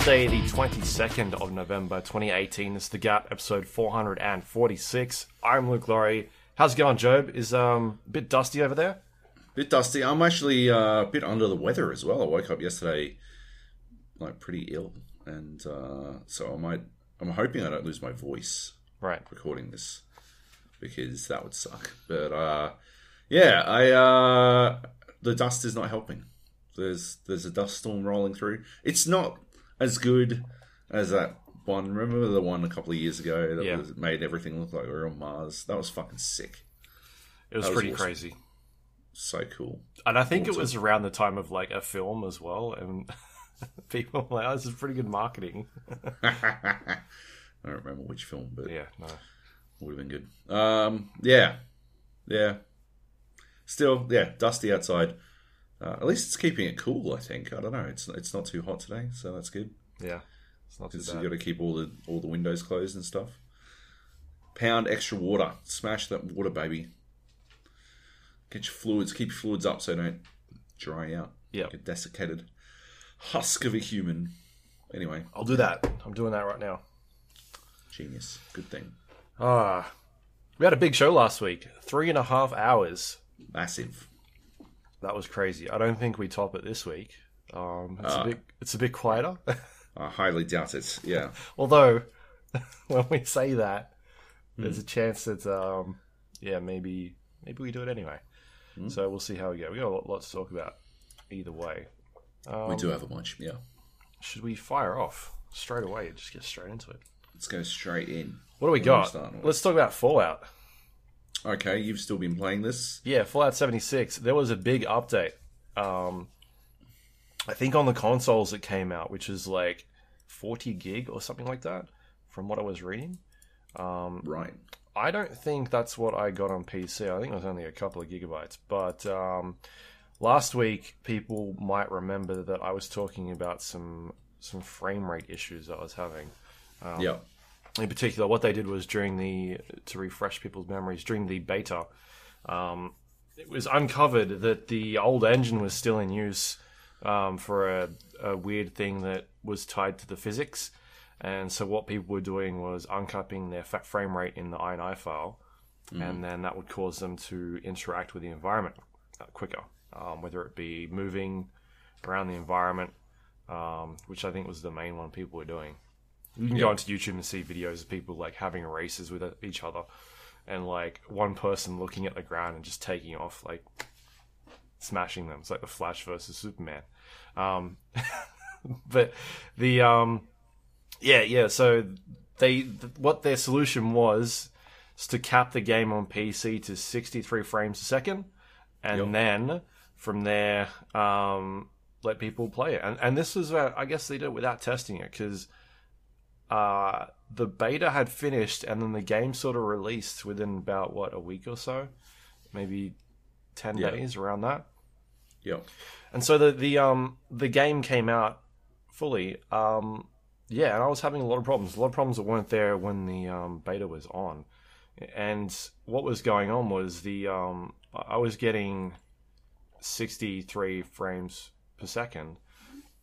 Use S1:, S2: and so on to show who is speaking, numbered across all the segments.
S1: Thursday, the 22nd of November 2018. This is The Gap, episode 446. I'm Luke Lawrie. How's it going, Joab? Is um a bit dusty over there?
S2: Bit dusty. I'm actually uh, a bit under the weather as well. I woke up yesterday like pretty ill, and uh, so I might. I'm hoping I don't lose my voice
S1: Right.
S2: recording this because that would suck. But uh, yeah, I uh, the dust is not helping. There's there's a dust storm rolling through. It's not as good as that one. Remember the one a couple of years ago that
S1: Yeah.
S2: was, made everything look like we were on Mars? That was fucking sick.
S1: It was
S2: That was
S1: pretty
S2: awesome.
S1: crazy.
S2: So cool.
S1: And I think it was around the time of like a film as well. And people were like, oh, this is pretty good marketing.
S2: I don't remember which film, but
S1: yeah, no.
S2: would have been good. Um, yeah, yeah. Still, yeah, dusty outside. Uh, at least it's keeping it cool. I think. I don't know. It's it's not too hot today, so that's good.
S1: Yeah. It's not too
S2: Because you
S1: bad.
S2: got to keep all the all the windows closed and stuff. Pound extra water. Smash that water, baby. Get your fluids. Keep your fluids up so they don't dry out.
S1: Yeah.
S2: Get desiccated. Husk of a human. Anyway,
S1: I'll do that. I'm doing that right now.
S2: genius. Good thing.
S1: Ah. we had a big show last week. Three and a half hours.
S2: Massive.
S1: That was crazy. I don't think we top it this week. Um, it's
S2: Ah.
S1: a bit it's a bit quieter.
S2: I highly doubt it. Yeah.
S1: Although when we say that, there's a chance that um, yeah, maybe maybe we do it anyway. So we'll see how we go. We got a lot, lot to talk about either way.
S2: we do have a bunch. Yeah.
S1: Should we fire off straight away and just get straight into it?
S2: Let's go straight in.
S1: What do we
S2: What
S1: got? Let's talk about Fallout.
S2: Okay, you've still been playing this.
S1: Yeah, Fallout 76. There was a big update. Um, I think on the consoles it came out, which is like 40 gig or something like that, from what I was reading.
S2: Um, Right.
S1: I don't think that's what I got on PC. I think it was only a couple of gigabytes. But um, last week, people might remember that I was talking about some some frame rate issues I was having.
S2: yeah.
S1: In particular, what they did was during the to refresh people's memories during the beta, um, it was uncovered that the old engine was still in use um, for a, a weird thing that was tied to the physics, and so what people were doing was uncapping their frame rate in the INI file, and then that would cause them to interact with the environment uh, quicker, um, whether it be moving around the environment, um, which I think was the main one people were doing. You can go onto YouTube and see videos of people like having races with each other, and like one person looking at the ground and just taking off, like smashing them. It's like the Flash versus Superman. Um, but the um, yeah, yeah. So they th- what their solution was is to cap the game on PC to 63 frames a second, and
S2: Yep.
S1: then from there um, let people play it. And and this was uh, I guess they did it without testing it because uh, the beta had finished and then the game sort of released within about what a week or so, maybe ten
S2: Yeah.
S1: days around that.
S2: Yeah.
S1: And so the the um the game came out fully. Um, yeah, and I was having a lot of problems. A lot of problems that weren't there when the um, beta was on. And what was going on was the um, I was getting sixty three frames per second,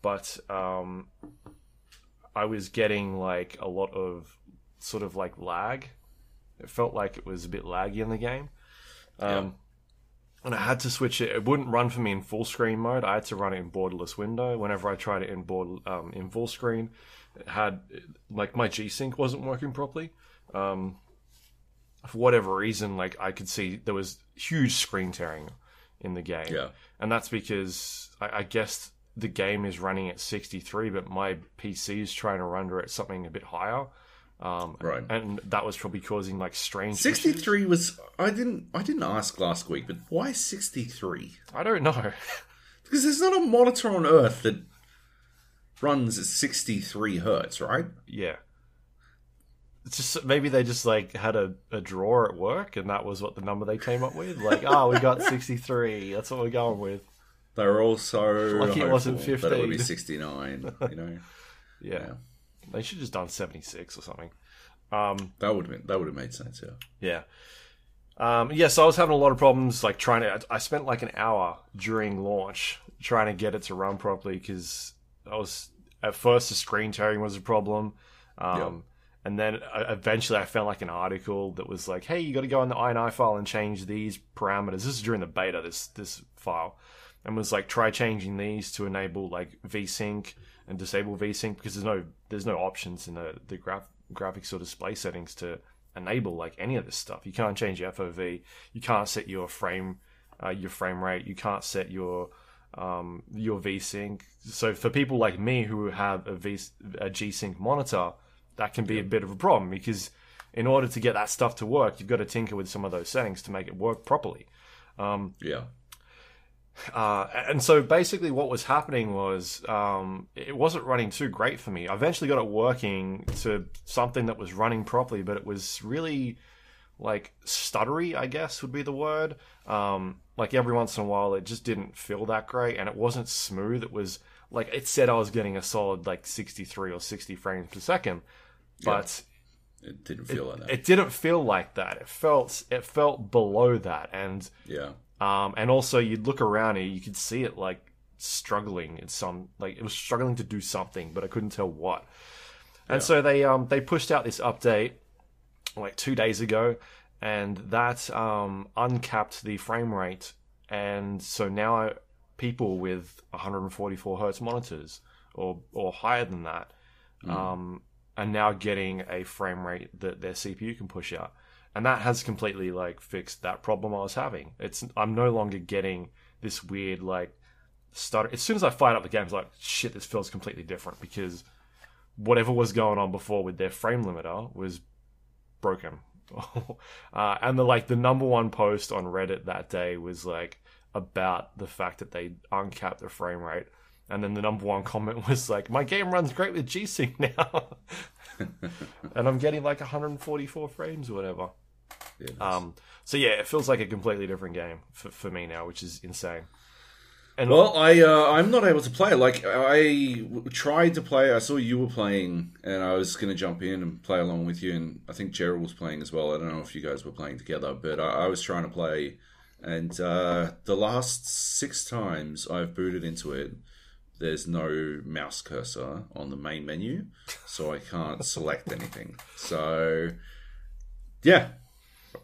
S1: but um, I was getting like a lot of sort of like lag. It felt like it was a bit laggy in the game. Um, and I had to switch it. It wouldn't run for me in full screen mode. I had to run it in borderless window. Whenever I tried it in board um, in full screen, it had like my G Sync wasn't working properly. Um, for whatever reason, like I could see there was huge screen tearing in the game.
S2: Yeah.
S1: and that's because I, I guess the game is running at 63, but my PC is trying to render at something a bit higher. Um,
S2: Right.
S1: and that was probably causing like strange.
S2: 63 was I didn't I didn't ask last week, but why 63?
S1: I don't know.
S2: Because there's not a monitor on Earth that runs at 63 hertz, right?
S1: Yeah. It's just maybe they just like had a, a drawer at work and that was what the number they came up with. Like, oh, we got 63. That's what we're going with.
S2: They were all so
S1: Lucky it wasn't
S2: hopeful that it would be 69, you know.
S1: Yeah.
S2: Yeah.
S1: They should have just done 76 or something. Um,
S2: That would have been that would have made sense, yeah.
S1: yeah. Um, yeah, so I was having a lot of problems like trying to. I spent like an hour during launch trying to get it to run properly because I was at first the screen tearing was a problem. Um, And then eventually I found like an article that was like, hey, you got to go in the INI file and change these parameters. This is during the beta, this this file. And was like, try changing these to enable like VSync and disable VSync because there's no there's no options in the, the graph, graphics or display settings to enable like any of this stuff. You can't change your FOV. You can't set your frame uh, your frame rate. You can't set your um, your VSync. So for people like me who have a, v, a G-Sync monitor, that can be a bit of a problem because in order to get that stuff to work, you've got to tinker with some of those settings to make it work properly.
S2: Um, Yeah.
S1: Uh, and so basically, what was happening was um, it wasn't running too great for me. I eventually got it working to something that was running properly, but it was really like stuttery, I guess would be the word. Um, like every once in a while, it just didn't feel that great, and it wasn't smooth. It was like it said I was getting a solid like 63 or 60 frames per second, but
S2: It didn't feel like that.
S1: it didn't feel like that. It felt it felt below that, and
S2: yeah.
S1: Um, and also you'd look around and you could see it like struggling in some like it was struggling to do something, but I couldn't tell what. And so they um they pushed out this update like two days ago, and that um uncapped the frame rate, and so now people with 144 hertz monitors or or higher than that um are now getting a frame rate that their CPU can push out and that has completely like fixed that problem I was having. It's I'm no longer getting this weird like stutter. As soon as I fired up the game, it's like shit. This feels completely different because whatever was going on before with their frame limiter was broken. uh, and the like the number one post on Reddit that day was like about the fact that they uncapped the frame rate. And then the number one comment was like, "My game runs great with G-Sync now," and I'm getting like 144 frames or whatever.
S2: Yeah
S1: Um, so yeah, it feels like a completely different game for, for me now, which is insane. And
S2: Well, I uh, I'm not able to play. Like I tried to play. I saw you were playing, and I was going to jump in and play along with you. And I think Gerald was playing as well. I don't know if you guys were playing together, but I, I was trying to play. And uh, the last six times I've booted into it, there's no mouse cursor on the main menu, so I can't select anything. So yeah,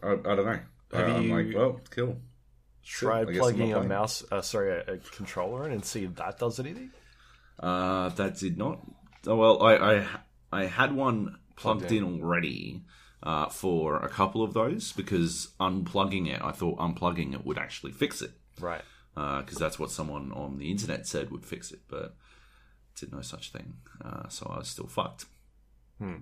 S2: I, I don't know.
S1: Have
S2: I'm
S1: you-
S2: like, well, cool.
S1: try
S2: I I'm
S1: plugging a mouse, uh, sorry, a, a controller in and see if that does anything.
S2: Uh, that did not. Oh, well, I, I I had one plugged
S1: Plugged
S2: in already uh, for a couple of those because unplugging it, I thought unplugging it would actually fix it
S1: Right.
S2: because that's what someone on the internet said would fix it, but did no such thing. Uh, so I was still fucked.
S1: Hmm.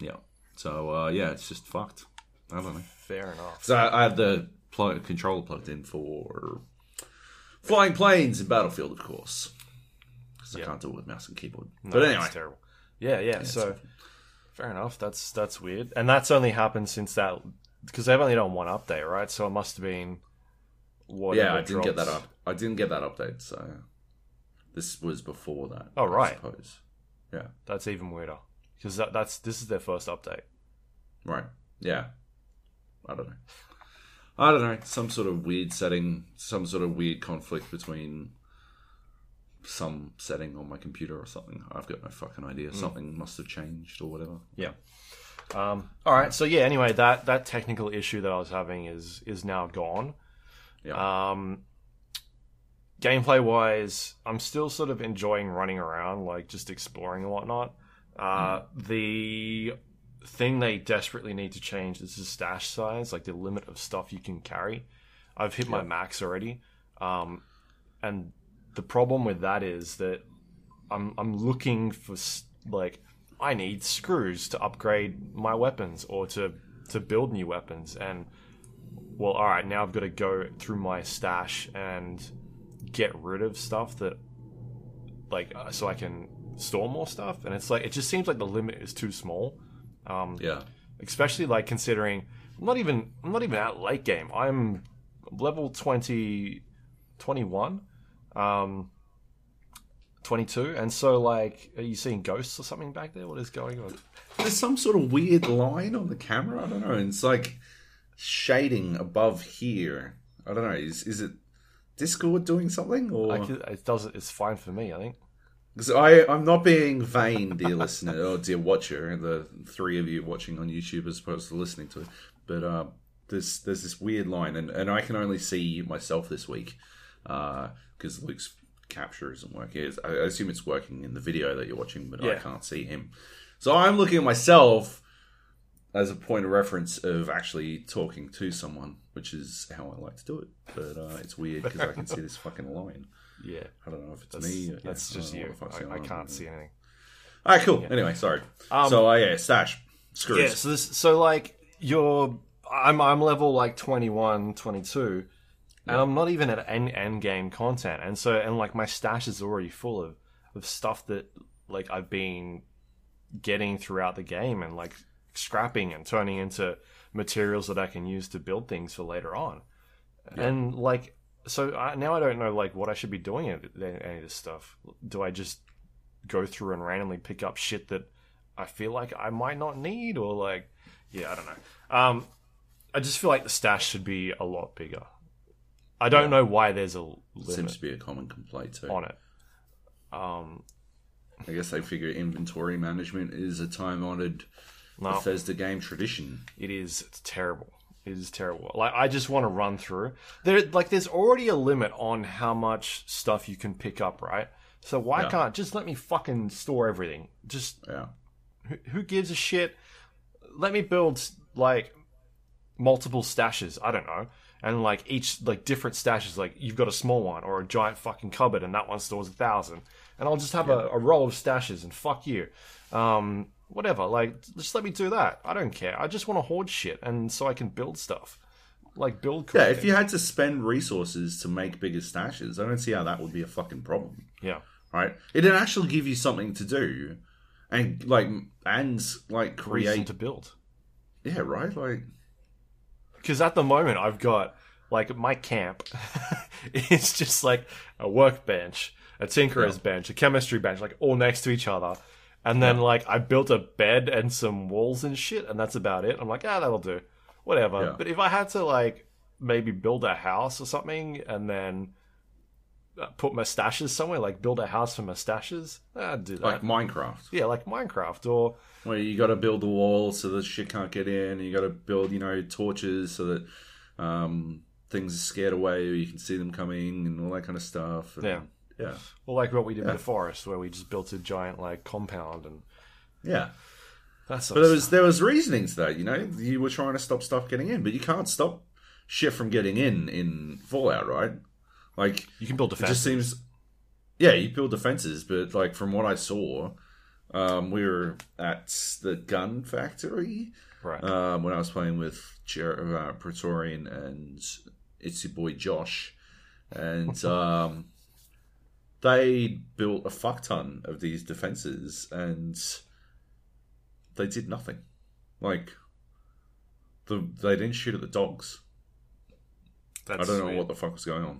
S2: Yeah. So uh, yeah, it's just fucked. I don't know.
S1: Fair enough.
S2: So I, I had the plug, controller plugged in for flying planes in Battlefield, of course, because I can't do it with mouse and keyboard.
S1: No,
S2: but anyway,
S1: that's terrible. Yeah, yeah. so fair enough. That's that's weird, and that's only happened since that because they've only done one update, right? So it must have been. Whatever
S2: yeah, I didn't get that up. I didn't get that update, so this was before that.
S1: Oh, right.
S2: I suppose. Yeah.
S1: That's even weirder because that, that's this is their first update.
S2: Right. Yeah. I don't know. I don't know. Some sort of weird setting, some sort of weird conflict between some setting on my computer or something. I've got no fucking idea.
S1: Hmm.
S2: Something must have changed or whatever.
S1: Yeah. Um, all right. So yeah. Anyway, that that technical issue that I was having is is now gone.
S2: Yeah.
S1: Um, gameplay wise, I'm still sort of enjoying running around, like just exploring and whatnot. Uh, The thing they desperately need to change is the stash size, like the limit of stuff you can carry. I've hit my max already, um, and the problem with that is that I'm I'm looking for like I need screws to upgrade my weapons or to to build new weapons. And well all right now I've got to go through my stash and get rid of stuff that like uh, so I can store more stuff. And it's like it just seems like the limit is too small um
S2: yeah.
S1: especially like considering I'm not even I'm not even at late game. I'm level 20 21 um 22 and so like are you seeing ghosts or something back there what is going on
S2: There's some sort of weird line on the camera. I don't know. It's like shading above here. I don't know. Is is it Discord doing something or?
S1: I could, it does it's fine for me I think
S2: Because I, I'm not being vain, dear listener or dear watcher, the three of you watching on YouTube as opposed to listening to it. But uh, there's there's this weird line, and, and I can only see myself this week because Luke's capture isn't working. I assume it's working in the video that you're watching, but I can't see him. So I'm looking at myself as a point of reference of actually talking to someone, which is how I like to do it. But uh, it's weird because I can see this fucking line.
S1: Yeah,
S2: I don't know if it's
S1: that's,
S2: me. or-
S1: that's
S2: yeah,
S1: just
S2: don't
S1: you.
S2: what the fuck's
S1: I, I can't see anything.
S2: All right, cool. Anyway, sorry.
S1: Um,
S2: so, uh, yeah, stash. Screws.
S1: Yeah, so this, so like you're, I'm I'm level like 21, 22, and I'm not even at end end game content, and so and like my stash is already full of of stuff that like I've been getting throughout the game and like scrapping and turning into materials that I can use to build things for later on, and like so I, now I don't know like what I should be doing any of this stuff. Do I just go through and randomly pick up shit that I feel like I might not need, or like, yeah, I don't know. Um, I just feel like the stash should be a lot bigger. I don't know why there's a limit
S2: Seems to be a common complaint too.
S1: on it. Um,
S2: I guess they figure inventory management is a time-honored
S1: no,
S2: Bethesda game tradition.
S1: it is it's terrible. It is terrible. Like I just want to run through. There, like, there's already a limit on how much stuff you can pick up, right? So why
S2: Yeah.
S1: can't just let me fucking store everything? Just
S2: Yeah.
S1: who, who gives a shit? Let me build like multiple stashes. I don't know, and like each like different stashes. Like you've got a small one or a giant fucking cupboard, and that one stores a thousand. And I'll just have a, a row of stashes, and fuck you. Um, whatever. Like just let me do that. I don't care. I just want to hoard shit, and so I can build stuff. Like build.
S2: Yeah, if you had to spend resources to make bigger stashes, I don't see how that would be a fucking problem.
S1: yeah.
S2: Right? It'd actually give you something to do and like and like
S1: Reason
S2: create
S1: to build.
S2: Yeah, right? Like
S1: because at the moment I've got like my camp is just like a workbench, a tinkerer's bench, a chemistry bench, like all next to each other. And then like I built a bed and some walls and shit, and that's about it. I'm like, ah, that'll do, whatever.
S2: Yeah.
S1: But if I had to like maybe build a house or something, and then uh, put mustaches somewhere, like build a house for mustaches, I'd do that.
S2: like Minecraft.
S1: yeah, like Minecraft or
S2: Where you got to build the wall so that shit can't get in, and you got to build, you know, torches so that um, things are scared away, or you can see them coming, and all that kind of stuff. And,
S1: Yeah.
S2: Yeah,
S1: or like what we did with the forest, where we just built a giant like compound and
S2: yeah.
S1: that's.
S2: But there was there was reasoning to that. You know, you were trying to stop stuff getting in, but you can't stop shit from getting in in Fallout, right? Like
S1: you can build
S2: defenses.
S1: it
S2: just seems. Yeah, you build defenses, but like from what I saw, um, we were at the gun factory
S1: right.
S2: um, when I was playing with Jer- uh, Praetorian and Itsy Boy Josh, and um, they built a fuck ton of these defenses, and they did nothing. Like, the they didn't shoot at the dogs.
S1: That's
S2: I don't know
S1: weird.
S2: what the fuck was going on.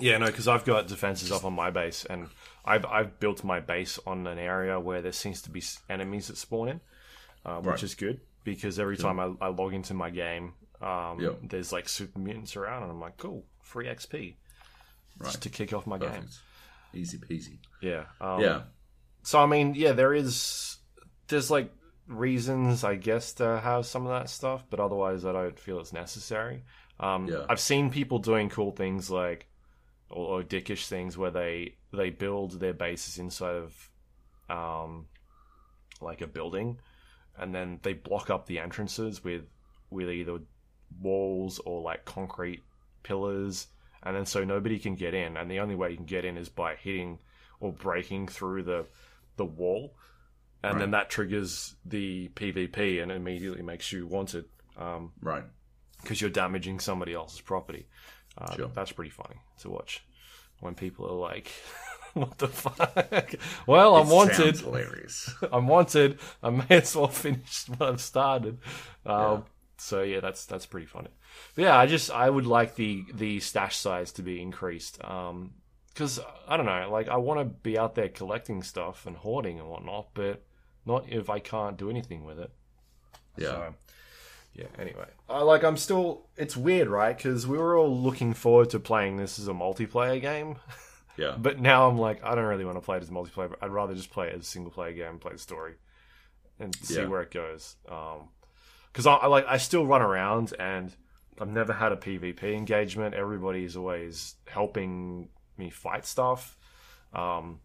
S1: Yeah, no, because I've got defenses up on my base, and I've I've built my base on an area where there seems to be enemies that spawn in, uh, which
S2: Right.
S1: is good because every time I, I log into my game, um,
S2: Yeah.
S1: there's like super mutants around, and I'm like, cool, free XP,
S2: Right.
S1: just to kick off my game.
S2: Easy peasy.
S1: Yeah, um,
S2: yeah.
S1: So I mean, yeah, there is there's like reasons I guess to have some of that stuff, but otherwise I don't feel it's necessary. Um,
S2: Yeah.
S1: I've seen people doing cool things like or, or dickish things where they they build their bases inside of um, like a building, and then they block up the entrances with with either walls or like concrete pillars, and then so nobody can get in, and the only way you can get in is by hitting or breaking through the the wall, and then that triggers the PvP and immediately makes you wanted because
S2: Right.
S1: Because you're damaging somebody else's property. Uh,
S2: Sure.
S1: That's pretty funny to watch when people are like, "What the fuck?" well, I'm
S2: It
S1: wanted.
S2: hilarious.
S1: I'm wanted. I may as well finish what I've started. Um, So yeah, that's that's pretty funny. But yeah, I just I would like the the stash size to be increased. Um, because I don't know, like I want to be out there collecting stuff and hoarding and whatnot, but not if I can't do anything with it.
S2: Yeah.
S1: So, yeah. Anyway, uh, like I'm still. It's weird, right? Because we were all looking forward to playing this as a multiplayer game,
S2: Yeah.
S1: But now I'm like, I don't really want to play it as multiplayer. I'd rather just play it as a single player game, play the story, and see
S2: Yeah.
S1: where it goes. Because I, I like, I still run around, and I've never had a PvP engagement. Everybody is always helping me fight stuff. Um,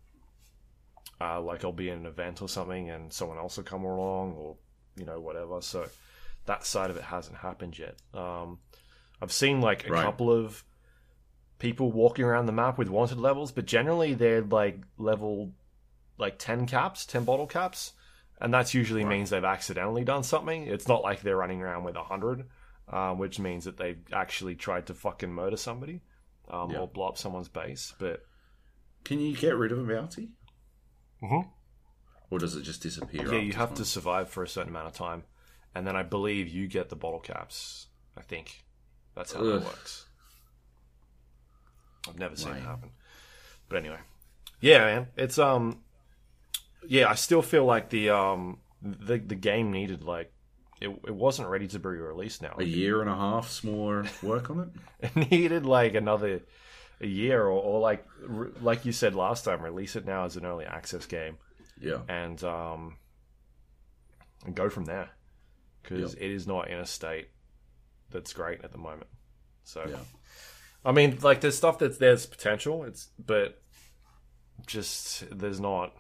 S1: uh, like I'll be in an event or something, and someone else will come along, or you know whatever. So that side of it hasn't happened yet. Um, I've seen like a
S2: Right.
S1: couple of people walking around the map with wanted levels, but generally they're like level like ten caps, ten bottle caps, and that's usually means they've accidentally done something. It's not like they're running around with a hundred, um, which means that they've actually tried to fucking murder somebody um,
S2: Yeah.
S1: or blow up someone's base. But
S2: Can you get rid of a bounty?
S1: Mhm.
S2: Or does it just disappear?
S1: yeah, you have
S2: time?
S1: to survive for a certain amount of time, and then I believe you get the bottle caps. I think that's how that works. I've never seen it happen, but anyway, yeah, man, it's um, yeah, I still feel like the um, the the game needed like it, it wasn't ready to be released now.
S2: a year and a half's more work on it.
S1: It needed like another a year or, or like re- like you said last time, release it now as an early access game.
S2: Yeah.
S1: and um, and go from there because
S2: Yep.
S1: it is not in a state that's great at the moment. So,
S2: Yeah.
S1: I mean, like there's stuff that's there's potential. It's but just there's not.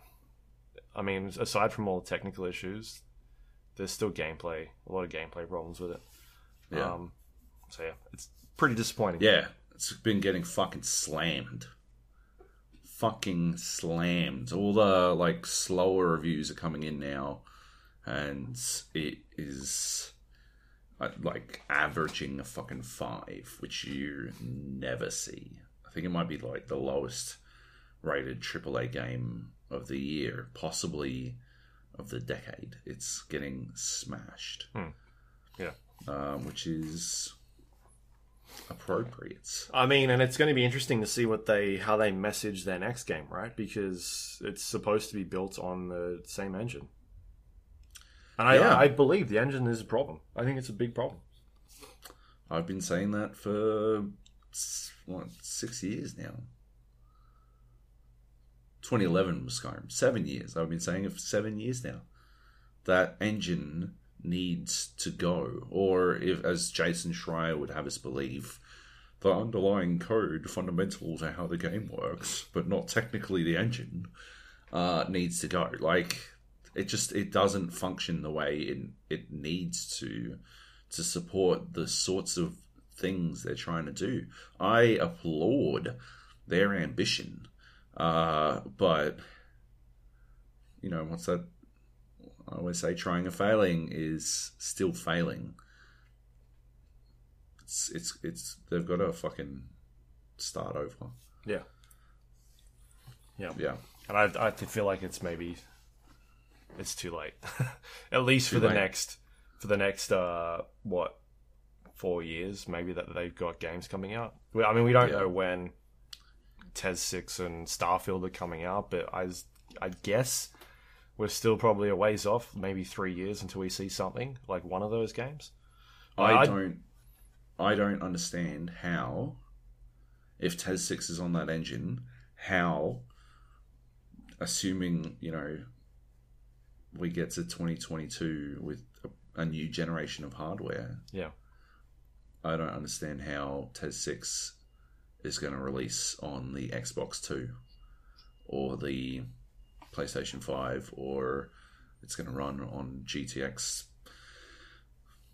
S1: I mean, aside from all the technical issues, there's still gameplay. A lot of gameplay problems with it.
S2: Yeah.
S1: Um, so yeah, it's pretty disappointing.
S2: Yeah. It's been getting fucking slammed. Fucking slammed. All the like slower reviews are coming in now, and it is uh, like averaging a fucking five, which you never see. I think it might be like the lowest rated AAA game of the year, possibly of the decade. It's getting smashed.
S1: Yeah.
S2: um, which is appropriate.
S1: I mean, and it's going to be interesting to see what they how they message their next game, right? Because it's supposed to be built on the same engine. And I,
S2: Yeah.
S1: I believe the engine is a problem. I think it's a big problem.
S2: I've been saying that for what six years now. 2011 was Skyrim. Seven years. I've been saying it for seven years now. That engine needs to go, or if, as Jason Schreier would have us believe, the underlying code fundamental to how the game works, but not technically the engine, uh, needs to go. Like it just it doesn't function the way it it needs to to support the sorts of things they're trying to do. I applaud their ambition, uh, but you know what's that? I always say trying and failing is still failing. It's it's it's they've got to fucking start over.
S1: Yeah. Yeah.
S2: Yeah,
S1: And I, I feel like it's maybe it's too late. At least for the
S2: late.
S1: next for the next uh what four years maybe that they've got games coming out. I mean, we don't
S2: Yeah.
S1: know when TES Six and Starfield are coming out, but I I guess we're still probably a ways off, maybe three years until we see something like one of those games.
S2: I,
S1: I-
S2: don't I don't understand how if TES Six is on that engine, how assuming you know we get to 2022 with a, a new generation of hardware,
S1: Yeah,
S2: I don't understand how TES Six is going to release on the Xbox Two or the PlayStation Five, or it's going to run on GTX.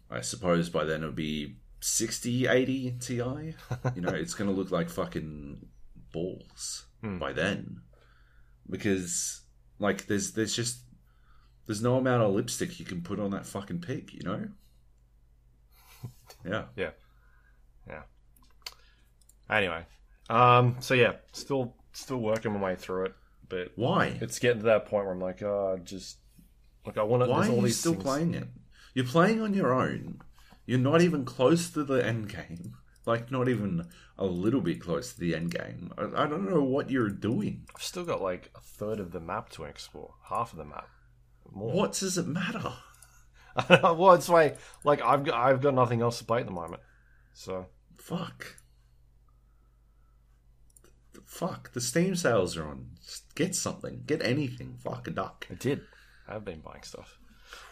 S2: I suppose by then it'll be 60, 80 Ti. You know, it's going to look like fucking balls
S1: Hmm.
S2: by then, because like there's there's just there's no amount of lipstick you can put on that fucking pig. You know. Yeah.
S1: yeah, yeah. Anyway, um, so yeah, still still working my way through it, but
S2: Why?
S1: it's getting to that point where I'm like, oh, just like I want to.
S2: Why are
S1: all
S2: you
S1: these
S2: still
S1: things-
S2: playing it? You're playing on your own. You're not even close to the end game. Like, not even a little bit close to the end game. I, I don't know what you're doing.
S1: I've still got like a third of the map to explore, half of the map. More.
S2: What does it matter?
S1: well, it's like like I've got I've got nothing else to play at the moment, so
S2: Fuck. Fuck, the Steam sales are on. Just get something. Get anything. Fuck a duck.
S1: I did. I've been buying stuff.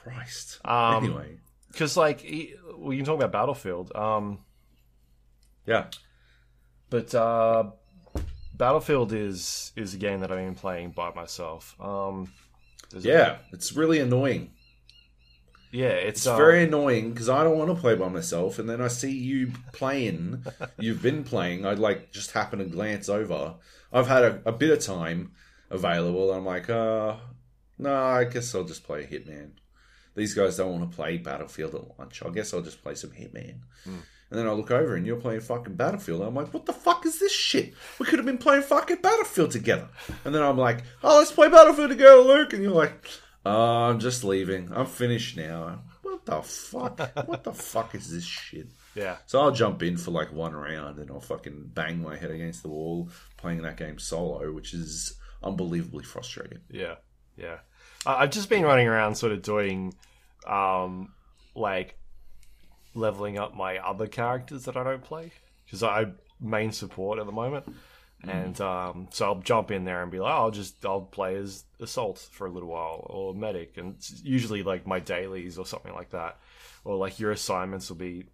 S2: Christ.
S1: Um,
S2: anyway.
S1: Because, like, we can talk about Battlefield. Um,
S2: Yeah.
S1: But uh, Battlefield is is a game that I've been playing by myself. Um, there's a-
S2: Yeah. It's really annoying.
S1: Yeah. It's,
S2: It's
S1: um,
S2: very annoying because I don't want to play by myself, and then I see you playing. you've been playing. I'd like just happen to glance over. I've had a, a bit of time available. I'm like, uh, no, I guess I'll just play Hitman. These guys don't want to play Battlefield at lunch. I guess I'll just play some Hitman. And then I look over and you're playing fucking Battlefield. I'm like, what the fuck is this shit? We could have been playing fucking Battlefield together. And then I'm like, oh, let's play Battlefield together, Luke. And you're like, oh, I'm just leaving. I'm finished now. What the fuck? what the fuck is this shit?
S1: yeah.
S2: So I'll jump in for like one round and I'll fucking bang my head against the wall playing that game solo, which is unbelievably frustrating.
S1: Yeah, yeah. I've just been running around, sort of doing, um, like leveling up my other characters that I don't play because I main support at the moment, and um, so I'll jump in there and be like, oh, I'll just I'll play as assault for a little while or medic, and usually like my dailies or something like that, or like your assignments will be.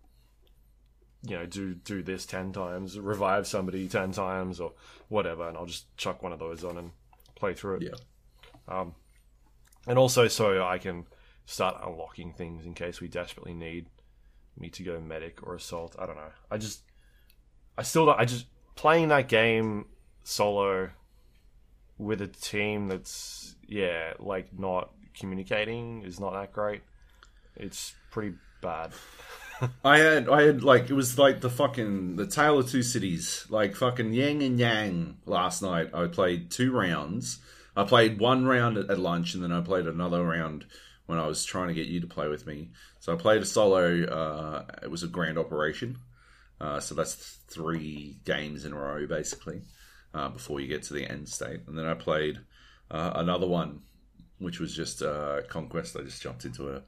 S1: You know, do do this ten times, revive somebody ten times, or whatever, and I'll just chuck one of those on and play through it
S2: Yeah.
S1: Um, and also so I can start unlocking things in case we desperately need me to go medic or assault. I don't know. I just, I still, don't, I just playing that game solo with a team that's yeah, like not communicating is not that great. It's pretty bad.
S2: I had, I had like it was like the fucking the Tale of Two Cities, like fucking Yang and Yang. Last night I played two rounds. I played one round at, lunch, and then I played another round when I was trying to get you to play with me. So I played a solo. Uh, it was a grand operation. Uh, so that's three games in a row, basically, uh, before you get to the end state. And then I played uh, another one, which was just Conquest. I just jumped into a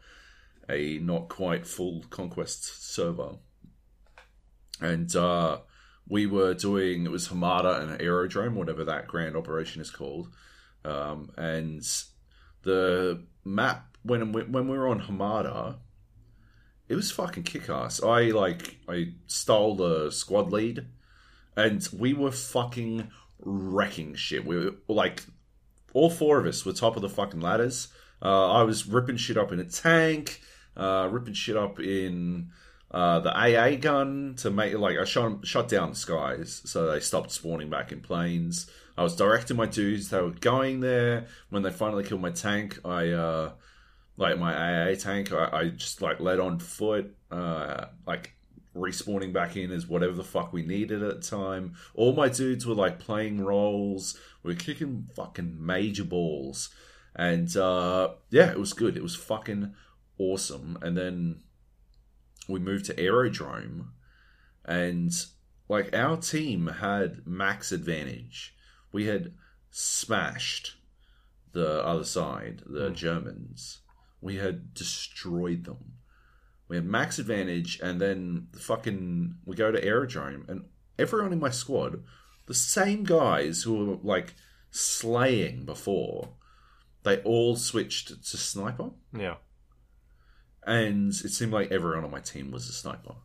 S2: a not quite full conquest server and uh, we were doing it was hamada and aerodrome whatever that grand operation is called um, and the map when when we were on hamada it was fucking kick-ass i like i stole the squad lead and we were fucking wrecking shit we were like all four of us were top of the fucking ladders uh, i was ripping shit up in a tank uh, ripping shit up in uh, the AA gun to make like I shot shut down the skies, so they stopped spawning back in planes. I was directing my dudes; they were going there. When they finally killed my tank, I uh, like my AA tank, I, I just like led on foot, uh, like respawning back in as whatever the fuck we needed at the time. All my dudes were like playing roles. We were kicking fucking major balls, and uh, yeah, it was good. It was fucking awesome. And then we moved to Aerodrome, and like our team had max advantage. We had smashed the other side, the Germans. We had destroyed them. We had max advantage, and then the fucking we go to Aerodrome, and everyone in my squad, the same guys who were like slaying before, they all switched to sniper.
S1: Yeah.
S2: and it seemed like everyone on my team was a sniper.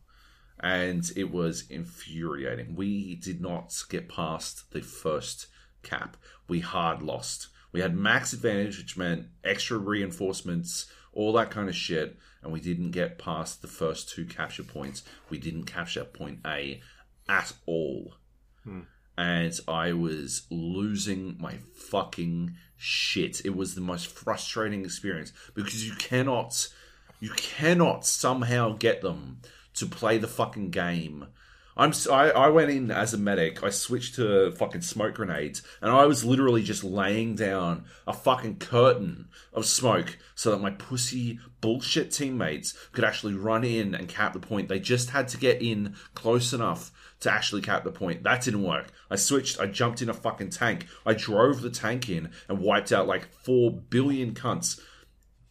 S2: And it was infuriating. We did not get past the first cap. We hard lost we had max advantage which meant extra reinforcements all that kind of shit and we didn't get past the first two capture points we didn't capture point a at all hmm. and I was losing my fucking shit. It was the most frustrating experience because you cannot, you cannot somehow get them to play the fucking game. I'm I, I went in as a medic. I switched to fucking smoke grenades, and I was literally just laying down a fucking curtain of smoke so that my pussy bullshit teammates could actually run in and cap the point. They just had to get in close enough to actually cap the point. That didn't work. I switched. I jumped in a fucking tank. I drove the tank in and wiped out like four billion cunts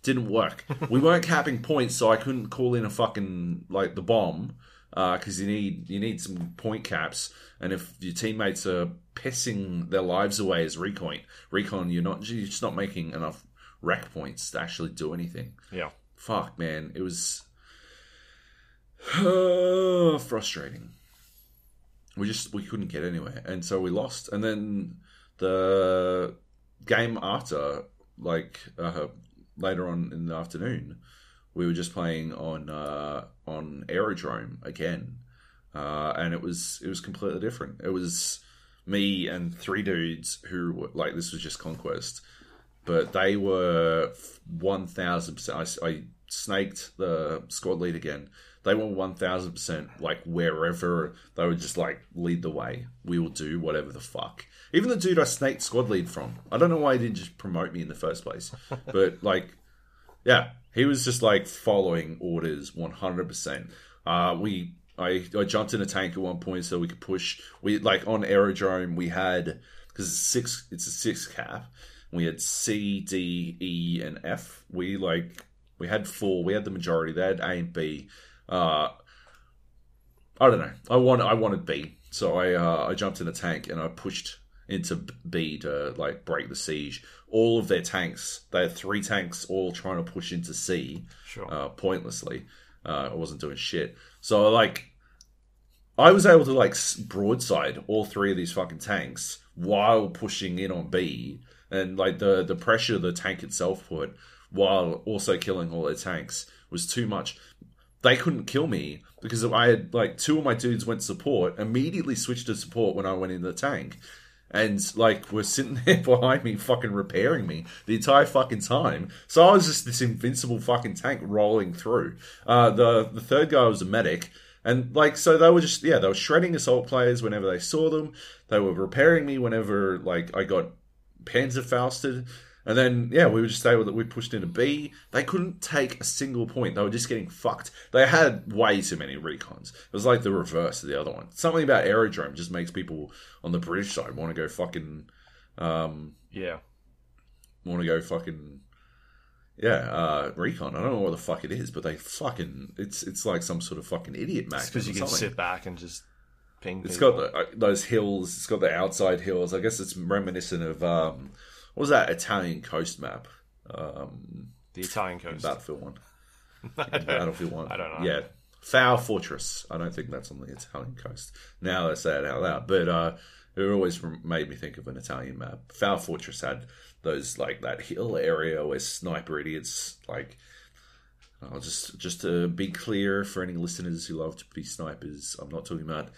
S2: didn't work. we weren't capping points, so I couldn't call in a fucking like the bomb. Because you need you need some point caps, and if your teammates are pissing their lives away as recon, recon, you're not you're just not making enough rec points to actually do anything.
S1: Yeah.
S2: Fuck, man, it was frustrating. We just we couldn't get anywhere, and so we lost. And then the game after, like uh, later on in the afternoon, we were just playing on uh, on Aerodrome again, uh, and it was it was completely different. It was me and three dudes who were like this was just conquest, but they were one thousand percent. I snaked the squad lead again. They were one thousand percent like wherever they would just like lead the way. We will do whatever the fuck. Even the dude I snaked squad lead from, I don't know why he didn't just promote me in the first place, but like, yeah, he was just like following orders one hundred percent. Uh, we I, I jumped in a tank at one point so we could push. We like on aerodrome we had because it's six. It's a six cap. We had C, D, E, and F. We like we had four. We had the majority. They had A and B. Uh, I don't know. I want I wanted B, so I uh, I jumped in a tank and I pushed into B to like break the siege. All of their tanks, they had three tanks, all trying to push into C,
S1: Sure.
S2: uh, pointlessly. Uh, I wasn't doing shit. So like, I was able to like broadside all three of these fucking tanks while pushing in on B, and like the the pressure the tank itself put while also killing all their tanks was too much. They couldn't kill me because I had like two of my dudes went support, immediately switched to support when I went in the tank. And like were sitting there behind me, fucking repairing me the entire fucking time. So I was just this invincible fucking tank rolling through. Uh, the the third guy was a medic, and like so they were just yeah they were shredding assault players whenever they saw them. They were repairing me whenever like I got Panzerfausted. And then, yeah, we were just able that we pushed into B. They couldn't take a single point. They were just getting fucked. They had way too many recons. It was like the reverse of the other one. Something about Aerodrome just makes people on the British side want to go fucking, um,
S1: yeah.
S2: want to go fucking, yeah, uh, recon. I don't know what the fuck it is, but they fucking, it's it's like some sort of fucking idiot match.
S1: Because you can
S2: something.
S1: sit back and just ping.
S2: It's
S1: people.
S2: got the, uh, those hills. It's got the outside hills. I guess it's reminiscent of um, was that Italian coast map? Um,
S1: the Italian coast.
S2: Battlefield one. Battlefield one.
S1: I don't know.
S2: Yeah, Fao Fortress. I don't think that's on the Italian coast. Now I say it out loud, but uh, it always made me think of an Italian map. Fao Fortress had those like that hill area where sniper idiots like. I'll just just to be clear for any listeners who love to be snipers, I'm not talking about.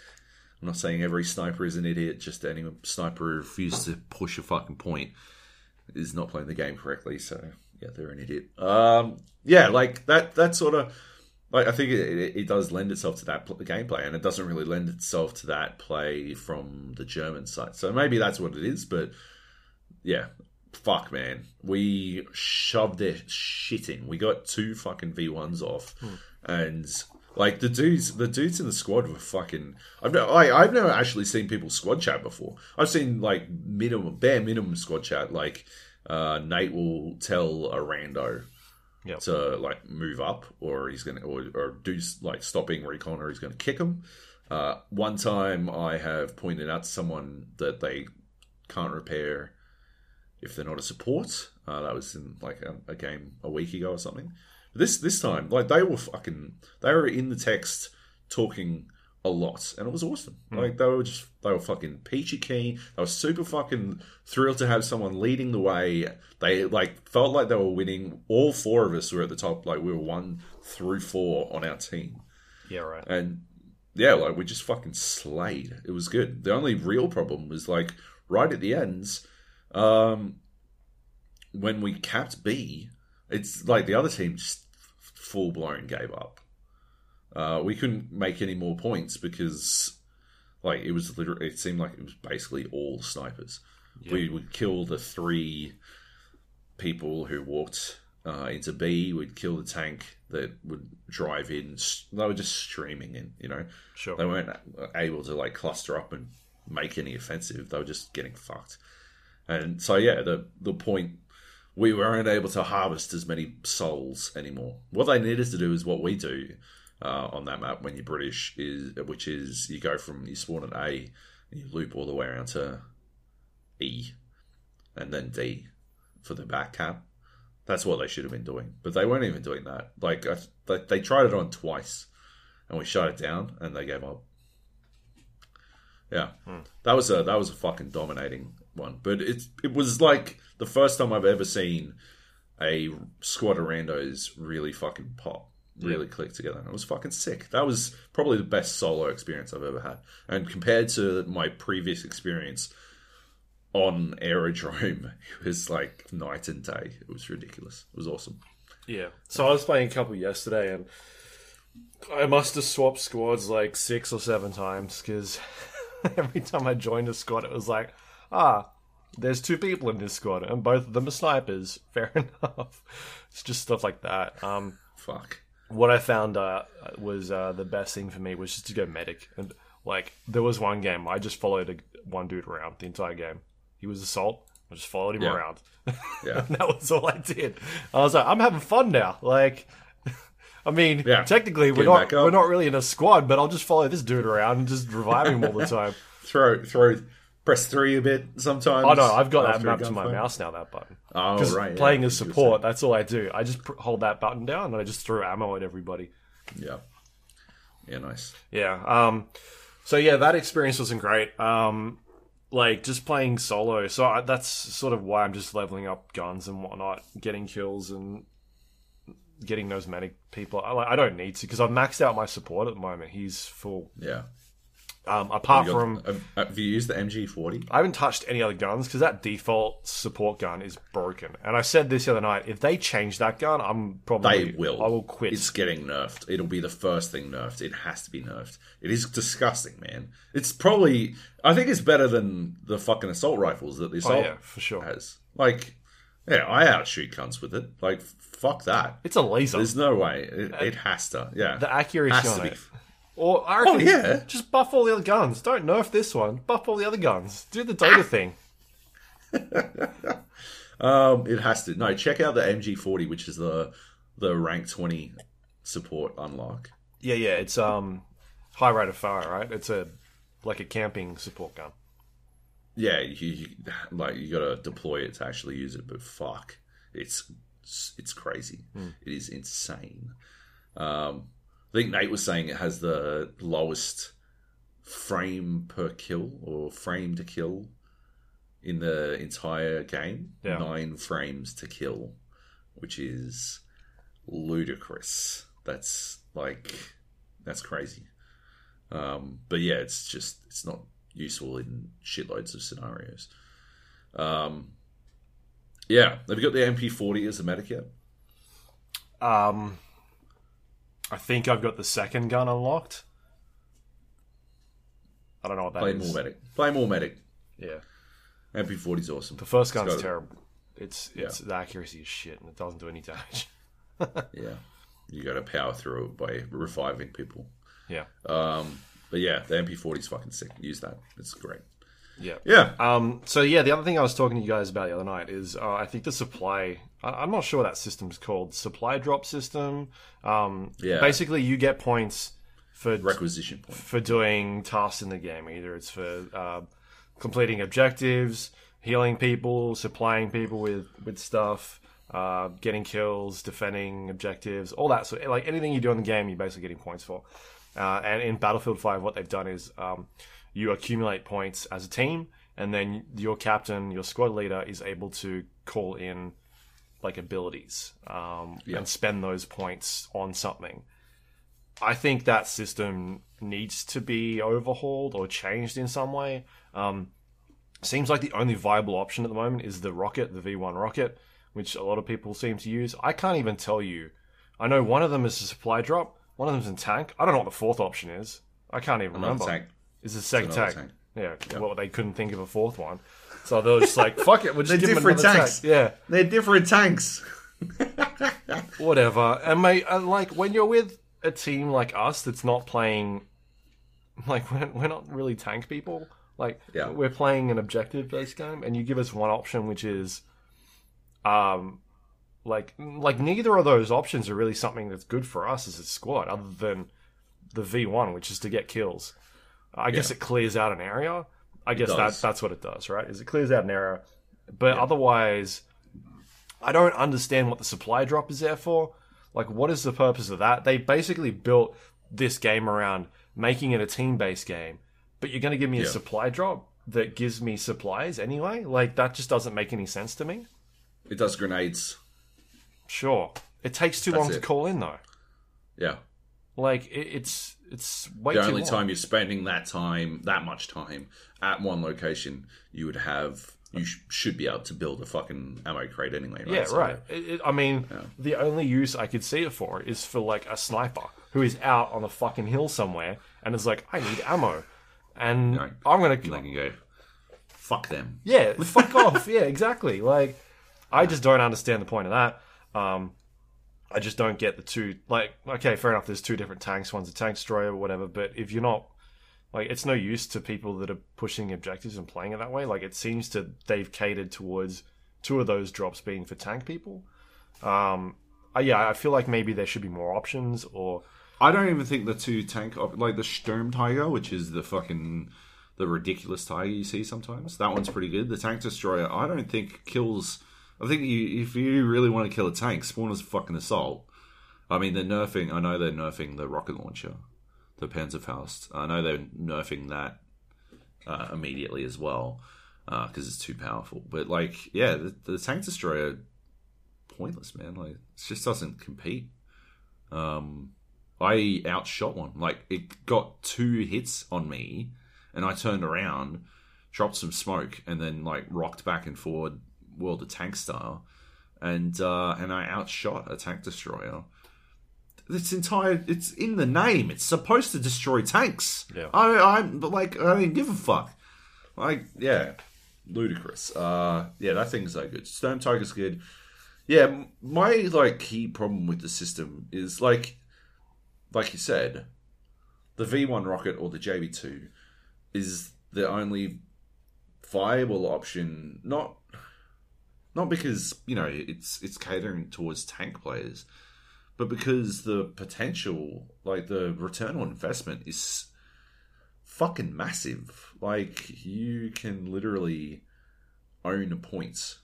S2: I'm not saying every sniper is an idiot. Just any sniper who refuses to push a fucking point is not playing the game correctly. So yeah, they're an idiot. Um, yeah, like that. That sort of like I think it, it, does lend itself to that pl- gameplay, and it doesn't really lend itself to that play from the German side. So maybe that's what it is. But yeah, fuck, man, we shoved their shit in. We got two fucking V ones off, and. Like the dudes, the dudes in the squad were fucking. I've no, I, I've never actually seen people squad chat before. I've seen like minimum, bare minimum squad chat. Like uh, Nate will tell a rando
S1: Yep.
S2: to like move up, or he's gonna, or, or do like stop being recon, or he's gonna kick him. Uh, one time, I have pointed out to someone that they can't repair if they're not a support. Uh, that was in like a, a game a week ago or something. This this time, like they were fucking, they were in the text talking a lot, and it was awesome. Like they were just, they were fucking peachy keen. They were super fucking thrilled to have someone leading the way. They like felt like they were winning. All four of us were at the top. Like we were one through four on our team,
S1: Yeah, right.
S2: and yeah, like we just fucking slayed. It was good. The only real problem was like right at the ends, um, when we capped B, it's like the other team just full blown gave up. Uh, we couldn't make any more points because, like, it was literally. It seemed like it was basically all snipers. We would kill the three people who walked uh, into B. We'd kill the tank that would drive in. They were just streaming in. You know,
S1: Sure.
S2: they weren't able to like cluster up and make any offensive. They were just getting fucked. And so yeah, the the point we weren't able to harvest as many souls anymore. What they needed to do is what we do, uh, on that map when you're British is which is you go from you spawn at A and you loop all the way around to E and then D for the back cap. That's what they should have been doing, but they weren't even doing that. Like I, they, they tried it on twice, and we shut it down, and they gave up. Yeah, that was a that was a fucking dominating one. But it it was like the first time I've ever seen a squad of randos really fucking pop, really click together. And It was fucking sick. That was probably the best solo experience I've ever had. And compared to my previous experience on Aerodrome, it was like night and day. It was ridiculous. It was awesome.
S1: Yeah. So I was playing a couple yesterday, and I must have swapped squads like six or seven times because every time I joined a squad, it was like, ah, there's two people in this squad, and both of them are snipers. Fair enough. It's just stuff like that. Um,
S2: Fuck.
S1: what I found uh, was uh, the best thing for me was just to go medic. And like, there was one game I just followed a, one dude around the entire game. He was assault. I just followed him
S2: Yeah.
S1: around.
S2: Yeah.
S1: that was all I did. I was like, I'm having fun now. Like, I mean,
S2: Yeah.
S1: technically we're not we're not really in a squad, but I'll just follow this dude around and just revive him all the time.
S2: Throw throw press three a bit sometimes.
S1: Oh no, I've got that mapped to my
S2: gunfight.
S1: mouse now. That button.
S2: Oh right. yeah,
S1: playing
S2: I
S1: as
S2: think you were
S1: support, that's all I do. I just pr- hold that button down and I just throw ammo at everybody.
S2: Yeah. Yeah. Nice.
S1: Yeah. Um. So yeah, that experience wasn't great. Um, like just playing solo. So I, that's sort of why I'm just leveling up guns and whatnot, getting kills and getting those medic people. I, like, I don't need to because I've maxed out my support at the moment. He's full.
S2: Yeah.
S1: Um, apart
S2: You got-
S1: from
S2: have, have you used the MG40?
S1: I haven't touched any other guns because that default support gun is broken. And I said this the other night: if they change that gun, I'm probably
S2: They will.
S1: I will quit.
S2: It's getting nerfed. It'll be the first thing nerfed. It has to be nerfed. It is disgusting, man. It's probably. I think it's better than the fucking assault rifles that the
S1: oh yeah, for sure.
S2: has. Like, yeah, I outshoot cunts with it. Like, fuck that.
S1: It's a laser.
S2: There's no way. It, uh, it has to. Yeah.
S1: the accuracy
S2: has
S1: on
S2: to be.
S1: Or I reckon
S2: Oh, yeah.
S1: just buff all the other guns. Don't nerf this one. Buff all the other guns. Do the Dota thing.
S2: Um, it has to. No, check out the MG40, which is the the rank 20 support unlock.
S1: Yeah, yeah. It's um high rate of fire, right? It's a like a camping support gun.
S2: Yeah, you, you like you got to deploy it to actually use it, but fuck, it's it's crazy. It is insane. Um, I think Nate was saying it has the lowest frame per kill or frame to kill in the entire game.
S1: Yeah.
S2: Nine frames to kill, which is ludicrous. That's like that's crazy. Um, but yeah, it's just it's not useful in shitloads of scenarios. Um, yeah, have you got the MP40 as a medic yet?
S1: Um I think I've got the second gun unlocked. I don't know what that
S2: Play
S1: is.
S2: more medic. Play more medic.
S1: Yeah.
S2: MP40 is awesome.
S1: The first gun's terrible. It's it's the accuracy is shit and it doesn't do any damage.
S2: Yeah, you got to power through it by reviving people.
S1: Yeah.
S2: Um, but yeah, the MP40 is fucking sick. Use that. It's great.
S1: Yeah.
S2: Yeah,
S1: Um, so yeah, the other thing I was talking to you guys about the other night is uh, I think the supply. I, I'm not sure what that system's called. Supply drop system. Um,
S2: Yeah.
S1: Basically, you get points for
S2: requisition points
S1: for doing tasks in the game. Either it's for uh, completing objectives, healing people, supplying people with with stuff, uh, getting kills, defending objectives, all that. So like anything you do in the game, you're basically getting points for. Uh, and in Battlefield 5, what they've done is um, you accumulate points as a team, and then your captain, your squad leader, is able to call in like abilities um,
S2: Yeah.
S1: and spend those points on something. I think that system needs to be overhauled or changed in some way. Um, seems like the only viable option at the moment is the rocket, the V1 rocket, which a lot of people seem to use. I can't even tell you. I know one of them is a supply drop, one of them's in tank. I don't know what the fourth option is. I can't even remember. It's a second tank.
S2: tank.
S1: Yeah, well, they couldn't think of a fourth one. So they were just like, fuck it, we'll just
S2: They're
S1: give them
S2: different
S1: another
S2: tanks.
S1: tank. Yeah
S2: They're different tanks.
S1: whatever. And mate, and like when you're with a team like us that's not playing, like we're, we're not really tank people. Like
S2: Yeah.
S1: we're playing an objective based game, and you give us one option, which is, um, like like neither of those options are really something that's good for us as a squad, other than the V one, which is to get kills. I guess
S2: Yeah.
S1: it clears out an area. I guess that that's what it does, right? Is it clears out an area, but otherwise, I don't understand what the supply drop is there for. Like, what is the purpose of that? They basically built this game around making it a team based game, but you're going to give me a supply drop that gives me supplies anyway? Like, that just doesn't make any sense to me.
S2: It does grenades.
S1: Sure. It takes too
S2: That's
S1: long to call in, though.
S2: Yeah.
S1: Like, it, it's it's way
S2: The
S1: too
S2: only
S1: long.
S2: time you're spending that time, that much time at one location, you would have, you sh- should be able to build a fucking ammo crate anyway. Right?
S1: Yeah,
S2: So,
S1: right. It, it, I mean, the only use I could see it for is for like a sniper who is out on a fucking hill somewhere and is like, I need ammo, and
S2: Right.
S1: I'm gonna,
S2: They can go, fuck them.
S1: yeah, fuck off. Yeah, exactly. Like, I just don't understand the point of that. Um, I just don't get the two. Like, okay, fair enough. There's two different tanks. One's a tank destroyer or whatever. But if you're not like, it's no use to people that are pushing objectives and playing it that way. Like, it seems to they've catered towards two of those drops being for tank people. Um, uh, yeah, I feel like maybe there should be more options or
S2: I don't even think the two tank, op- like the Sturm Tiger, which is the fucking, the ridiculous tiger you see sometimes, that one's pretty good. The tank destroyer, I don't think kills. I think you, if you really want to kill a tank, spawn as a fucking assault. I mean, they're nerfing. I know they're nerfing the rocket launcher, the Panzerfaust. I know they're nerfing that uh, immediately as well because it's too powerful. But like, yeah, the, the tank destroyer, pointless, man. Like, it just doesn't compete. Um, I outshot one. Like, it got two hits on me, and I turned around, dropped some smoke, and then like rocked back and forward, World of Tank style, and uh, and I outshot a tank destroyer. It's entire. It's in the name. It's supposed to destroy tanks.
S1: Yeah.
S2: I, I'm but like I don't give a fuck. Like yeah, ludicrous. Uh, yeah, that thing's so good. Stone Tiger's good. Yeah, my like key problem with the system is like, like you said, the V1 rocket or the JB2 is the only viable option. Not, not because you know it's it's catering towards tank players, but because the potential, like the return on investment, is fucking massive. Like you can literally own points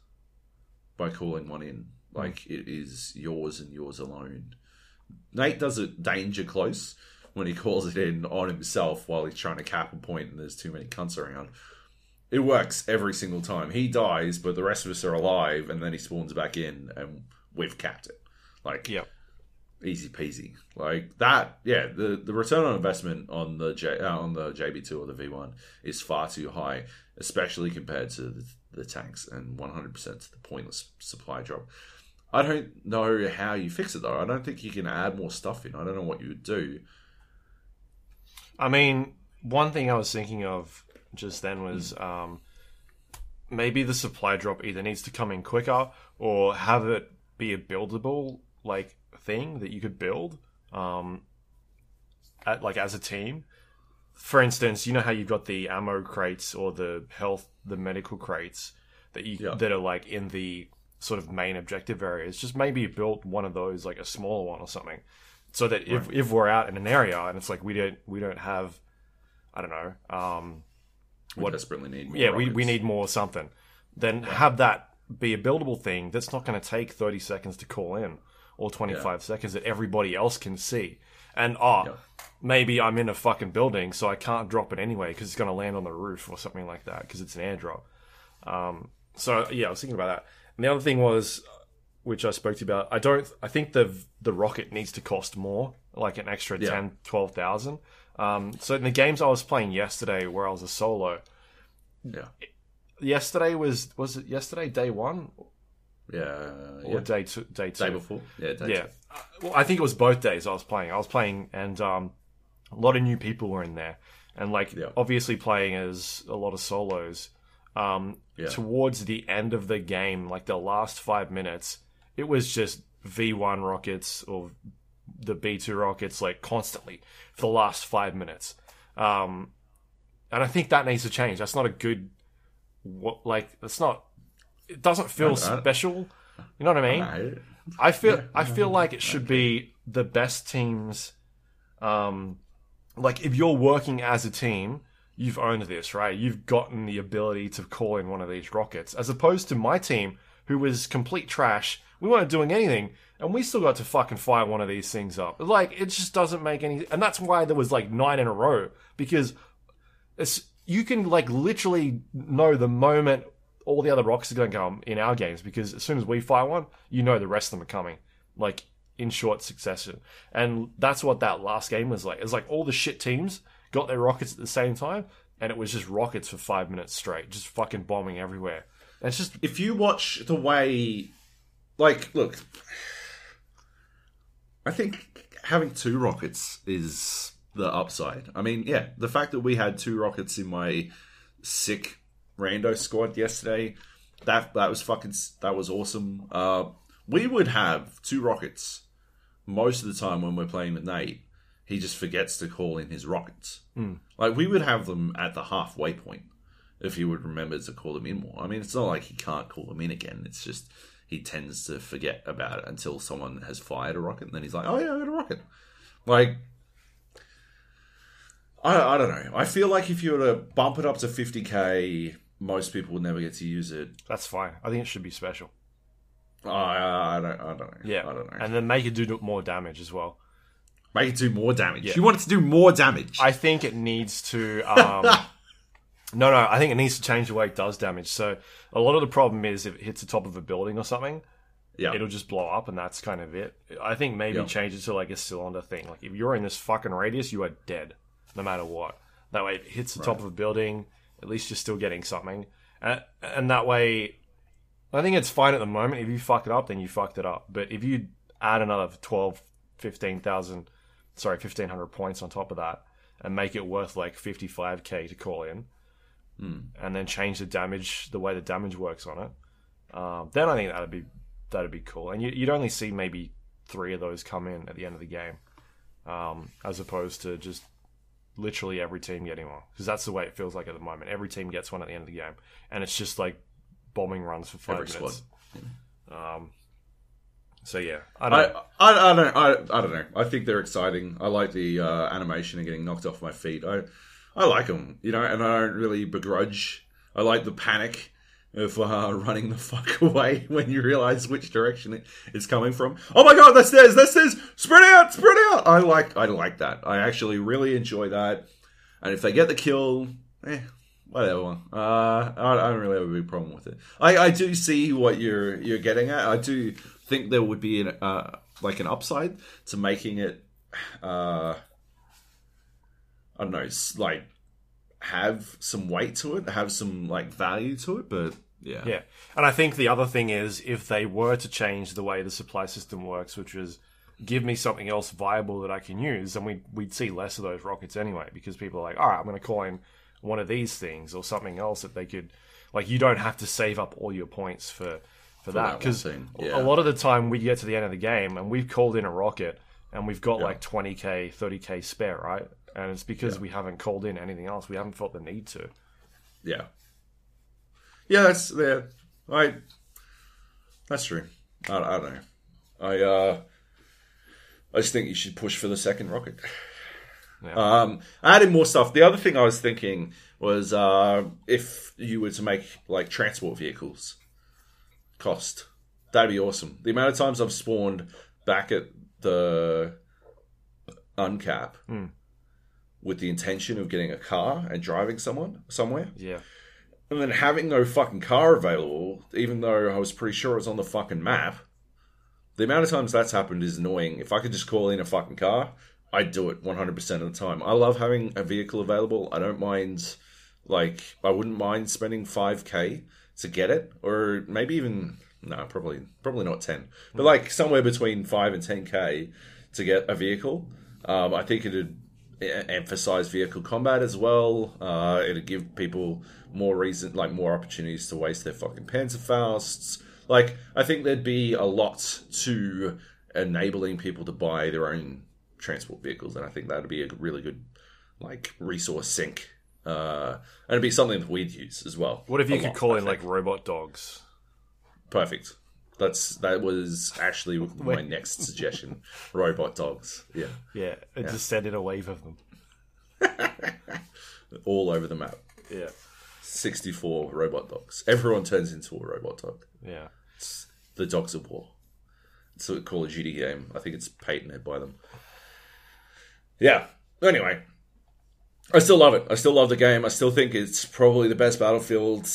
S2: by calling one in. Like hmm. it is yours and yours alone. Nate does it danger close when he calls it in on himself while he's trying to cap a point and there's too many cunts around. It works every single time. He dies, but the rest of us are alive, and then he spawns back in, and we've capped it. Like,
S1: yeah.
S2: easy peasy. Like that, yeah. The the return on investment on the J, uh, on the JB two or the V one is far too high, especially compared to the, the tanks, and one hundred percent to the pointless supply drop. I don't know how you fix it though. I don't think you can add more stuff in. I don't know what you would do.
S1: I mean, one thing I was thinking of just then was um, maybe the supply drop either needs to come in quicker or have it be a buildable like thing that you could build um, at like as a team. For instance, you know how you've got the ammo crates or the health, the medical crates that you
S2: Yeah.
S1: that are like in the sort of main objective areas. Just maybe build one of those, like a smaller one or something, so that if if we're out in an area and it's like we don't we don't have, I don't know, um,
S2: We
S1: What-
S2: desperately need. More
S1: yeah, we, we need more something. Then have that be a buildable thing that's not going to take 30 seconds to call in or 25 seconds that everybody else can see. And, oh,
S2: Yeah.
S1: maybe I'm in a fucking building, so I can't drop it anyway because it's going to land on the roof or something like that because it's an airdrop. Um, so, yeah, I was thinking about that. And the other thing was, which I spoke to you about, I don't, I think the the rocket needs to cost more, like an extra
S2: Yeah.
S1: ten, twelve thousand. Um, so in the games I was playing yesterday, where I was a solo,
S2: Yeah,
S1: yesterday was was it yesterday day one?
S2: Yeah,
S1: or
S2: yeah.
S1: day two day two.
S2: Day before, yeah, day
S1: yeah. Uh, well i think it was both days i was playing. I was playing and um a lot of new people were in there. And like
S2: Yeah.
S1: obviously playing as a lot of solos um
S2: Yeah.
S1: towards the end of the game like the last five minutes it was just v1 rockets or the b2 rockets like constantly for the last five minutes um and i think that needs to change that's not a good what like it's not it doesn't feel
S2: I- I-
S1: special you know what i mean
S2: Right.
S1: I feel I feel like it should be the best teams. Um, like if you're working as a team, you've owned this, right? You've gotten the ability to call in one of these rockets, as opposed to my team, who was complete trash. We weren't doing anything, and we still got to fucking fire one of these things up. Like it just doesn't make any, and that's why there was like nine in a row because it's you can like literally know the moment all the other rocks are going to come in our games because as soon as we fire one, you know the rest of them are coming, like in short succession. And that's what that last game was like. It's like all the shit teams got their rockets at the same time, and it was just rockets for five minutes straight, just fucking bombing everywhere. And it's just
S2: if you watch the way, like, look, I think having two rockets is the upside. I mean, yeah, the fact that we had two rockets in my sick rando squad yesterday, that that was fucking that was awesome. Uh, we would have two rockets most of the time when we're playing with Nate. He just forgets to call in his rockets. Like we would have them at the halfway point if he would remember to call them in more. I mean, it's not like he can't call them in again. It's just he tends to forget about it until someone has fired a rocket, and then he's like, "Oh yeah, I got a rocket." Like, I, I don't know. I feel like if you were to bump it up to 50k, most people would never get to use it.
S1: that's fine. I think it should be special.
S2: I, I don't. I don't know.
S1: Yeah,
S2: I don't know.
S1: And then make it do more damage as well.
S2: Make it do more damage.
S1: Yeah.
S2: You want it to do more damage.
S1: I think it needs to. Um, no, no. I think it needs to change the way it does damage. So a lot of the problem is if it hits the top of a building or something,
S2: yeah.
S1: it'll just blow up, and that's kind of it. I think maybe
S2: Yeah.
S1: change it to like a cylinder thing. Like if you're in this fucking radius, you are dead, no matter what. That way, if it hits the top of a building, at least you're still getting something, and, and that way, I think it's fine at the moment. If you fuck it up, then you fucked it up. But if you add another 12, 15,000, sorry, 1,500 points on top of that, and make it worth like 55k to call in, and then change the damage, the way the damage works on it, um, then I think that'd be that'd be cool. And you, you'd only see maybe three of those come in at the end of the game, um, as opposed to just literally every team getting one. Because that's the way it feels like at the moment. Every team gets one at the end of the game, and it's just like bombing runs for five
S2: Every
S1: minutes. Um, so yeah, I don't.
S2: I, I, I don't I, I don't know. I think they're exciting. I like the uh, animation of getting knocked off my feet. I I like them, you know, and I don't really begrudge. I like the panic of uh, running the fuck away when you realize which direction it, it's coming from. Oh my god, that's stairs, that's stairs, spread out, spread out. I like I like that. I actually really enjoy that. And if they get the kill, eh, whatever. Uh, I, I don't really have a big problem with it. I, I do see what you're you're getting at. I do think there would be an uh, like an upside to making it. Uh, I don't know, like have some weight to it, have some like value to it. But yeah,
S1: Yeah, and I think the other thing is if they were to change the way the supply system works, which is give me something else viable that I can use, then we we'd see less of those rockets anyway because people are like, all right, I'm going to call in one of these things or something else that they could like. You don't have to save up all your points for for,
S2: that
S1: that because
S2: thing,
S1: a lot of the time we get to the end of the game and we've called in a rocket and we've got like 20k, 30k spare, right? And it's because we haven't called in anything else. We haven't felt the need to.
S2: yeah, yeah. That's yeah. I that's true. I, I don't know. I uh, I just think you should push for the second rocket.
S1: Yeah.
S2: Um, adding more stuff. The other thing I was thinking was uh, if you were to make like transport vehicles cost, that'd be awesome. The amount of times I've spawned back at the uncap with the intention of getting a car and driving someone somewhere,
S1: Yeah.
S2: and then having no fucking car available, even though I was pretty sure it was on the fucking map. The amount of times that's happened is annoying. If I could just call in a fucking car, I'd do it 100% of the time. I love having a vehicle available. I don't mind, like, I wouldn't mind spending 5k to get it, or maybe even, no, probably, probably not 10, but like somewhere between 5 and 10k to get a vehicle. Um, I think it'd emphasize vehicle combat as well. Uh, it'd give people more reason, like more opportunities to waste their fucking Panzerfausts. Like, I think there'd be a lot to enabling people to buy their own transport vehicles, and I think that'd be a really good, like, resource sink. Uh, and it'd be something that we'd use as well.
S1: What if you could
S2: lot,
S1: call
S2: I
S1: in
S2: think.
S1: like robot dogs?
S2: perfect? That's that was actually my next suggestion. Robot dogs. Yeah.
S1: Yeah, it just sent in a wave of them.
S2: All over the map.
S1: Yeah,
S2: 64 robot dogs. Everyone turns into a robot dog.
S1: yeah.
S2: It's The dogs of war. It's a Call of Duty game. I think it's patented by them. Yeah. Anyway, I still love it. I still love the game. I still think it's probably the best Battlefield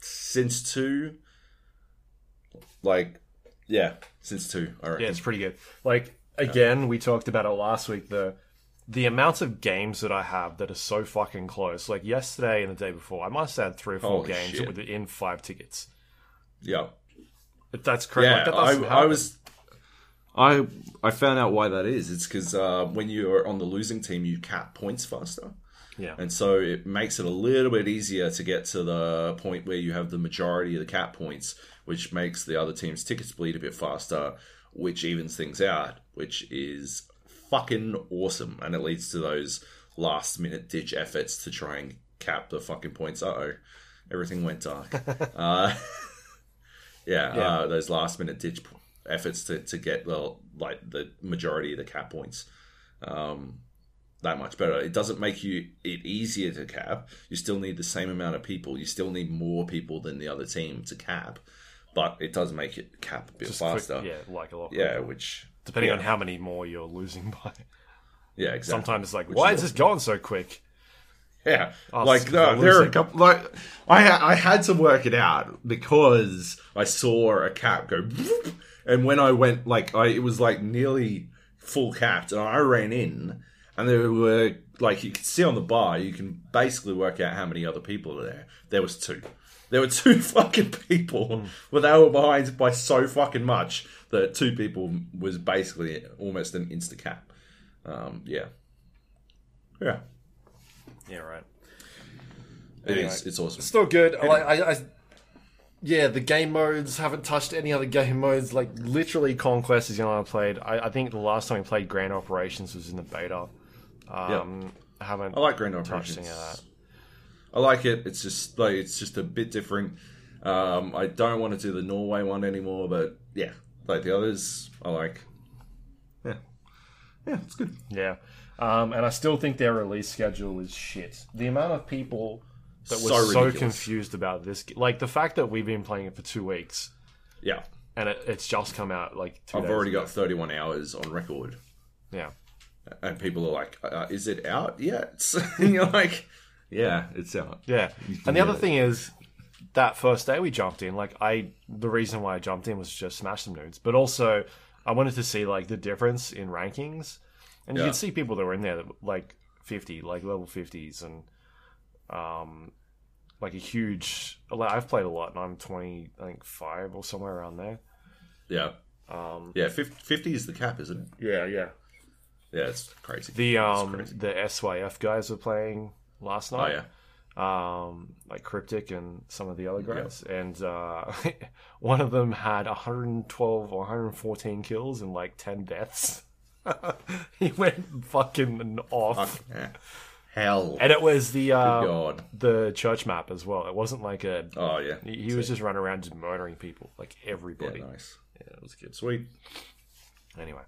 S2: since two. Like, yeah, since two. I reckon.
S1: Yeah, it's pretty good. Like again, we talked about it last week. The the amount of games that I have that are so fucking close. Like yesterday and the day before, I must have had three or four
S2: Holy
S1: games
S2: shit.
S1: within five tickets.
S2: Yeah.
S1: That's crazy.
S2: Yeah,
S1: like, that
S2: I, I was. I I found out why that is. It's because uh, when you're on the losing team, you cap points faster,
S1: yeah,
S2: and so it makes it a little bit easier to get to the point where you have the majority of the cap points, which makes the other team's tickets bleed a bit faster, which evens things out, which is fucking awesome, and it leads to those last minute ditch efforts to try and cap the fucking points. Uh oh, everything went dark. uh, yeah,
S1: Yeah.
S2: Uh, those last minute ditch efforts to, to get the like the majority of the cap points um, that much better. It doesn't make you it easier to cap. You still need the same amount of people. You still need more people than the other team to cap, but it does make it cap a bit
S1: Just quick-
S2: faster.
S1: yeah, like a lot.
S2: Yeah, which
S1: depending on how many more you're losing by.
S2: yeah, exactly.
S1: Sometimes it's like,
S2: Which
S1: why
S2: is
S1: is this going so quick?
S2: Yeah,
S1: Oh,
S2: like no, there are a couple. Like I, ha- I had to work it out because I saw a cap go, and when I went, like I, it was like nearly full capped, and I ran in, and there were like you could see on the bar, you can basically work out how many other people are there. There was two. There were two fucking people, but they were behind by so fucking much that two people was basically almost an insta cap. Um, yeah, yeah,
S1: Yeah, right.
S2: it is.
S1: Anyway.
S2: It's awesome.
S1: Still good. Like I, I, yeah, the game modes haven't touched any other game modes. Like literally, Conquest is the only one I played. I, I think the last time we played Grand Operations was in the beta. Um, I haven't
S2: I like Grand
S1: touched
S2: Operations.
S1: any of that.
S2: I like it. It's just like it's just a bit different. Um, I don't want to do the Norway one anymore, but yeah, like the others, I like. Yeah, yeah, it's good.
S1: Yeah, um, and I still think their release schedule is shit. The amount of people that were
S2: So
S1: so,
S2: ridiculous.
S1: confused about this, like the fact that we've been playing it for two weeks
S2: Yeah,
S1: and it, it's just come out like 2
S2: I've
S1: days
S2: already
S1: ago.
S2: got 31 hours on record,
S1: yeah.
S2: and people are like, uh, "Is it out yet?" and you're like, "Yeah, it's out."
S1: Yeah. And the other thing is that first day we jumped in, like I the reason why I jumped in was just smash some nudes. But also I wanted to see like the difference in rankings. And you
S2: Yeah.
S1: could see people that were in there that were, like fifty, like level fifties and um like a huge like, I've played a lot and I'm twenty I think five or somewhere around there.
S2: Yeah,
S1: Um
S2: yeah. 50, 50 is the cap, isn't it?
S1: Yeah, yeah.
S2: Yeah, it's crazy.
S1: The um
S2: crazy.
S1: the SYF guys were playing last
S2: oh
S1: night.
S2: yeah,
S1: um, like Cryptic and some of the other guys, and uh, one of them had 112 or 114 kills and like 10 deaths. he went fucking off,
S2: Fuck, yeah. hell,
S1: and it was the uh,
S2: God.
S1: the church map as well. It wasn't like a
S2: Oh yeah,
S1: he, he was just running around just murdering people, like
S2: yeah,
S1: everybody.
S2: nice,
S1: Yeah, it was good.
S2: sweet,
S1: Anyway,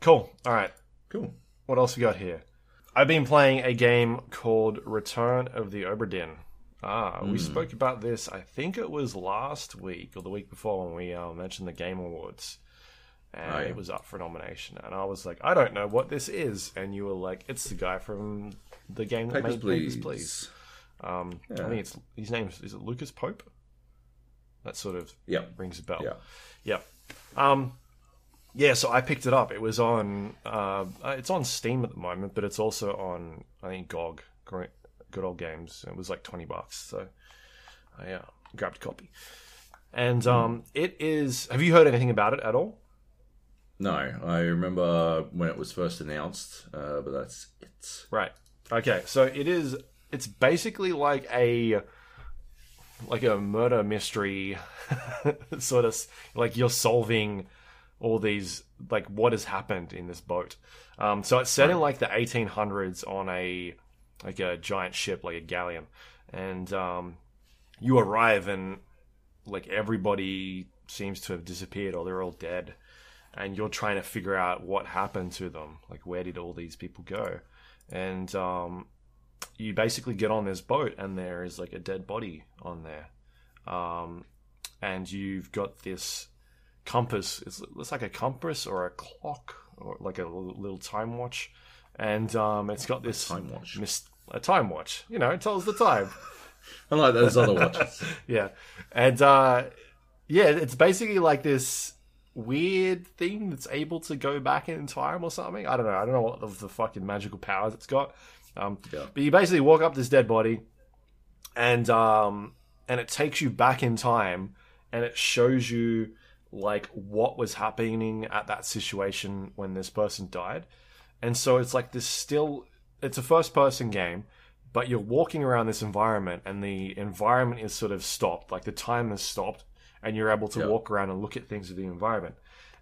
S1: cool. All right,
S2: cool.
S1: what else we got here? I've been playing a game called Return of the Obra Dinn. Ah, we spoke about this. I think it was last week or the week before when we uh, mentioned the Game Awards, and
S2: Oh, yeah.
S1: it was up for nomination. And I was like, I don't know what this is, and you were like, it's the guy from the game that
S2: Papers,
S1: made
S2: please.
S1: Papers, Please. Um, I
S2: Yeah.
S1: think it's his name is, is it Lucas Pope. That sort of
S2: Yep.
S1: rings a bell.
S2: Yeah.
S1: Um, yeah, so I picked it up. It was on. Uh, it's on Steam at the moment, but it's also on I think GOG, Good Old Games. It was like twenty bucks, so I uh, grabbed a copy. And um, it is. Have you heard anything about it at all?
S2: No, I remember when it was first announced, uh, but that's it.
S1: Right. Okay. So it is. It's basically like a like a murder mystery, sort of like you're solving all these like what has happened in this boat. Um, so it's set in like the 1800s on a like a giant ship, like a galleon, and um, you arrive and like everybody seems to have disappeared or they're all dead, and you're trying to figure out what happened to them. Like where did all these people go? And um, you basically get on this boat and there is like a dead body on there. Um, and you've got this compass. It's, it's like a compass or a clock or like a little time watch. And um, it's got this
S2: Time watch.
S1: mis- a time watch. You know, it tells the time.
S2: Unlike those other watches.
S1: yeah, and uh, yeah, it's basically like this weird thing that's able to go back in time or something. I don't know. I don't know what of the fucking magical powers it's got. Um,
S2: Yeah.
S1: But you basically walk up this dead body, and um, and it takes you back in time, and it shows you like what was happening at that situation when this person died, and so it's like this still. It's a first person game, but you're walking around this environment, and the environment is sort of stopped, like the time has stopped, and you're able to
S2: Yeah.
S1: walk around and look at things of the environment,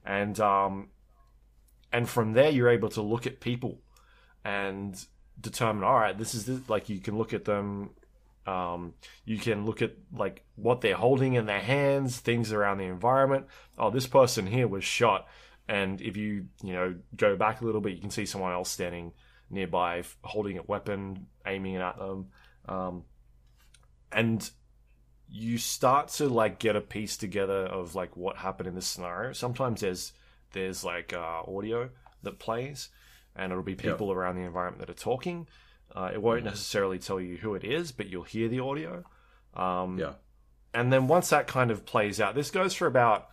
S1: and um, and from there you're able to look at people and determine all right this is the, like you can look at them um, you can look at like what they're holding in their hands things around the environment. Oh this person here was shot. And if you you know go back a little bit you can see someone else standing nearby f- holding a weapon aiming it at them. Um, and you start to like get a piece together of like what happened in this scenario. Sometimes there's there's like uh, audio that plays and it'll be people around the environment that are talking uh, it won't necessarily tell you who it is but you'll hear the audio. Um,
S2: Yeah.
S1: and then once that kind of plays out this goes for about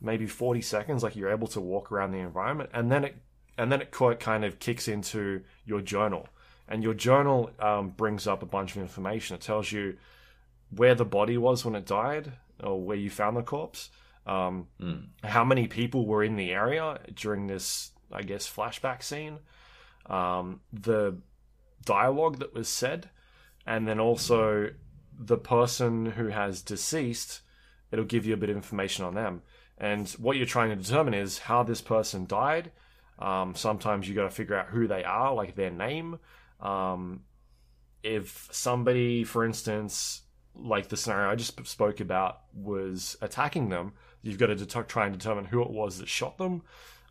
S1: maybe 40 seconds like you're able to walk around the environment and then it and then it kind of kicks into your journal. And your journal um, brings up a bunch of information. It tells you where the body was when it died or where you found the corpse um, how many people were in the area during this i guess flashback scene. Um, the dialogue that was said and then also the person who has deceased it'll give you a bit of information on them. And what you're trying to determine is how this person died. Um, sometimes you got to figure out who they are like their name. Um, if somebody for instance like the scenario i just spoke about was attacking them you've got to det- try and determine who it was that shot them.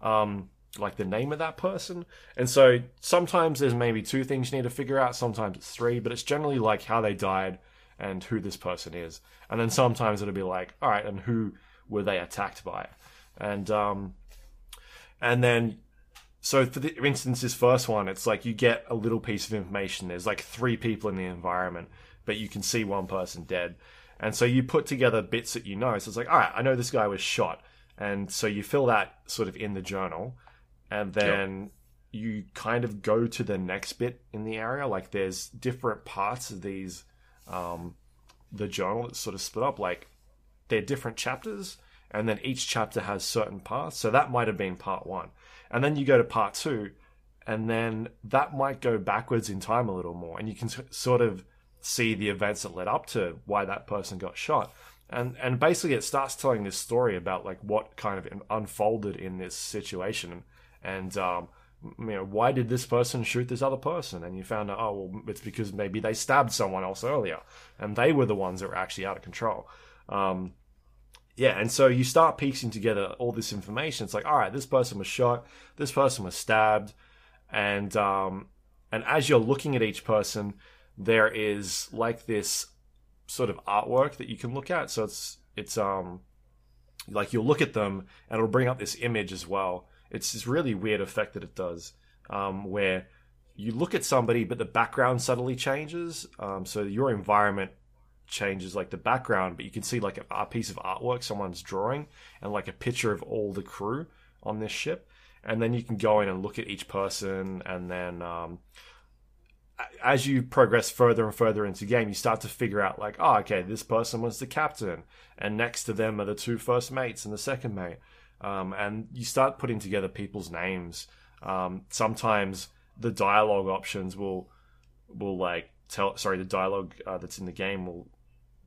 S1: Um, like the name of that person. And so sometimes there's maybe two things you need to figure out sometimes it's three but it's generally like how they died and who this person is. And then sometimes it'll be like all right and who were they attacked by? And um and then so for, the, instance this first one it's like you get a little piece of information. There's like three people in the environment but you can see one person dead. And so you put together bits that you know. So it's like all right i know this guy was shot. And so you fill that sort of in the journal and then you kind of go to the next bit in the area. Like there's different parts of these um the journal that's sort of split up. Like they're different chapters and then each chapter has certain parts. So that might have been part one. And then you go to part two and then that might go backwards in time a little more and you can s- sort of see the events that led up to why that person got shot. And and basically it starts telling this story about like what kind of unfolded in this situation and um you know why did this person shoot this other person and you found out oh well it's because maybe they stabbed someone else earlier and they were the ones that were actually out of control um yeah, and so you start piecing together all this information. It's like, all right, this person was shot, this person was stabbed, and um, and as you're looking at each person, there is like this sort of artwork that you can look at. So it's it's um like you'll look at them and it'll bring up this image as well. It's this really weird effect that it does, um, where you look at somebody, but the background subtly changes. Um, so your environment changes like the background, but you can see like a, a piece of artwork someone's drawing and like a picture of all the crew on this ship. And then you can go in and look at each person, and then um, as you progress further and further into the game, you start to figure out like, oh, okay, this person was the captain, and next to them are the two first mates and the second mate, um, and you start putting together people's names. Um, sometimes the dialogue options will will like tell sorry the dialogue uh, that's in the game will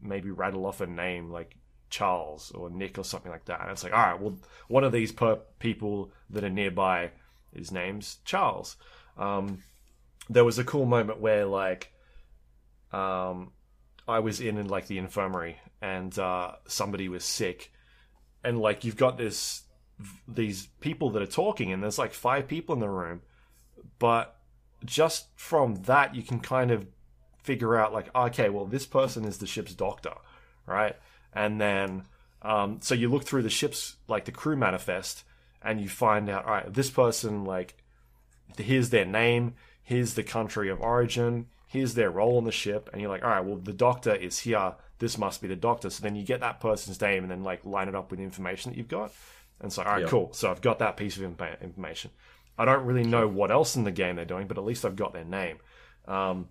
S1: maybe rattle off a name like Charles or Nick or something like that and it's like all right well one of these per people that are nearby his name's Charles um, there was a cool moment where like um, I was in, in like the infirmary and uh, somebody was sick, and like you've got this these people that are talking, and there's like five people in the room, but just from that you can kind of figure out like okay, well this person is the ship's doctor, right? And then um, so you look through the ship's like the crew manifest, and you find out all right, this person like here's their name, here's the country of origin, here's their role on the ship, and you're like, all right, well, the doctor is here. This must be the doctor. So then you get that person's name and then like line it up with the information that you've got. And so, all right,
S2: Yep.
S1: cool. So I've got that piece of information. I don't really know what else in the game they're doing, but at least I've got their name. Um,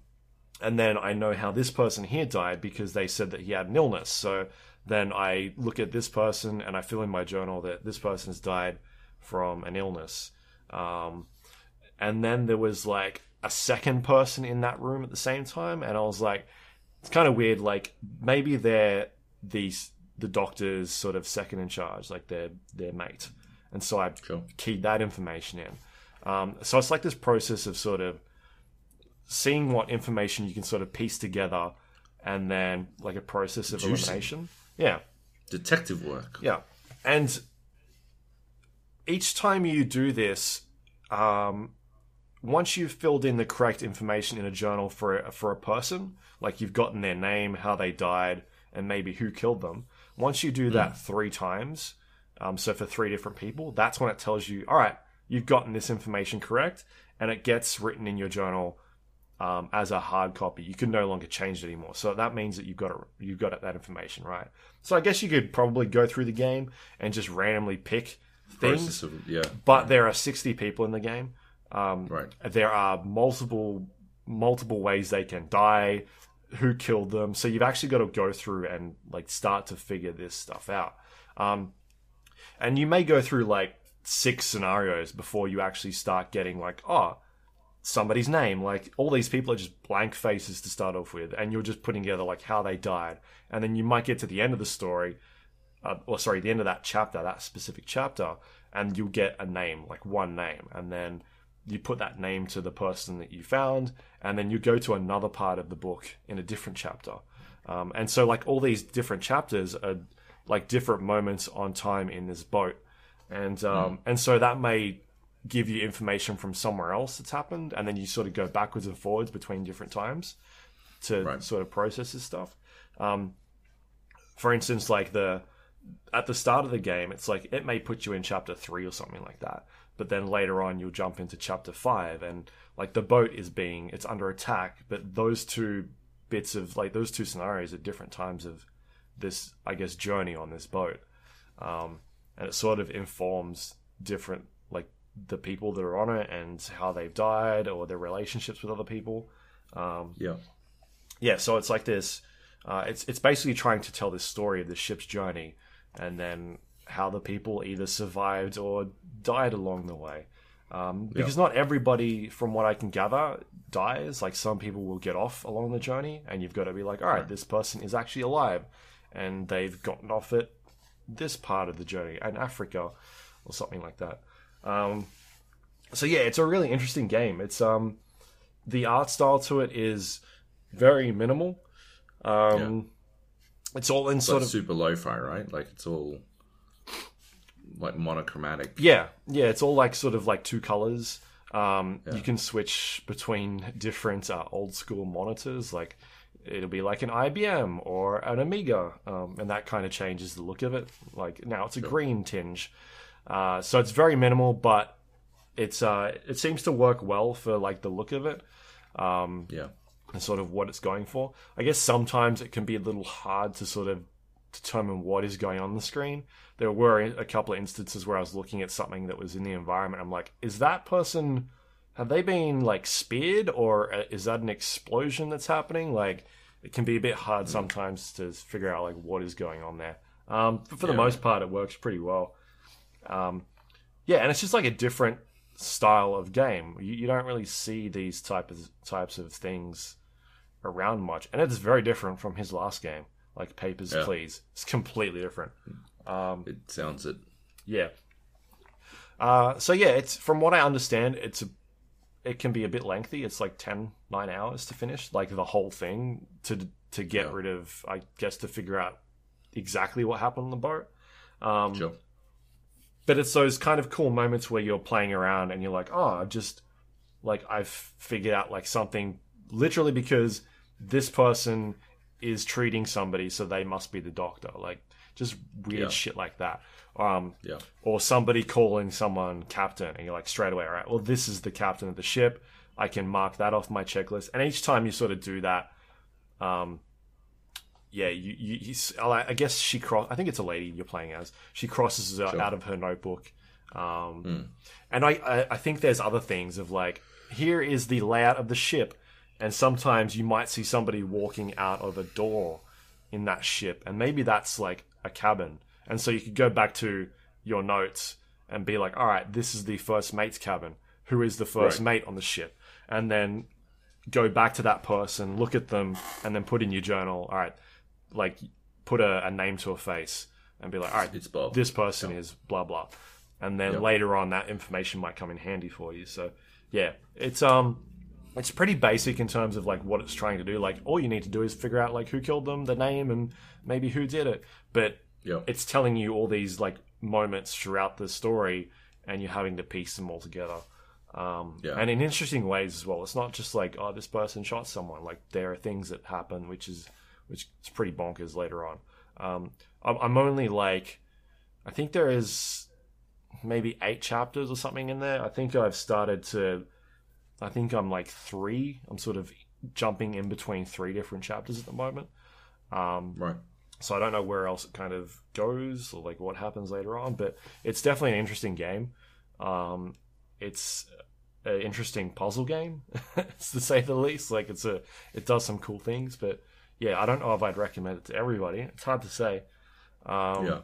S1: and then I know how this person here died because they said that he had an illness. So then I look at this person and I fill in my journal that this person's died from an illness. Um, and then there was like a second person in that room at the same time, and I was like, it's kind of weird. Like maybe they're these the doctor's sort of second in charge, like their their mate, and so I
S2: Sure.
S1: keyed that information in. Um, so it's like this process of sort of seeing what information you can sort of piece together, and then like a process of
S2: Juicy.
S1: elimination. Yeah,
S2: Detective work.
S1: yeah, and each time you do this, um, once you've filled in the correct information in a journal for a, for a person, like you've gotten their name, how they died, and maybe who killed them. Once you do that three times, um, so for three different people, that's when it tells you, all right, you've gotten this information correct, and it gets written in your journal um, as a hard copy. You can no longer change it anymore. So that means that you've got it, you've got that information right. So I guess you could probably go through the game and just randomly pick things,
S2: of yeah.
S1: but there are 60 people in the game. Um,
S2: Right.
S1: there are multiple multiple ways they can die, who killed them. So you've actually got to go through and like start to figure this stuff out. Um, and you may go through like six scenarios before you actually start getting like, oh, somebody's name. Like all these people are just blank faces to start off with, and you're just putting together like how they died, and then you might get to the end of the story, uh, or sorry, the end of that chapter, that specific chapter, and you'll get a name, like one name, and then you put that name to the person that you found, and then you go to another part of the book in a different chapter. Um, and so, like, all these different chapters are like different moments on time in this boat. And um, and so that may give you information from somewhere else that's happened, and then you sort of go backwards and forwards between different times to
S2: Right.
S1: sort of process this stuff. Um, for instance, like the at the start of the game, it's like it may put you in chapter three or something like that. But then later on, you'll jump into chapter five, and like the boat is being it's under attack. But those two bits of like those two scenarios at different times of this, I guess, journey on this boat, um, and it sort of informs different like the people that are on it and how they've died or their relationships with other people. Um,
S2: Yeah.
S1: yeah, so it's like this. Uh, it's it's basically trying to tell this story of the ship's journey, and then how the people either survived or died along the way. Um, because not everybody, from what I can gather, dies. Like some people will get off along the journey, and you've got to be like, all right, this person is actually alive, and they've gotten off at this part of the journey in Africa, or something like that. Um, so yeah, it's a really interesting game. It's um, the art style to it is very minimal. Um, It's all in
S2: It's
S1: sort
S2: like
S1: of
S2: super lo-fi, right? Like it's all like monochromatic.
S1: yeah, yeah. It's all like sort of like two colors. Um, You can switch between different uh, old school monitors. Like it'll be like an IBM or an Amiga, um, and that kind of changes the look of it. Like now it's a green tinge. Uh, so it's very minimal, but it's uh, it seems to work well for like the look of it. Um,
S2: Yeah.
S1: and sort of what it's going for. I guess sometimes it can be a little hard to sort of determine what is going on the screen. There were a couple of instances where I was looking at something that was in the environment. I'm like, is that person have they been like speared or uh, is that an explosion that's happening? Like it can be a bit hard sometimes to figure out like what is going on there. Um, but for the most part, it works pretty well. Um, yeah, and it's just like a different style of game. You, you don't really see these type of types of things around much, and it's very different from his last game, like Papers,
S2: Yeah.
S1: Please. It's completely different.
S2: Um, It sounds it.
S1: Yeah. Uh, so yeah, it's from what I understand, it's a it can be a bit lengthy. It's like 10, 9 hours to finish, like the whole thing to to get
S2: Yeah.
S1: rid of, I guess, to figure out exactly what happened on the boat. Um,
S2: Sure.
S1: but it's those kind of cool moments where you're playing around and you're like, oh, I've just like I've figured out like something literally because this person is treating somebody, so they must be the doctor. Like just weird
S2: Yeah.
S1: shit like that. Um,
S2: Yeah.
S1: or somebody calling someone captain, and you're like straight away, all right, well, this is the captain of the ship. I can mark that off my checklist. And each time you sort of do that, um, yeah, you, you, I guess she cross. I think it's a lady you're playing as. She crosses
S2: Sure.
S1: out of her notebook, um,
S2: Hmm.
S1: and I, I, I think there's other things of like, here is the layout of the ship, and sometimes you might see somebody walking out of a door in that ship, and maybe that's like a cabin, and so you could go back to your notes and be like, all right, this is the first mate's cabin. Who is the first
S2: Right.
S1: mate on the ship? And then go back to that person, look at them, and then put in your journal. All right, like put a, a name to a face and be like, all right,
S2: It's Bob.
S1: this person is blah blah, and then
S2: Yep.
S1: later on that information might come in handy for you. So yeah, it's um, it's pretty basic in terms of like what it's trying to do. Like all you need to do is figure out like who killed them, the name, and maybe who did it. But
S2: Yeah.
S1: it's telling you all these like moments throughout the story, and you're having to piece them all together. Um,
S2: Yeah.
S1: and in interesting ways as well. It's not just like oh this person shot someone. Like there are things that happen, which is which is pretty bonkers later on. Um, I'm, I'm only like I think there is maybe eight chapters or something in there. I think I've started to. I think I'm like three. I'm sort of jumping in between three different chapters at the moment. Um,
S2: Right.
S1: so I don't know where else it kind of goes or like what happens later on, but it's definitely an interesting game. Um, it's an interesting puzzle game, to say the least. Like it's a, it does some cool things, but yeah, I don't know if I'd recommend it to everybody. It's hard to say. Um,
S2: yeah.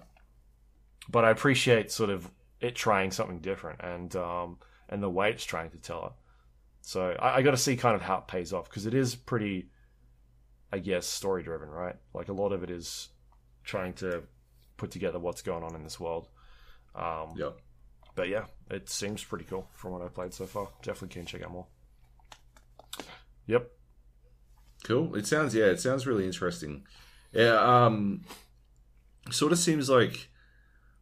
S1: but I appreciate sort of it trying something different and um, and the way it's trying to tell it. So I, I got to see kind of how it pays off because it is pretty, I guess, story driven, right? Like a lot of it is trying to put together what's going on in this world. Um,
S2: Yeah.
S1: But yeah, it seems pretty cool from what I've played so far. Definitely can check out more. Yep.
S2: Cool. It sounds yeah, it sounds really interesting. Yeah, um sort of seems like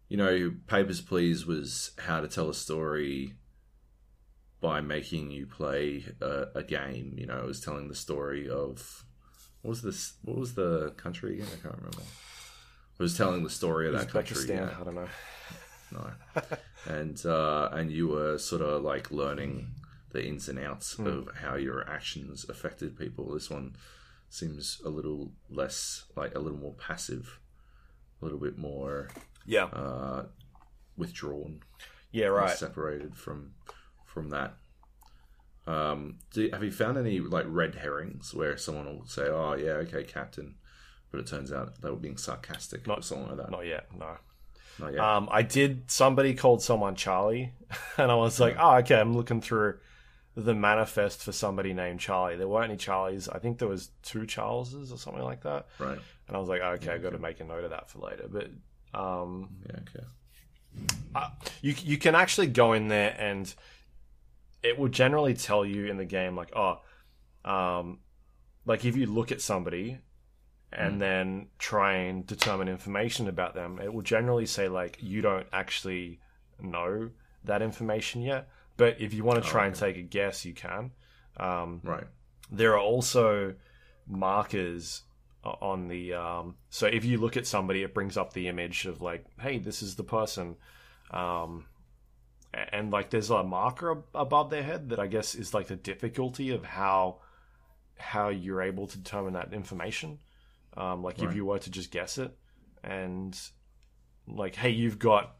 S2: you know, Papers, Please was how to tell a story by making you play a, a game. You know, it was telling the story of what was this? What was the country again? I can't remember. It was telling the story of that country. Yeah.
S1: I don't know.
S2: No. and uh, and you were sort of like learning the ins and outs
S1: Hmm.
S2: of how your actions affected people. This one seems a little less like a little more passive, a little bit more
S1: Yeah.
S2: uh, withdrawn,
S1: Yeah. Right.
S2: separated from from that. Um, do, have you found any like red herrings where someone will say, "Oh yeah, okay, Captain," but it turns out they were being sarcastic or something like that?
S1: Not yet. No.
S2: Not yet.
S1: Um, I did. Somebody called someone Charlie, and I was like, "Oh, okay." I'm looking through the manifest for somebody named Charlie. There weren't any Charlies. I think there was two Charleses or something like that.
S2: right.
S1: And I was like, "Okay, I've got to make a note of that for later." But um,
S2: Yeah. Okay.
S1: you you can actually go in there and it will generally tell you in the game like, "Oh, um, like if you look at somebody." And then try and determine information about them. It will generally say like you don't actually know that information yet, but if you want to try and take a guess, you can. Um,
S2: Right.
S1: there are also markers on the um, so if you look at somebody it brings up the image of like hey this is the person um, and like there's a marker above their head that i guess is like the difficulty of how how you're able to determine that information. Um, like if you were to just guess it and like hey you've got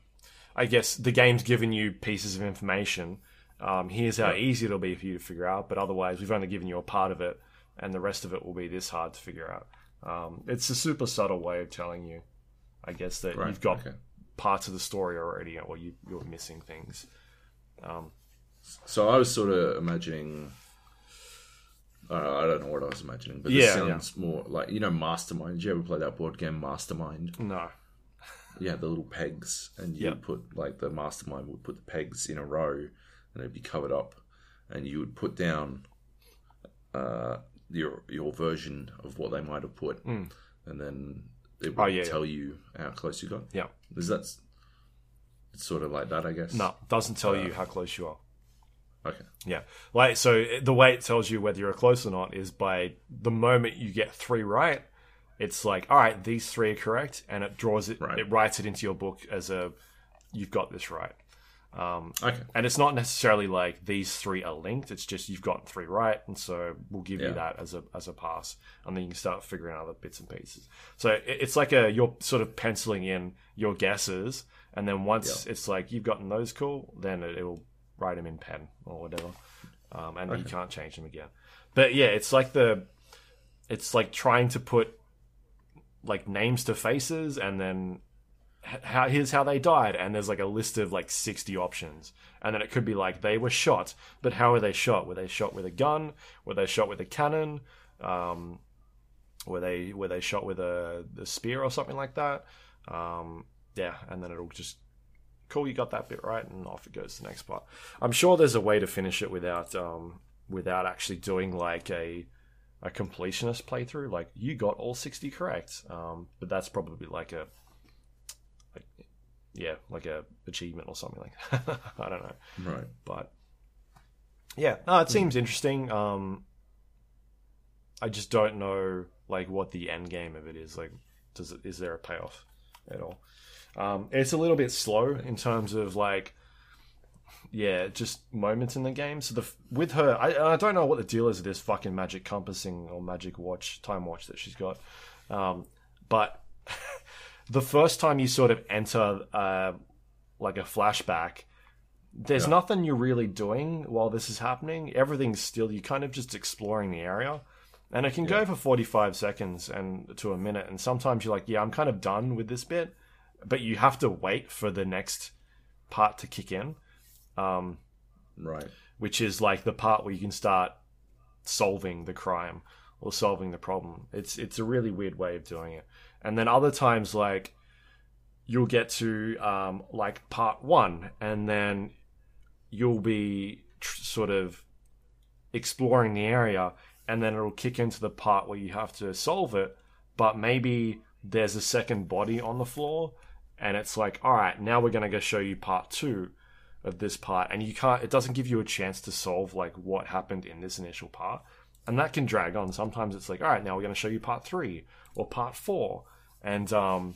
S1: i guess the game's given you pieces of information. Um, here's how easy it'll be for you to figure out but otherwise we've only given you a part of it and the rest of it will be this hard to figure out. Um, it's a super subtle way of telling you i guess that
S2: Right.
S1: you've got
S2: Okay.
S1: Parts of the story already or you, you're missing things um,
S2: So I was sort of imagining. Uh, I don't know what I was imagining, but
S1: Yeah,
S2: this sounds more like you know Mastermind. Did you ever play that board game Mastermind?
S1: no
S2: Yeah, the little pegs, and you
S1: Yeah.
S2: would put like the Mastermind would put the pegs in a row, and they'd be covered up, and you would put down uh, your your version of what they might have put, and then it
S1: Hmm. Oh, yeah,
S2: tell you how close you got.
S1: Yeah.
S2: Is that it's sort of like that? I guess.
S1: No, doesn't tell you how close you are.
S2: Okay.
S1: Yeah. Like so the way it tells you whether you're close or not is by the moment you get three right, it's like, all right, these three are correct, and it draws it
S2: Right.
S1: it writes it into your book as a you've got this right.
S2: Okay.
S1: And it's not necessarily like these three are linked. It's just you've gotten three right, and so we'll give
S2: Yeah.
S1: you that as a as a pass, and then you can start figuring out other bits and pieces. So it, it's like a you're sort of penciling in your guesses, and then once it's like you've gotten those cool, then it, it'll write them in pen or whatever, um, and you can't change them again. But yeah, it's like the it's like trying to put like names to faces, and then how here's how they died and there's like a list of like 60 options. And then it could be like they were shot but how were they shot? Were they shot with a gun? Were they shot with a cannon? Um, were they were they shot with a, a spear or something like that? Um, yeah and then it'll just cool you got that bit right and off it goes to the next part. I'm sure there's a way to finish it without um, without actually doing like a a completionist playthrough. Like you got all 60 correct um, but that's probably like a yeah, like a achievement or something like that. I don't know,
S2: Right.
S1: but yeah, no, it seems interesting. Um, I just don't know like what the end game of it is. Like, does it is there a payoff at all? Um, it's a little bit slow in terms of like, yeah, just moments in the game. So the with her, I, I don't know what the deal is with this fucking magic compassing or magic watch, time watch that she's got, um, but the first time you sort of enter uh, like a flashback, there's nothing you're really doing while this is happening. Everything's still you're kind of just exploring the area. And it can go for 45 seconds and to a minute and sometimes you're like, yeah, I'm kind of done with this bit, but you have to wait for the next part to kick in, um,
S2: Right.
S1: which is like the part where you can start solving the crime or solving the problem. It's it's a really weird way of doing it. And then other times like you'll get to um, like part one, and then you'll be tr- sort of exploring the area, and then it'll kick into the part where you have to solve it. But maybe there's a second body on the floor, and it's like, all right, now we're gonna go show you part two of this part, and you can't. It doesn't give you a chance to solve like what happened in this initial part, and that can drag on. Sometimes it's like, all right, now we're gonna show you part three or part four, and um,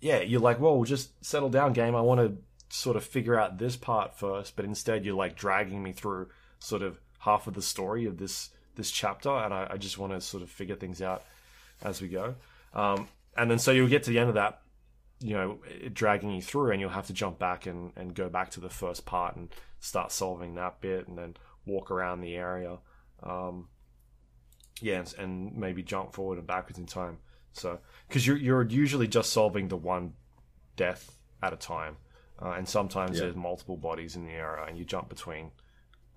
S1: yeah, you're like, well, we'll just settle down, game. I want to sort of figure out this part first, but instead you're like dragging me through sort of half of the story of this this chapter, and I, I just want to sort of figure things out as we go. Um, and then so you'll get to the end of that, you know, dragging you through, and you'll have to jump back and, and go back to the first part and start solving that bit, and then walk around the area. Um, yeah, and, and maybe jump forward and backwards in time. So, because you're you're usually just solving the one death at a time, uh, and sometimes
S2: Yeah.
S1: there's multiple bodies in the area, and you jump between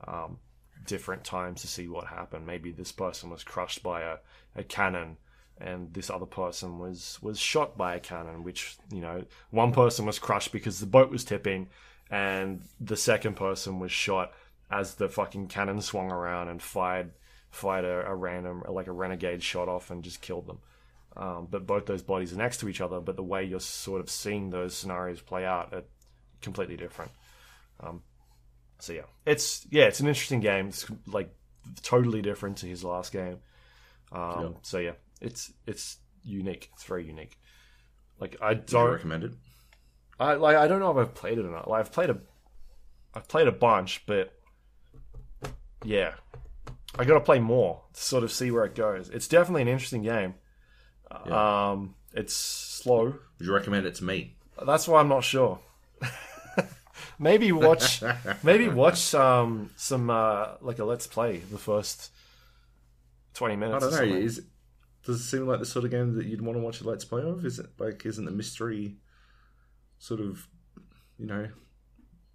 S1: um, different times to see what happened. Maybe this person was crushed by a, a cannon, and this other person was was shot by a cannon. Which you know, one person was crushed because the boat was tipping, and the second person was shot as the fucking cannon swung around and fired fired a, a random like a renegade shot off and just killed them. Um, but both those bodies are next to each other, but the way you're sort of seeing those scenarios play out are completely different. Um, so yeah, it's yeah, it's an interesting game. It's like totally different to his last game. Um,
S2: Yeah.
S1: So yeah, it's it's unique. It's very unique. Like I don't,
S2: recommend it?
S1: I like I don't know if I've played it or not. Like I've played a, I've played a bunch, but yeah, I got to play more to sort of see where it goes. It's definitely an interesting game. Um, it's slow.
S2: Would you recommend it to me?
S1: That's why I'm not sure. maybe watch, maybe watch um, some uh, like a let's play the first twenty minutes.
S2: I
S1: don't
S2: know. Is it, does it seem like the sort of game that you'd want to watch a let's play of? Is it like isn't the mystery sort of you know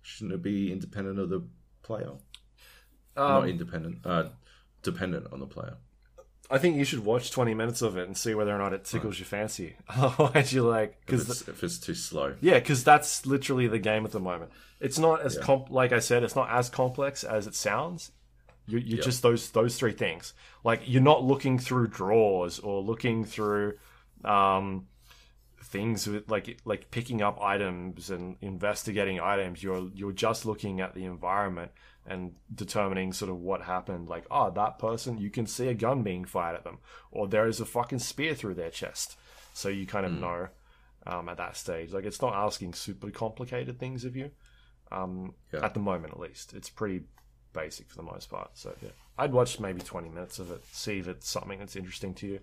S2: shouldn't it be independent of the player? Not
S1: Um,
S2: independent, uh, dependent on the player.
S1: I think you should watch 20 minutes of it and see whether or not it tickles your fancy. Otherwise, you're like,
S2: If
S1: because
S2: it's, if it's too slow.
S1: yeah, because that's literally the game at the moment. It's not as comp, like I said, it's not as complex as it sounds. You, you're just those those three things. Like you're not looking through drawers or looking through um, things with like like picking up items and investigating items. You're you're just looking at the environment and determining sort of what happened. Like, oh, that person, you can see a gun being fired at them, or there is a fucking spear through their chest. So you kind of know um, at that stage. Like, it's not asking super complicated things of you. Um,
S2: Yeah.
S1: At the moment, at least, it's pretty basic for the most part. So yeah, I'd watch maybe twenty minutes of it, see if it's something that's interesting to you,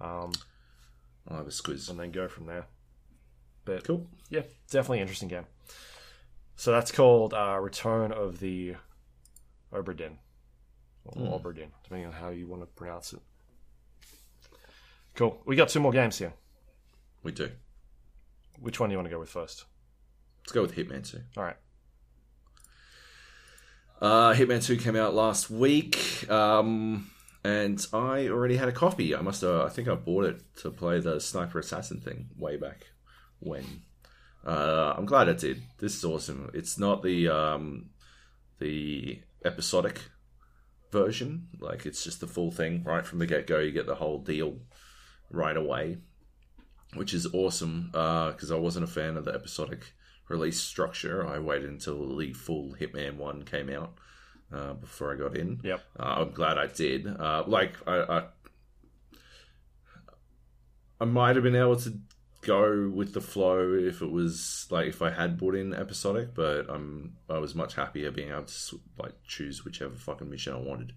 S1: um,
S2: I'll have a squeeze
S1: and then go from there. But
S2: Cool.
S1: yeah, definitely interesting game. So that's called uh, Return of the Obra Dinn. Or Oberdin, depending on how you want to pronounce it. Cool. We got two more games here.
S2: We do.
S1: Which one do you want to go with first?
S2: Let's go with Hitman 2.
S1: All right.
S2: Uh, Hitman 2 came out last week, um, and I already had a copy. I must have, I think I bought it to play the Sniper Assassin thing way back when. Uh, I'm glad I did. This is awesome. It's not the um, the episodic version, like it's just the full thing right from the get go. You get the whole deal right away, which is awesome Uh because I wasn't a fan of the episodic release structure. I waited until the full Hitman one came out uh, before I got in.
S1: Yep.
S2: Uh, I'm glad I did. Uh, like I, I, I might have been able to go with the flow if it was like if I had bought in episodic, but I'm I was much happier being able to like choose whichever fucking mission I wanted.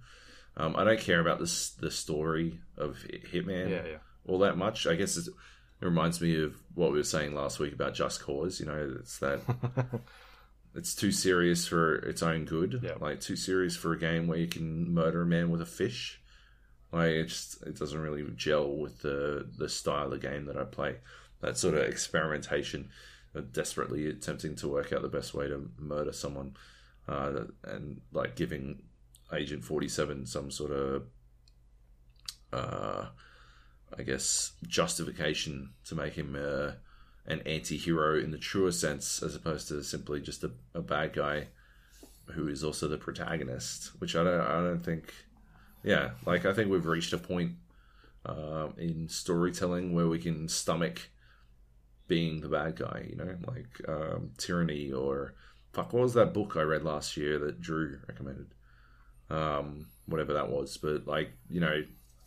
S2: Um, I don't care about this the story of Hitman
S1: Yeah, yeah.
S2: all that much. I guess it's, it reminds me of what we were saying last week about Just Cause. You know, it's that it's too serious for its own good.
S1: Yeah.
S2: Like too serious for a game where you can murder a man with a fish. Like it just it doesn't really gel with the the style of game that I play. That sort of experimentation, uh, desperately attempting to work out the best way to murder someone, uh, and like giving Agent Forty Seven some sort of uh, I guess, justification to make him uh, an anti hero in the truer sense, as opposed to simply just a, a bad guy who is also the protagonist, which I don't, I don't think, yeah, like I think we've reached a point um, in storytelling where we can stomach being the bad guy, you know, like um, Tyranny or fuck, what was that book I read last year that Drew recommended? Um, whatever that was, but like, you know,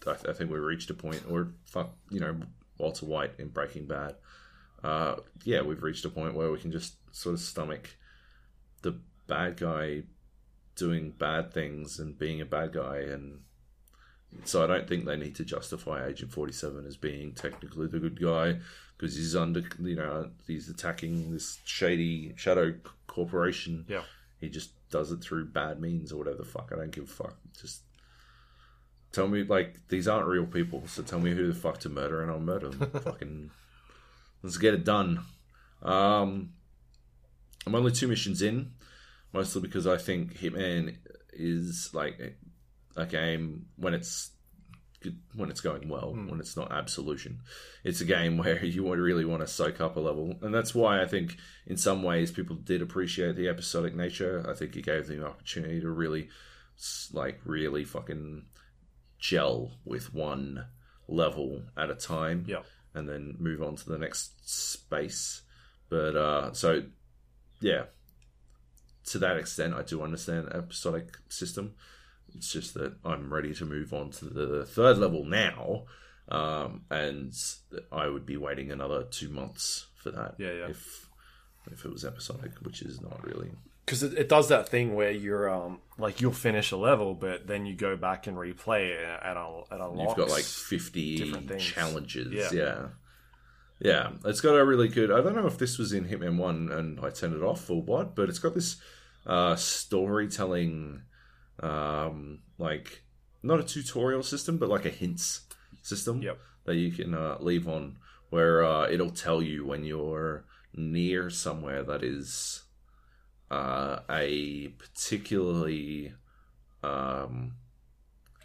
S2: I, I think we reached a point, or fuck, you know, Walter White in Breaking Bad. Uh, yeah, we've reached a point where we can just sort of stomach the bad guy doing bad things and being a bad guy, and so I don't think they need to justify Agent Forty Seven as being technically the good guy because he's under, you know, he's attacking this shady shadow corporation.
S1: Yeah.
S2: He just does it through bad means or whatever the fuck. I don't give a fuck. Just tell me, like, these aren't real people, so tell me who the fuck to murder and I'll murder them. Fucking, let's get it done. Um, I'm only two missions in, mostly because I think Hitman is like a game when it's when it's going well, when it's not absolution. It's a game where you really want to soak up a level, and that's why I think in some ways people did appreciate the episodic nature. I think it gave them the opportunity to really, like, really fucking gel with one level at a time
S1: Yeah.
S2: and then move on to the next space. But uh, so, yeah, to that extent, I do understand episodic system. It's just that I'm ready to move on to the third level now, um, and I would be waiting another two months for that.
S1: Yeah, yeah.
S2: If if it was episodic, which is not really.
S1: because it, it does that thing where you're um like you'll finish a level, but then you go back and replay it and un- and unlocks.
S2: You've got like 50
S1: different
S2: challenges.
S1: Yeah.
S2: Yeah. yeah. It's got a really good. I don't know if this was in Hitman 1 and I turned it off or what, but it's got this uh, storytelling, um, like, not a tutorial system, but like a hints system
S1: Yep.
S2: that you can uh, leave on where uh, it'll tell you when you're near somewhere that is uh, a particularly um,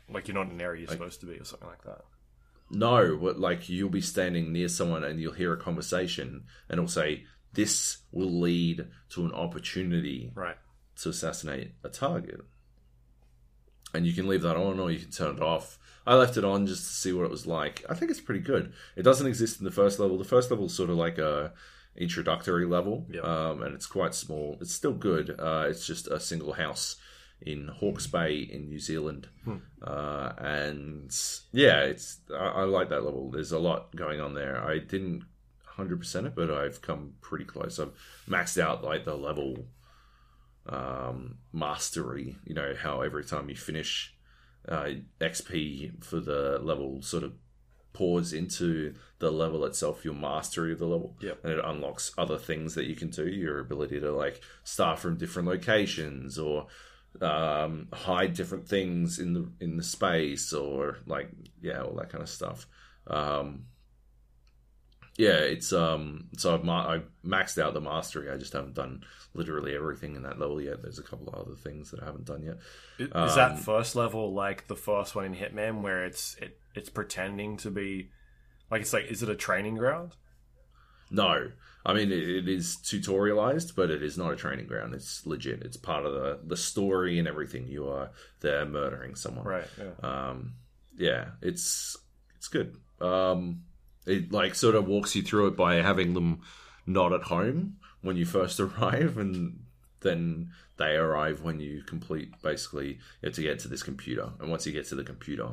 S1: Like you're not in an area you're supposed to be, or something like that.
S2: No, but like you'll be standing near someone and you'll hear a conversation, and it'll say, "This will lead to an opportunity
S1: Right.
S2: to assassinate a target." And you can leave that on, or you can turn it off. I left it on just to see what it was like. I think it's pretty good. It doesn't exist in the first level. The first level is sort of like a introductory level,
S1: Yeah.
S2: um, and it's quite small. It's still good. Uh, it's just a single house in Hawke's Bay in New Zealand, uh, and yeah, it's I, I like that level. There's a lot going on there. I didn't hundred percent it, but I've come pretty close. I've maxed out like the level um, mastery. You know how every time you finish uh, XP for the level sort of pours into the level itself, your mastery of the level,
S1: Yep.
S2: and it unlocks other things that you can do. Your ability to like start from different locations or um, hide different things in the in the space or like yeah, all that kind of stuff. Um, yeah, it's um. So I've ma- I maxed out the mastery. I just haven't done literally everything in that level yet. There's a couple of other things that I haven't done yet.
S1: Is,
S2: Um,
S1: that first level like the first one in Hitman, where it's it it's pretending to be like it's like is it a training ground?
S2: No, I mean it, it is tutorialized, but it is not a training ground. It's legit. It's part of the the story and everything. You are there murdering someone.
S1: Right. Yeah.
S2: um, yeah, it's it's good. Um, it like sort of walks you through it by having them not at home when you first arrive, and then they arrive when you complete. Basically, you have to get to this computer, and once you get to the computer,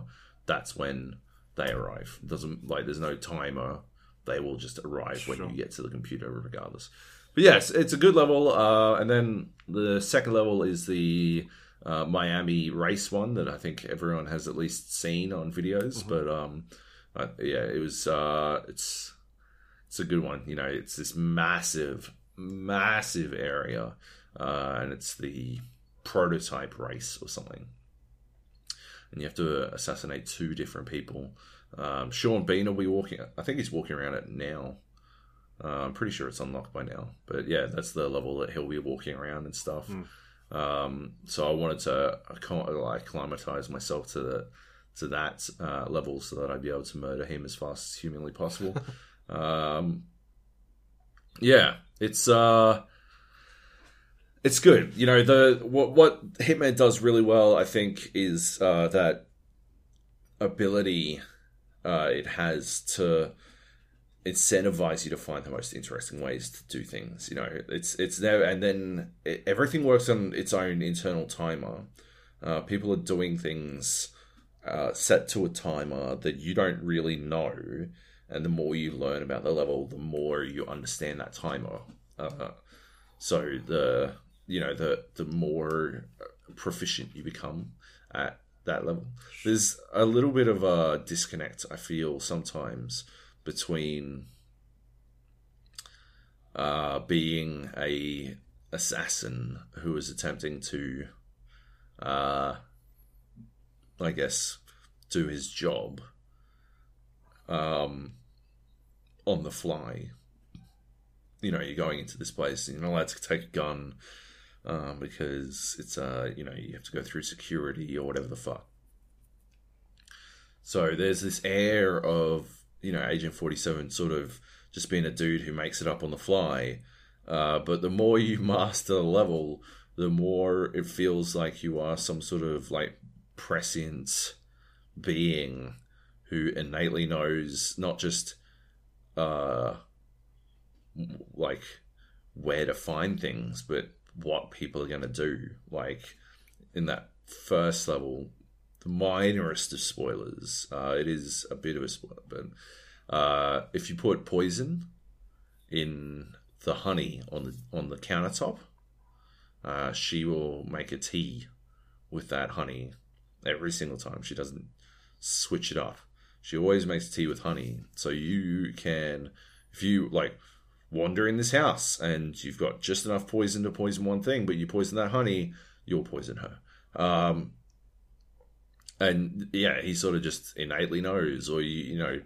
S2: that's when they arrive. It doesn't like there's no timer. They will just arrive when you get to the computer, regardless. But yes, it's a good level. Uh, and then the second level is the uh, Miami race one that I think everyone has at least seen on videos. But um, uh, yeah, it was uh, it's it's a good one. You know, it's this massive, massive area, uh, and it's the prototype race or something. And you have to assassinate two different people. Um, Sean Bean will be walking. I think he's walking around it now. Uh, I'm pretty sure it's unlocked by now. But yeah, that's the level that he'll be walking around and stuff. Um, so I wanted to accom- like acclimatize myself to the to that uh, level so that I'd be able to murder him as fast as humanly possible. um, yeah, it's uh, it's good. You know the what what Hitman does really well, I think, is uh, that ability uh, it has to incentivize you to find the most interesting ways to do things. You know, it's it's there, and then it, everything works on its own internal timer. Uh, people are doing things uh, set to a timer that you don't really know, and the more you learn about the level, the more you understand that timer. Uh, so the you know the the more proficient you become at that level. There's a little bit of a disconnect I feel sometimes between uh, being a assassin who is attempting to, uh, I guess, do his job um, on the fly. You know, you're going into this place, and you're not allowed to take a gun um, because it's uh, you know you have to go through security or whatever the fuck. So there's this air of you know Agent Forty Seven sort of just being a dude who makes it up on the fly. Uh, but the more you master the level, the more it feels like you are some sort of like prescient being who innately knows not just uh like where to find things, but what people are going to do. Like in that first level, the minorest of spoilers. Uh, it is a bit of a spoiler, but uh, if you put poison in the honey on the on the countertop, uh, she will make a tea with that honey every single time. She doesn't switch it up. She always makes tea with honey, so you can, if you like, wander in this house and you've got just enough poison to poison one thing, but you poison that honey, you'll poison her. Um, and yeah, he sort of just innately knows, or you, you know,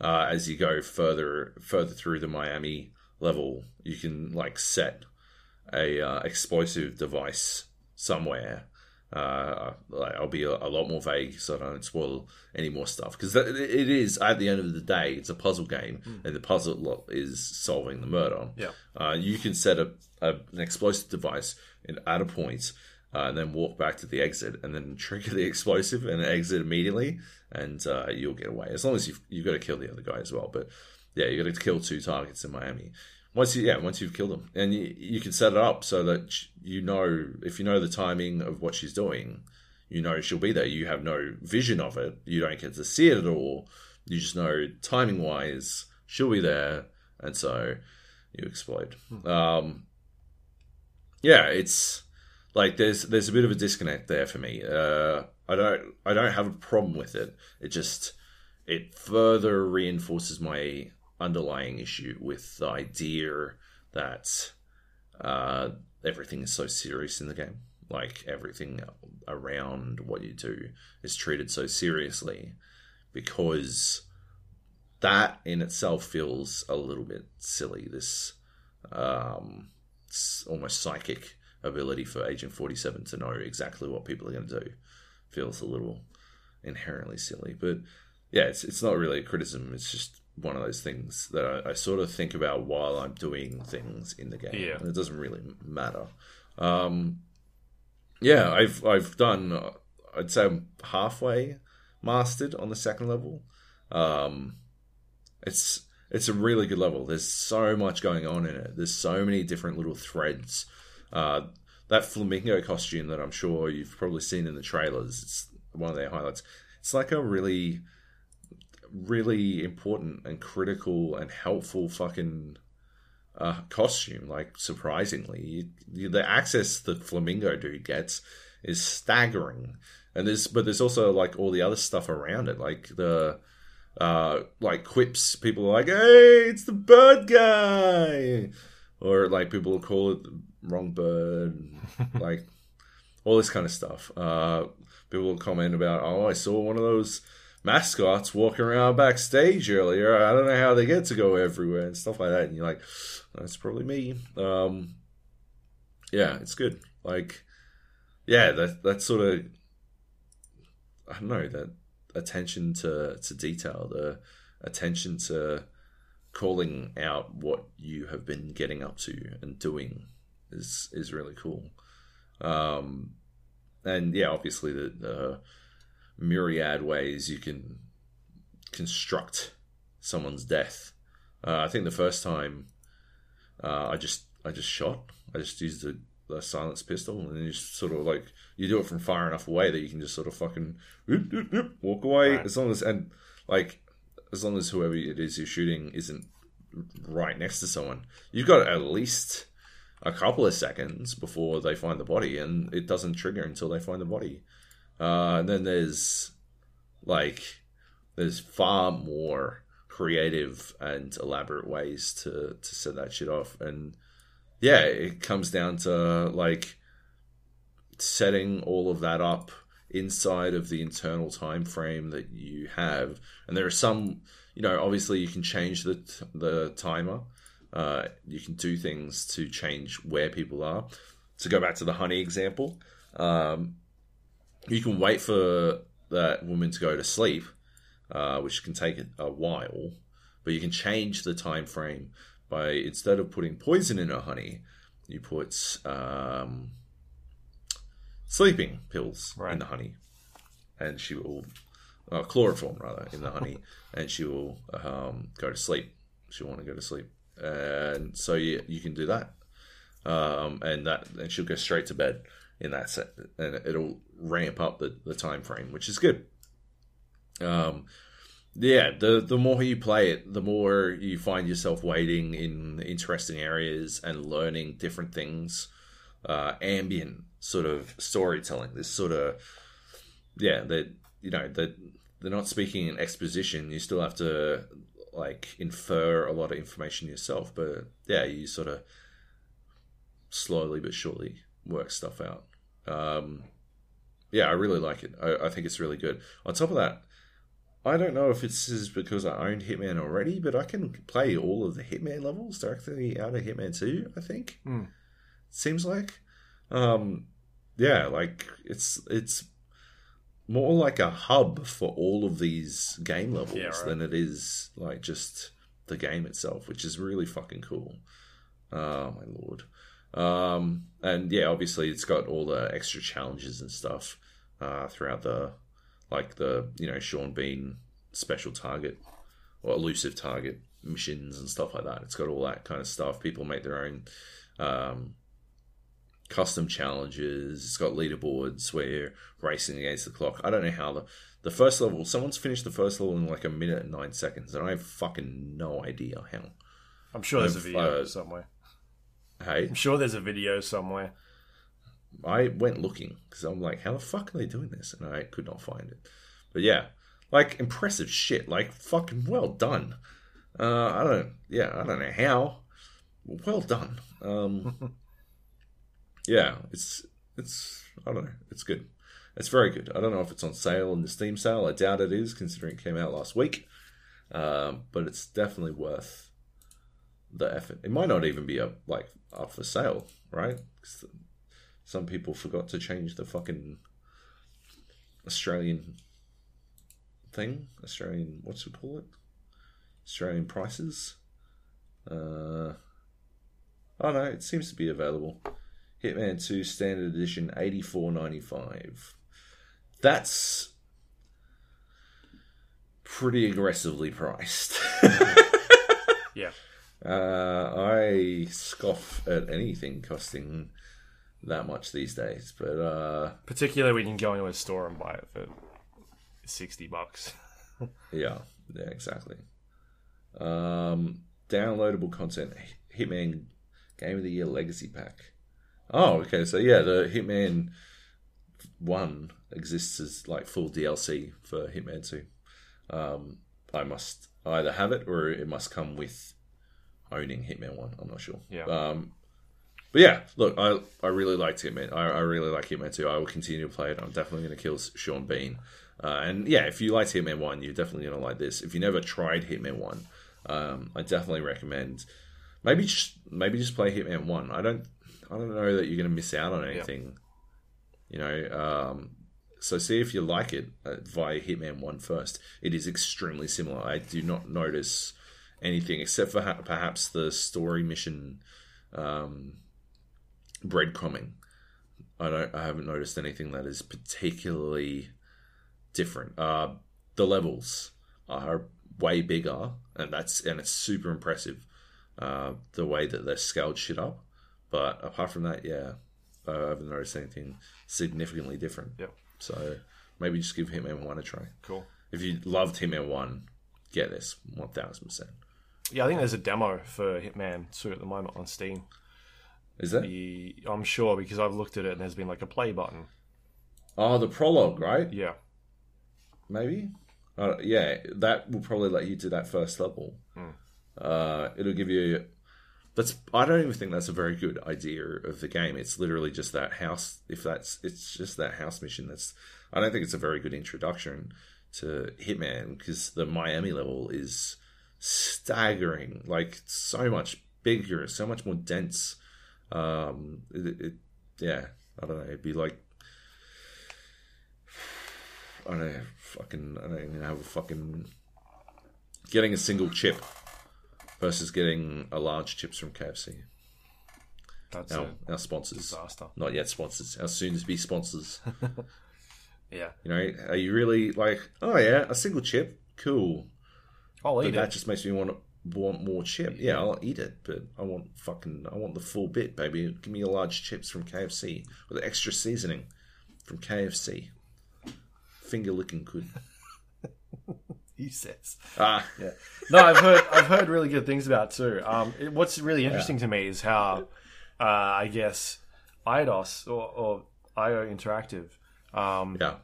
S2: uh, as you go further further through the Miami level, you can like set a uh, explosive device somewhere, Uh, I'll be a, a, lot more vague so I don't spoil any more stuff because it is at the end of the day it's a puzzle game mm. and the puzzle is solving the murder.
S1: Yeah,
S2: uh, you can set up an explosive device at a point uh, and then walk back to the exit and then trigger the explosive and exit immediately and uh, you'll get away as long as you've you've got to kill the other guy as well. But yeah, you got to kill two targets in Miami once you yeah once you've killed them. And you, you can set it up so that you know if you know the timing of what she's doing you know she'll be there. You have no vision of it. You don't get to see it at all. You just know timing wise she'll be there and so you explode. Hmm. um, yeah it's like there's there's a bit of a disconnect there for me. Uh, i don't i don't have a problem with it. It just it further reinforces my underlying issue with the idea that uh, everything is so serious in the game. Like everything around what you do is treated so seriously because that in itself feels a little bit silly. This um, almost psychic ability for Agent 47 to know exactly what people are going to do feels a little inherently silly. But yeah, it's, it's not really a criticism. It's just one of those things that I, I, sort of think about while I'm doing things in the game.
S1: Yeah.
S2: And it doesn't really matter. Um, yeah, I've I've done. I'd say I'm halfway mastered on the second level. Um, it's it's a really good level. There's so much going on in it. There's so many different little threads. Uh, that flamingo costume that I'm sure you've probably seen in the trailers. It's one of their highlights. It's like a really really important and critical and helpful fucking uh, costume. Like surprisingly, you, you, the access the flamingo dude gets is staggering. And there's but there's also like all the other stuff around it, like the uh like quips. People are like, "Hey, it's the bird guy," or like people will call it the wrong bird, like all this kind of stuff. Uh, people will comment about, "Oh, I saw one of those." Mascots walking around backstage earlier. I don't know how they get to go everywhere and stuff like that. And you're like, that's probably me. Um, yeah, it's good. Like, yeah, that that sort of, I don't know, that attention to to detail, the attention to calling out what you have been getting up to and doing is is really cool. Um, and yeah, obviously the, the myriad ways you can construct someone's death. Uh, I think the first time uh, I just I just shot. I just used the, the silence pistol, and you just sort of like you do it from far enough away that you can just sort of fucking whoop, whoop, whoop, walk away right. as long as and like as long as whoever it is you're shooting isn't right next to someone. You've got at least a couple of seconds before they find the body, and it doesn't trigger until they find the body. Uh, and then there's like there's far more creative and elaborate ways to to set that shit off, and yeah, it comes down to like setting all of that up inside of the internal time frame that you have, and there are some, you know, obviously you can change the the timer. Uh, you can do things to change where people are. To go back to the honey example, um, you can wait for that woman to go to sleep, uh, which can take a while, but you can change the time frame by instead of putting poison in her honey, you put um, sleeping pills right. in the honey, and she will uh, chloroform rather in the honey, and she will um, go to sleep. She'll want to go to sleep, and so you you can do that, um, and that and she'll go straight to bed in that set, and it'll ramp up the, the time frame, which is good. Um, yeah, the the more you play it, the more you find yourself waiting in interesting areas and learning different things. Uh, ambient sort of storytelling, this sort of yeah, that you know that they're not speaking in exposition. You still have to like infer a lot of information yourself, but yeah, you sort of slowly but surely work stuff out. Um, yeah, I really like it. I, I, think it's really good. On top of that, I don't know if it's because I owned Hitman already, but I can play all of the Hitman levels directly out of Hitman 2, I think.
S1: Mm.
S2: Seems like. Um, yeah, like it's it's more like a hub for all of these game levels
S1: Yeah, right.
S2: than it is like just the game itself, which is really fucking cool. Oh my lord. Um, and yeah, obviously it's got all the extra challenges and stuff uh, throughout the like the you know Sean Bean special target or elusive target missions and stuff like that. It's got all that kind of stuff. People make their own um, custom challenges. It's got leaderboards where you're racing against the clock. I don't know how the the first level. Someone's finished the first level in like a minute and nine seconds, and I have fucking no idea how.
S1: I'm sure there's a
S2: I've,
S1: video
S2: uh,
S1: somewhere.
S2: Hey,
S1: I'm sure there's a video somewhere.
S2: I went looking because I'm like, how the fuck are they doing this? And I could not find it. But yeah, like impressive shit. Like fucking well done. Uh, I don't. Yeah, I don't know how. Well done. Um, yeah, it's it's. I don't know. It's good. It's very good. I don't know if it's on sale in the Steam sale. I doubt it is, considering it came out last week. Um, but it's definitely worth the effort. It might not even be up like up for sale, right? some people forgot to change the fucking Australian thing. Australian, what's it call it? Australian prices. Uh, oh no, it seems to be available. Hitman Two Standard Edition, eighty four ninety five. That's pretty aggressively priced. Uh, I scoff at anything costing that much these days, but uh,
S1: Particularly when you can go into a store and buy it for 60 bucks.
S2: yeah, yeah, exactly. Um, downloadable content: Hitman Game of the Year Legacy Pack. Oh, okay. So yeah, the Hitman One exists as like full DLC for Hitman Two. Um, I must either have it or it must come with owning Hitman One. I'm not sure.
S1: Yeah.
S2: Um, but yeah, look, I I really liked Hitman. I, I really like Hitman 2. I will continue to play it. I'm definitely going to kill Sean Bean. Uh, and yeah, if you liked Hitman 1, you're definitely going to like this. If you never tried Hitman 1, um, I definitely recommend maybe just maybe just play Hitman 1. I don't I don't know that you're going to miss out on anything. You know, um, so see if you like it uh, via Hitman 1 first. It is extremely similar. I do not notice anything except for ha- perhaps the story mission um, breadcrumbing. I don't. I haven't noticed anything that is particularly different. Uh, the levels are way bigger, and that's and it's super impressive. Uh, the way that they're scaled shit up, but apart from that, yeah, I haven't noticed anything significantly different.
S1: Yep.
S2: So maybe just give Hitman One a try.
S1: Cool.
S2: If you loved Hitman One, get this one thousand percent.
S1: Yeah, I think there's a demo for Hitman 2 at the moment on Steam.
S2: Is that?
S1: The, I'm sure because I've looked at it and there's been like a play button.
S2: Oh, the prologue, right?
S1: Yeah.
S2: maybe. Uh, yeah, that will probably let you do that first level.
S1: Hmm.
S2: Uh, it'll give you. That's. I don't even think that's a very good idea of the game. It's literally just that house. If that's, it's just that house mission. That's. I don't think it's a very good introduction to Hitman because the Miami level is staggering. Like so much bigger, so much more dense. Um, it, it yeah, I don't know. It'd be like I don't know, fucking, I don't even have a fucking. Getting a single chip versus getting a large chips from KFC.
S1: That's
S2: Our, our sponsors.
S1: disaster.
S2: Not yet sponsors. Our soon to be sponsors.
S1: Yeah.
S2: you know, are you really like, oh yeah, a single chip? Cool.
S1: I'll
S2: But
S1: eat
S2: that
S1: it.
S2: just makes me want want more chip. Yeah, I'll eat it, but I want fucking, I want the full bit, baby. Give me a large chips from KFC with extra seasoning from KFC. Finger licking good.
S1: He says.
S2: Ah,
S1: Yeah. No, I've heard I've heard really good things about it too. Um, it, what's really interesting to me is how uh, I guess Eidos or, or IO Interactive. Um,
S2: yeah.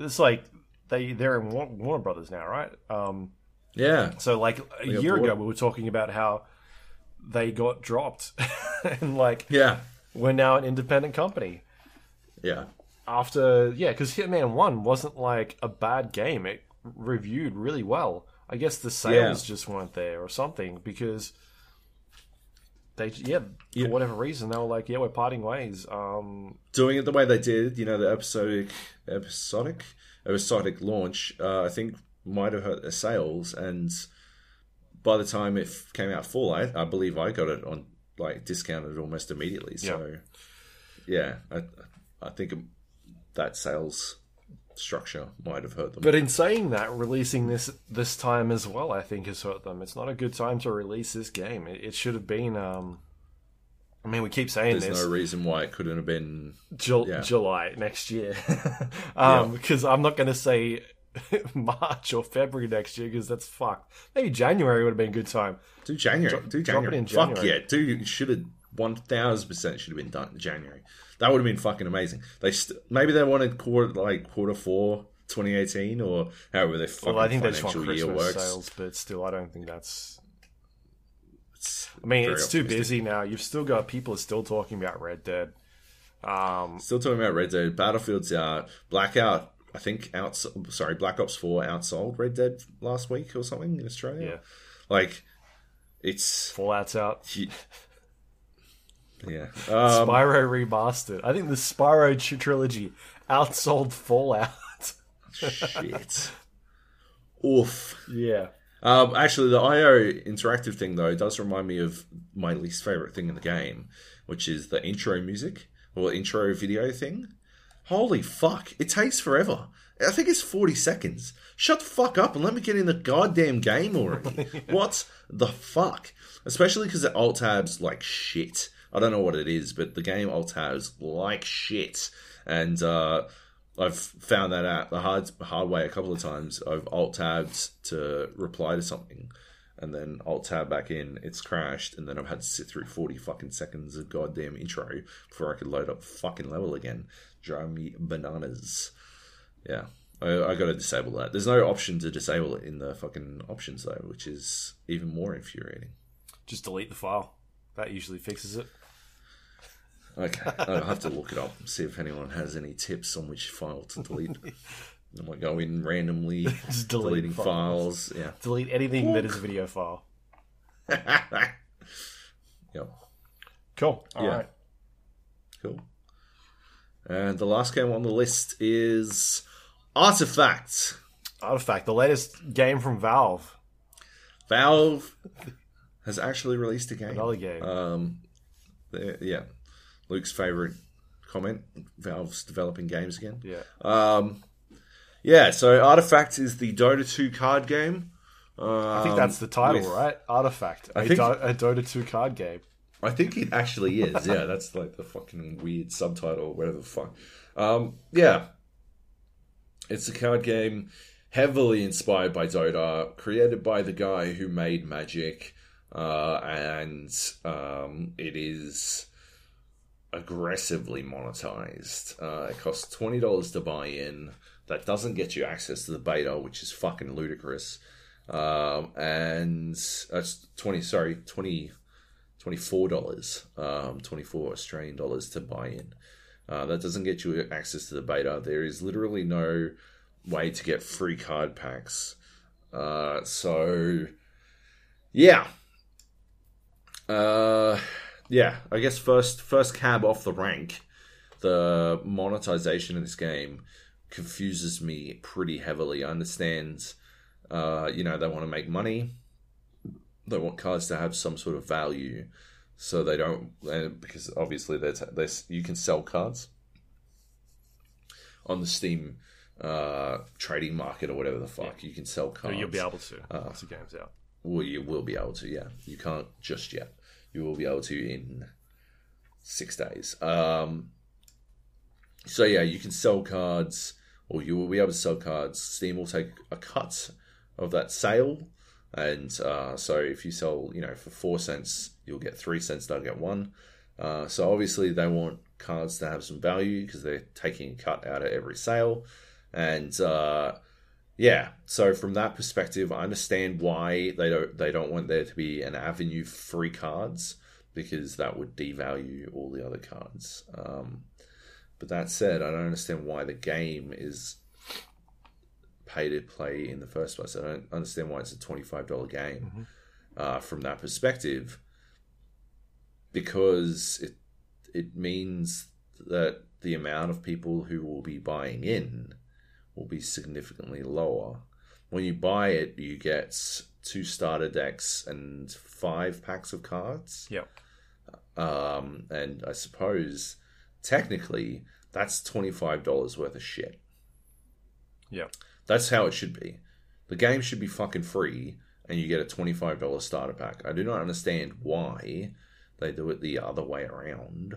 S1: It's like they they're in Warner Brothers now, right? Um,
S2: Yeah.
S1: so like a year ago, we were talking about how they got dropped, and like
S2: Yeah.
S1: we're now an independent company.
S2: Yeah.
S1: After yeah, because Hitman One wasn't like a bad game. It reviewed really well. I guess the sales just weren't there or something because they yeah,
S2: Yeah.
S1: for whatever reason they were like, yeah, we're parting ways. Um,
S2: doing it the way they did, you know, the episodic, episodic, episodic launch, uh, I think might have hurt their sales. And by the time it came out full, I, I believe I got it on like discounted almost immediately. So, yeah, I, I think that sales structure might have hurt them.
S1: But in saying that, releasing this this time as well, I think has hurt them. It's not a good time to release this game. It, it should have been. Um, I mean, we keep saying
S2: There's
S1: this
S2: no reason why it couldn't have been.
S1: Jul-
S2: yeah.
S1: July next year, um, because I'm not going to say March or February next year because that's fucked. Maybe January would have been a good time.
S2: Do January. do
S1: drop
S2: January.
S1: in
S2: Fuck yeah. Do should have one thousand percent should have been done in January. That would have been fucking amazing. They st- maybe they wanted quarter like quarter four 2018 or however their fucking
S1: Well, I think they just want
S2: financial year works.
S1: sales, but still, I don't think that's.
S2: It's
S1: I mean, it's too busy now. You've still got people are still talking about Red Dead. Um,
S2: Still talking about Red Dead. Battlefield's out. Blackout. I think out. Sorry, Black Ops Four outsold Red Dead last week or something in Australia.
S1: Yeah.
S2: Like it's
S1: Fallout's out.
S2: yeah. Um,
S1: Spyro remastered. I think the Spyro trilogy outsold Fallout.
S2: shit. Oof.
S1: yeah.
S2: Um, actually, the IO interactive thing though does remind me of my least favorite thing in the game, which is the intro music or intro video thing. Holy fuck! It takes forever. I think it's forty seconds. Shut the fuck up and let me get in the goddamn game already. What the fuck? Especially because the alt tabs like shit. I don't know what it is, but the game alt tabs like shit, and uh, I've found that out the hard hard way a couple of times. I've alt tabbed to reply to something, and then alt tab back in. It's crashed, and then I've had to sit through forty fucking seconds of goddamn intro before I could load up fucking level again. Drive me bananas. Yeah, I, I got to disable that. There's no option to disable it in the fucking options though, which is even more infuriating.
S1: Just delete the file. That usually fixes it.
S2: Okay, I'll have to look it up and see if anyone has any tips on which file to delete. I might go in randomly
S1: Just delete
S2: deleting
S1: files.
S2: files. Yeah.
S1: Delete anything that is a video file.
S2: yep.
S1: Cool. All right.
S2: Yeah. Cool. And the last game on the list is Artifact.
S1: Artifact, the latest game from Valve.
S2: Valve has actually released a game.
S1: Another game.
S2: Um, yeah, Luke's favorite comment. Valve's developing games again.
S1: yeah.
S2: Um, yeah, so Artifact is the Dota 2 card game. Um,
S1: I think that's the title,
S2: with-
S1: right? Artifact. A,
S2: think-
S1: Do- a Dota 2 card game.
S2: I think it actually is. Yeah, that's like the fucking weird subtitle, whatever the fuck. Um, yeah, it's a card game heavily inspired by Dota, created by the guy who made Magic, uh, and um, it is aggressively monetized. Uh, it costs twenty dollars to buy in. That doesn't get you access to the beta, which is fucking ludicrous. Um, and that's twenty. Sorry, twenty. Twenty-four dollars, um, twenty-four Australian dollars to buy in. Uh, that doesn't get you access to the beta. There is literally no way to get free card packs. Uh, so, yeah, uh, yeah. I guess first first cab off the rank, the monetization in this game confuses me pretty heavily. I understand, uh, you know, they want to make money. They want cards to have some sort of value, so they don't uh, because obviously there's, there's you can sell cards on the Steam uh, trading market or whatever the fuck. You can sell cards.
S1: You'll be able to once the game's out.
S2: Well, you will be able to, yeah. You can't just yet. You will be able to in six days. Um, so, yeah, you can sell cards, or you will be able to sell cards. Steam will take a cut of that sale. And uh, so, if you sell, you know, for four cents, you'll get three cents, they'll get one. Uh, so, obviously, they want cards to have some value because they're taking a cut out of every sale. And, uh, yeah, so from that perspective, I understand why they don't they don't want there to be an avenue for free cards because that would devalue all the other cards. Um, but that said, I don't understand why the game is pay to play in the first place. I don't understand why it's a twenty five dollar game. Uh, from that perspective, because it it means that the amount of people who will be buying in will be significantly lower. When you buy it, you get two starter decks and five packs of cards.
S1: Yep.
S2: Um, and I suppose technically that's twenty five dollars worth of shit.
S1: Yep.
S2: That's how it should be. The game should be fucking free, and you get a twenty five dollar starter pack. I do not understand why they do it the other way around,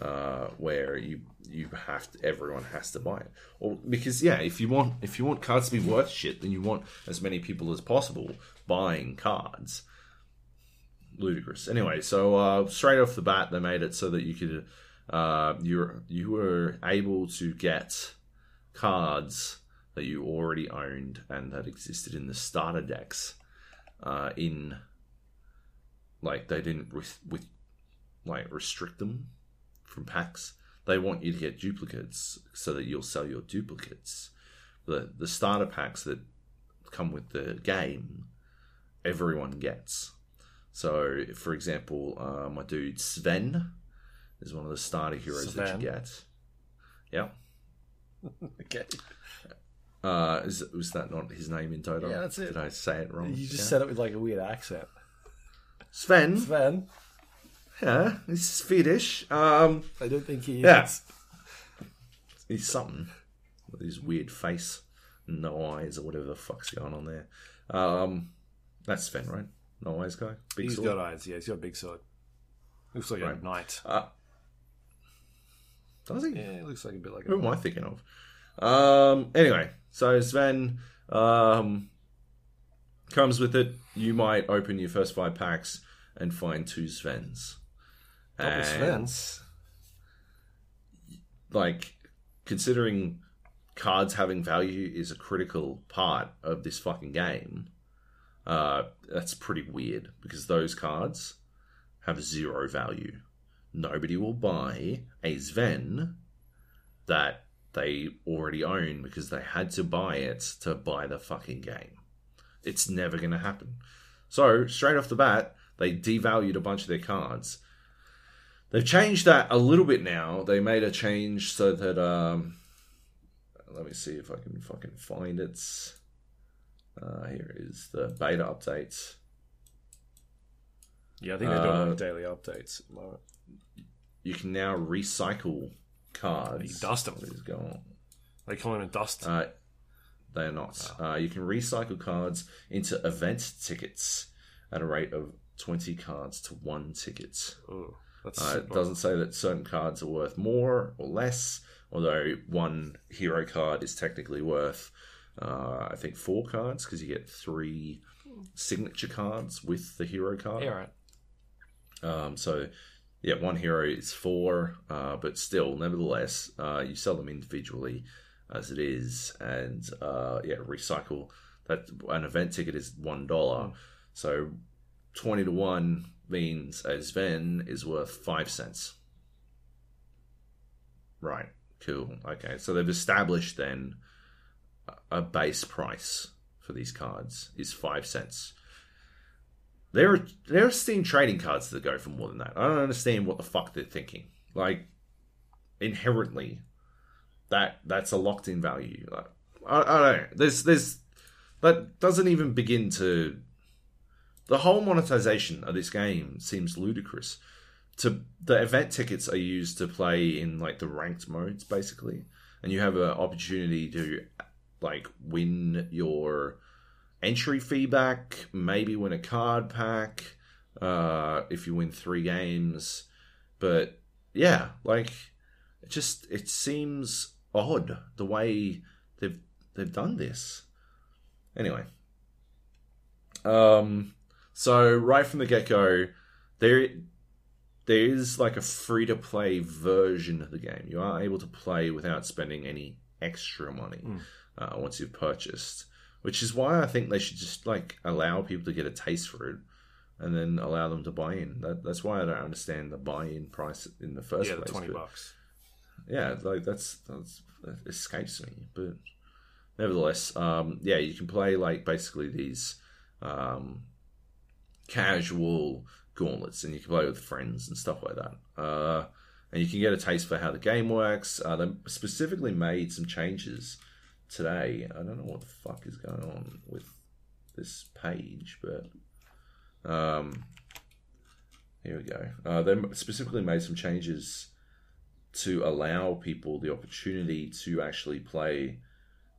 S2: uh, where you you have to, everyone has to buy it. Or because yeah, if you want if you want cards to be worth shit, then you want as many people as possible buying cards. Ludicrous. Anyway, so uh, straight off the bat, they made it so that you could uh, you you were able to get cards that you already owned and that existed in the starter decks uh, in like they didn't with, with like restrict them from packs. They want you to get duplicates so that you'll sell your duplicates. The the starter packs that come with the game everyone gets. So for example uh, my dude sven is one of the starter heroes that you get. Yeah
S1: Okay.
S2: Uh, is, was that not his name in Dota?
S1: Yeah, that's it.
S2: Did I say it wrong?
S1: You just
S2: Yeah.
S1: said it with like a weird accent.
S2: Sven.
S1: Sven,
S2: Yeah, he's Swedish. Um,
S1: I don't think he
S2: Yeah.
S1: is.
S2: he's something with his weird face, and no eyes, or whatever the fuck's going on there. Um, that's Sven, right? No eyes guy, big
S1: He's
S2: sword.
S1: got eyes, yeah, he's got a big sword. Looks like
S2: Right.
S1: a knight.
S2: Uh, does he?
S1: Yeah, it looks like a bit like
S2: Who am I thinking of? Um, anyway, so Sven um, comes with it. You might open your first five packs and find two Svens.
S1: Double
S2: And,
S1: Svens?
S2: Like, considering cards having value is a critical part of this fucking game, uh, that's pretty weird because those cards have zero value. Nobody will buy a Sven that they already own because they had to buy it to buy the fucking game. It's never going to happen. So, straight off the bat, they devalued a bunch of their cards. They've changed that a little bit now. They made a change so that um let me see if I can fucking find it. Uh, here is the beta update.
S1: Yeah, I think they're doing
S2: Uh,
S1: like daily updates at the moment.
S2: You can now recycle cards.
S1: You dust 'em.
S2: What is going on?
S1: They call a dust.
S2: Uh, they are not. Uh, you can recycle cards into event tickets at a rate of 20 cards to one ticket.
S1: Ooh,
S2: Uh, it doesn't say that certain cards are worth more or less, although one hero card is technically worth, uh, I think, four cards because you get three signature cards with the hero card.
S1: Yeah, right.
S2: Um, so, yeah, one hero is four, uh, but still, nevertheless, uh, you sell them individually as it is, and uh, yeah, recycle. That an event ticket is one dollar, so twenty to one means a Sven is worth five cents. Right, cool. Okay, so they've established then a- base price for these cards is five cents. There there are Steam trading cards that go for more than that. I don't understand what the fuck they're thinking. Like inherently, that that's a locked in value. Like, I, I don't know. There's there's that doesn't even begin to. The whole monetization of this game seems ludicrous. To the event tickets are used to play in like the ranked modes basically, and you have an opportunity to like win your entry fee back, maybe win a card pack uh, if you win three games. But yeah, like it just it seems odd the way they've they've done this. Anyway, um, so right from the get go, there there is like a free to play version of the game. You are able to play without spending any extra money uh, once you've purchased which is why I think they should just like allow people to get a taste for it, and then allow them to buy in. That, that's why I don't understand the buy-in price in the first
S1: Yeah,
S2: place.
S1: twenty
S2: but-
S1: bucks.
S2: yeah, like that's that's that escapes me, but nevertheless, um, yeah, you can play like basically these um, casual gauntlets, and you can play with friends and stuff like that. Uh, and you can get a taste for how the game works. Uh, they specifically made some changes today. I don't know what the fuck is going on with this page, but um, here we go. Uh, they specifically made some changes to allow people the opportunity to actually play.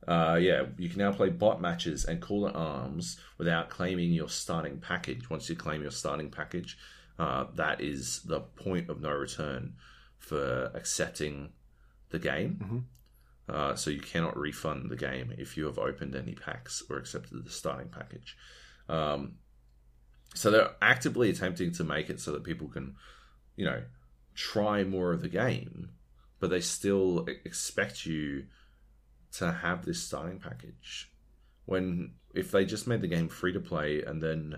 S2: Uh, yeah, you can now play bot matches and call to arms without claiming your starting package. Once you claim your starting package, uh, that is the point of no return for accepting the game. Uh, so you cannot refund the game if you have opened any packs or accepted the starting package. Um, so they're actively attempting to make it so that people can, you know, try more of the game, but they still expect you to have this starting package. When if they just made the game free to play and then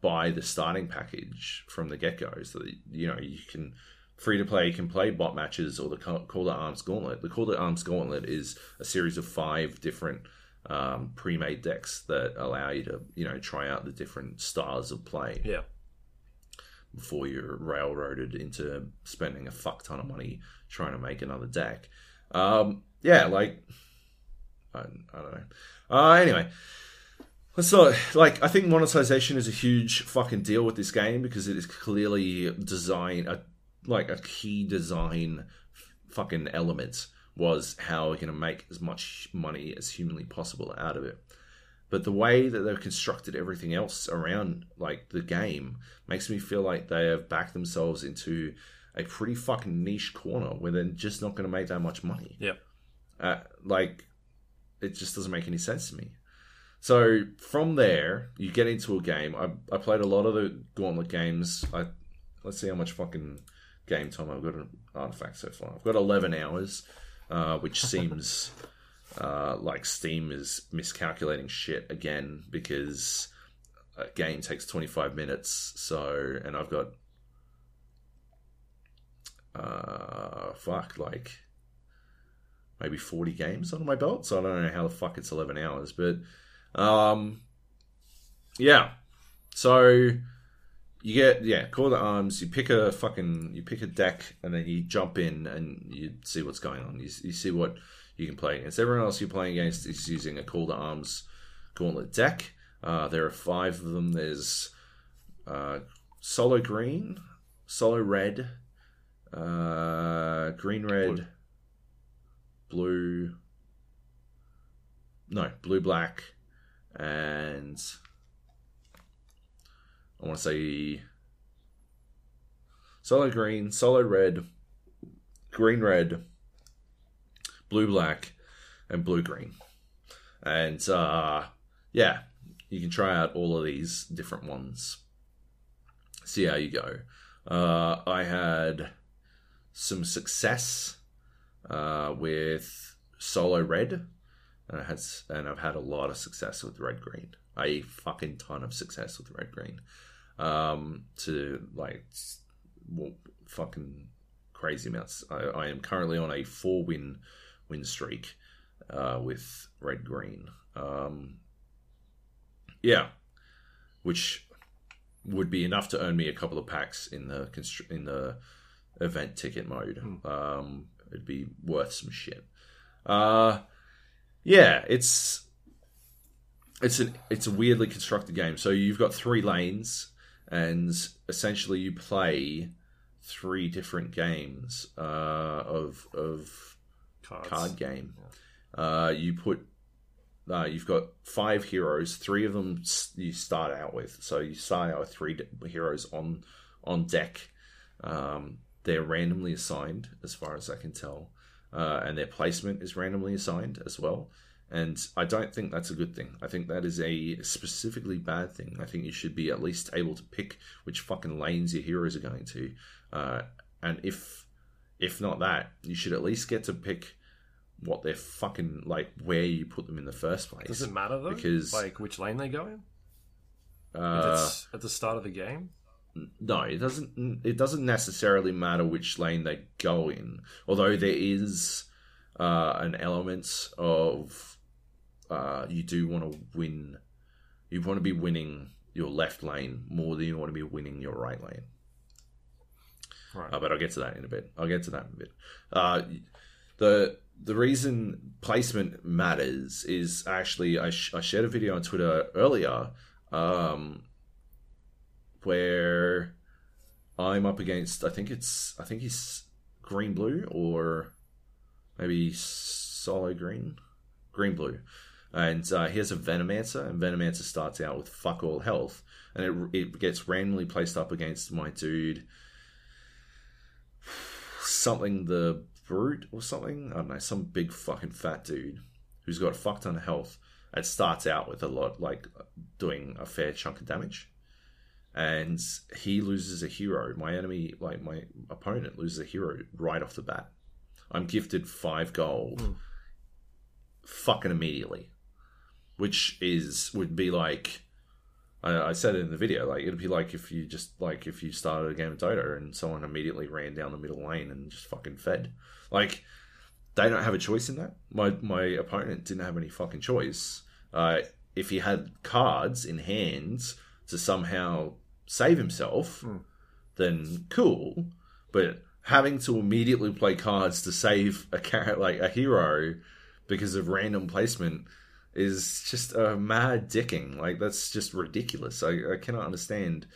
S2: buy the starting package from the get go, so that you know you can free to play, you can play bot matches or the Call to Arms Gauntlet. The Call to Arms Gauntlet is a series of five different um, pre-made decks that allow you to you know try out the different styles of play
S1: Yeah.
S2: before you're railroaded into spending a fuck ton of money trying to make another deck. Um, yeah, like I, I don't know. Uh, anyway, let's not like I think monetization is a huge fucking deal with this game because it is clearly designed a like a key design fucking element was how we're going to make as much money as humanly possible out of it. But the way that they've constructed everything else around like the game makes me feel like they have backed themselves into a pretty fucking niche corner where they're just not going to make that much money.
S1: Yep.
S2: Uh, like, it just doesn't make any sense to me. So from there, you get into a game. I, I played a lot of the Gauntlet games. I let's see how much fucking game time I've got an artifact so far. I've got eleven hours, uh, which seems uh, like Steam is miscalculating shit again because a game takes twenty five minutes. So and I've got uh fuck like maybe 40 games under my belt so i don't know how the fuck it's 11 hours but um yeah so you get yeah call to arms you pick a fucking you pick a deck and then you jump in and you see what's going on. You, you see what you can play against. Everyone else you're playing against is using a call to arms gauntlet deck. Uh, there are five of them. There's uh, solo green solo red uh, green red blue no blue black and I want to say solo green, solo red, green red, blue black, and blue green. And uh, yeah, you can try out all of these different ones. See how you go. Uh, I had some success uh, with solo red, and I had and I've had a lot of success with red green. A fucking ton of success with red green um, to like well, fucking crazy amounts. I, I, am currently on a four win win streak uh, with red green. Um, yeah, which would be enough to earn me a couple of packs in the constr- in the event ticket mode.
S1: Mm.
S2: Um, it'd be worth some shit. Uh, yeah, it's it's an it's a weirdly constructed game. So you've got three lanes, and essentially you play three different games uh, of of
S1: Cards.
S2: card game. Uh, you put uh, you've got five heroes. Three of them you start out with. So you start out with three heroes on on deck. Um, they're randomly assigned, as far as I can tell, uh, and their placement is randomly assigned as well. And I don't think that's a good thing. I think that is a specifically bad thing. I think you should be at least able to pick which fucking lanes your heroes are going to. Uh, and if if not that, you should at least get to pick what they're fucking like where you put them in the first place.
S1: Does it matter though?
S2: Because-
S1: like which lane they go in?
S2: Uh,
S1: at the start of the game.
S2: no, it doesn't. It doesn't necessarily matter which lane they go in. Although there is uh, an element of uh, you do want to win. You want to be winning your left lane more than you want to be winning your right lane.
S1: Right.
S2: Uh, but I'll get to that in a bit. I'll get to that in a bit. Uh, the the reason placement matters is actually I, sh- I shared a video on Twitter earlier um, where I'm up against I think it's I think he's green blue or maybe solo green green blue and uh, he has a Venomancer, and Venomancer starts out with fuck all health, and it, it gets randomly placed up against my dude, something the brute or something. I don't know, some big fucking fat dude who's got a fuck ton of health. It starts out with a lot, like doing a fair chunk of damage, and he loses a hero. My enemy, like my opponent, loses a hero right off the bat. I'm gifted five gold, fucking immediately which is would be like I, I, said it in the video like it'd be like if you just like if you started a game of Dota and someone immediately ran down the middle lane and just fucking fed. Like they don't have a choice in that. My my opponent didn't have any fucking choice. Uh, if he had cards in hands to somehow save himself
S1: Hmm.
S2: then cool. But having to immediately play cards to save a car- like a hero because of random placement is just a mad dicking. Like that's just ridiculous. I, I cannot understand.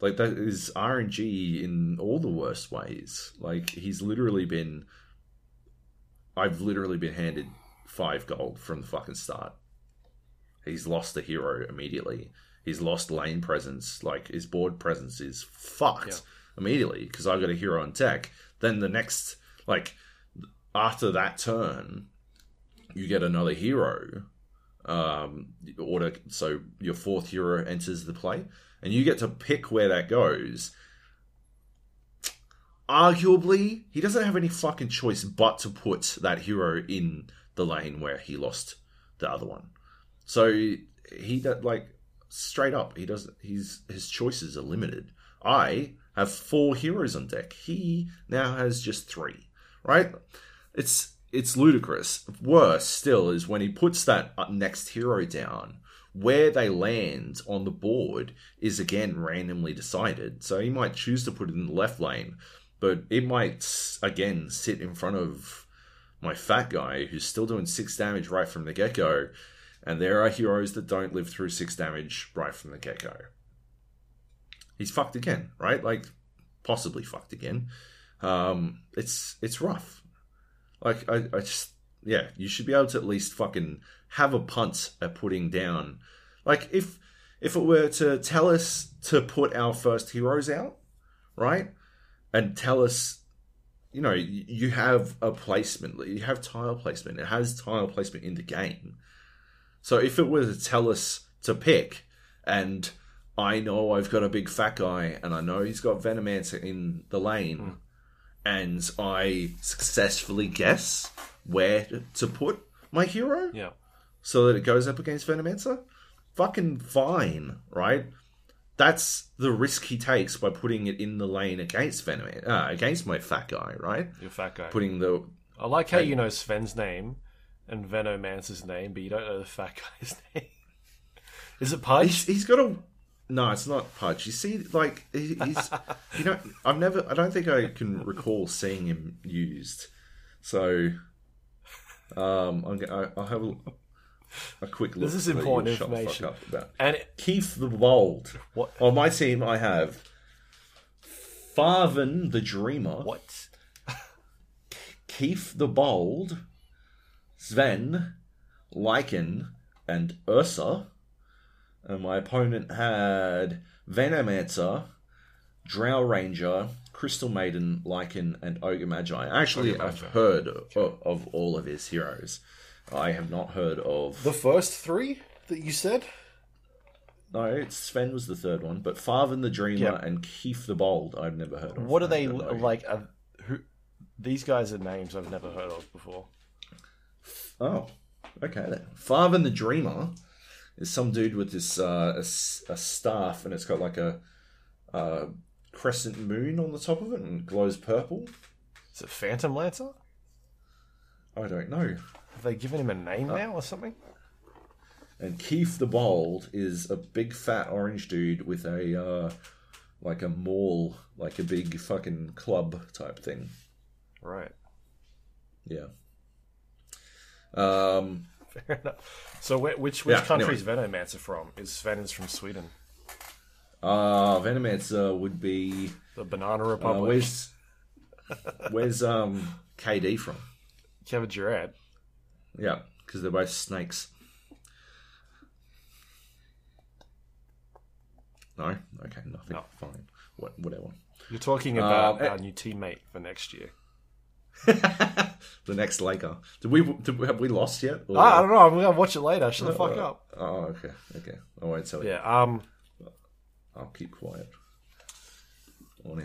S2: Like that is RNG in all the worst ways. Like he's literally been. I've literally been handed five gold from the fucking start. He's lost the hero immediately. He's lost lane presence. Like his board presence is fucked
S1: Yeah.
S2: immediately because I've got a hero on deck. Then the next, like after that turn, you get another hero um, order. So your fourth hero enters the play, and you get to pick where that goes. Arguably, he doesn't have any fucking choice but to put that hero in the lane where he lost the other one. So he that like straight up, he doesn't. He's his choices are limited. I have four heroes on deck. He now has just three. Right? It's it's ludicrous. Worse still is when he puts that next hero down. Where they land on the board is again randomly decided. So he might choose to put it in the left lane, but it might again sit in front of my fat guy who's still doing six damage right from the get go. And there are heroes that don't live through six damage right from the get go. He's fucked again, right? Like possibly fucked again. Um, it's it's rough. Like I, I just yeah, you should be able to at least fucking have a punt at putting down. Like if if it were to tell us to put our first heroes out, right, and tell us, you know, you have a placement, you have tile placement. It has tile placement in the game. So if it were to tell us to pick, and I know I've got a big fat guy, and I know he's got Venomancer in the lane hmm. And I successfully guess where to put my hero
S1: Yeah.
S2: so that it goes up against Venomancer, fucking fine, right? That's the risk he takes by putting it in the lane against Venom, uh, against my fat guy, right?
S1: You're fat guy.
S2: Putting the
S1: I like how you know Sven's name and Venomancer's name, but you don't know the fat guy's name. Is it
S2: he's, he's got a no, it's not Pudge. You see, like he's you know, I've never, I don't think I can recall seeing him used. So, um, I'm, gonna- I- I'll have a, a quick look.
S1: This is important
S2: you'll shut the fuck
S1: information.
S2: up about
S1: And it,
S2: Keefe the Bold.
S1: What?
S2: On my team, I have Farvhan the Dreamer,
S1: what?
S2: Keefe the Bold, Sven, Lycan, and Ursa. And my opponent had Venomancer, Drow Ranger, Crystal Maiden, Lycan, and Ogre Magi. Actually,
S1: Ogre
S2: I've heard of, of all of his heroes. I have not heard of.
S3: The first three that you said?
S2: No, it's Sven was the third one, but Farvhan the Dreamer
S1: Yeah.
S2: and Keefe the Bold I've never heard of.
S1: What are
S2: I
S1: they
S2: don't know.
S1: like? Uh, who? These guys are names I've never heard of before.
S2: Oh, okay then. Farvhan the Dreamer is some dude with this uh, a, a staff, and it's got like a, uh crescent moon on the top of it, and it glows purple.
S1: Is it Phantom Lancer?
S2: I don't know.
S1: Have they given him a name now or something?
S2: and Keefe the Bold is a big fat orange dude with a uh, like a maul, like a big fucking club type thing.
S1: Right.
S2: Yeah. Um,
S1: Fair enough. So, wh- which which
S2: Yeah,
S1: country
S2: anyway.
S1: is Venomancer from? Is Sven from Sweden,
S2: uh, Venomancer would be.
S1: the Banana
S2: Uh,
S1: Republic.
S2: where's where's um KD from?
S1: Kevin Durant.
S2: Yeah, because they're both snakes. No, okay, nothing.
S1: No.
S2: Fine, what, whatever.
S1: You're talking about
S2: eh-
S1: our new teammate for next year.
S2: the next Laker. Did we? Did, we- have we lost yet? Or-
S1: Ah, I don't know. I'm gonna watch it later. Shut the fuck up.
S2: Oh, okay, okay. I won't tell you.
S1: Yeah. Um.
S2: I'll keep quiet.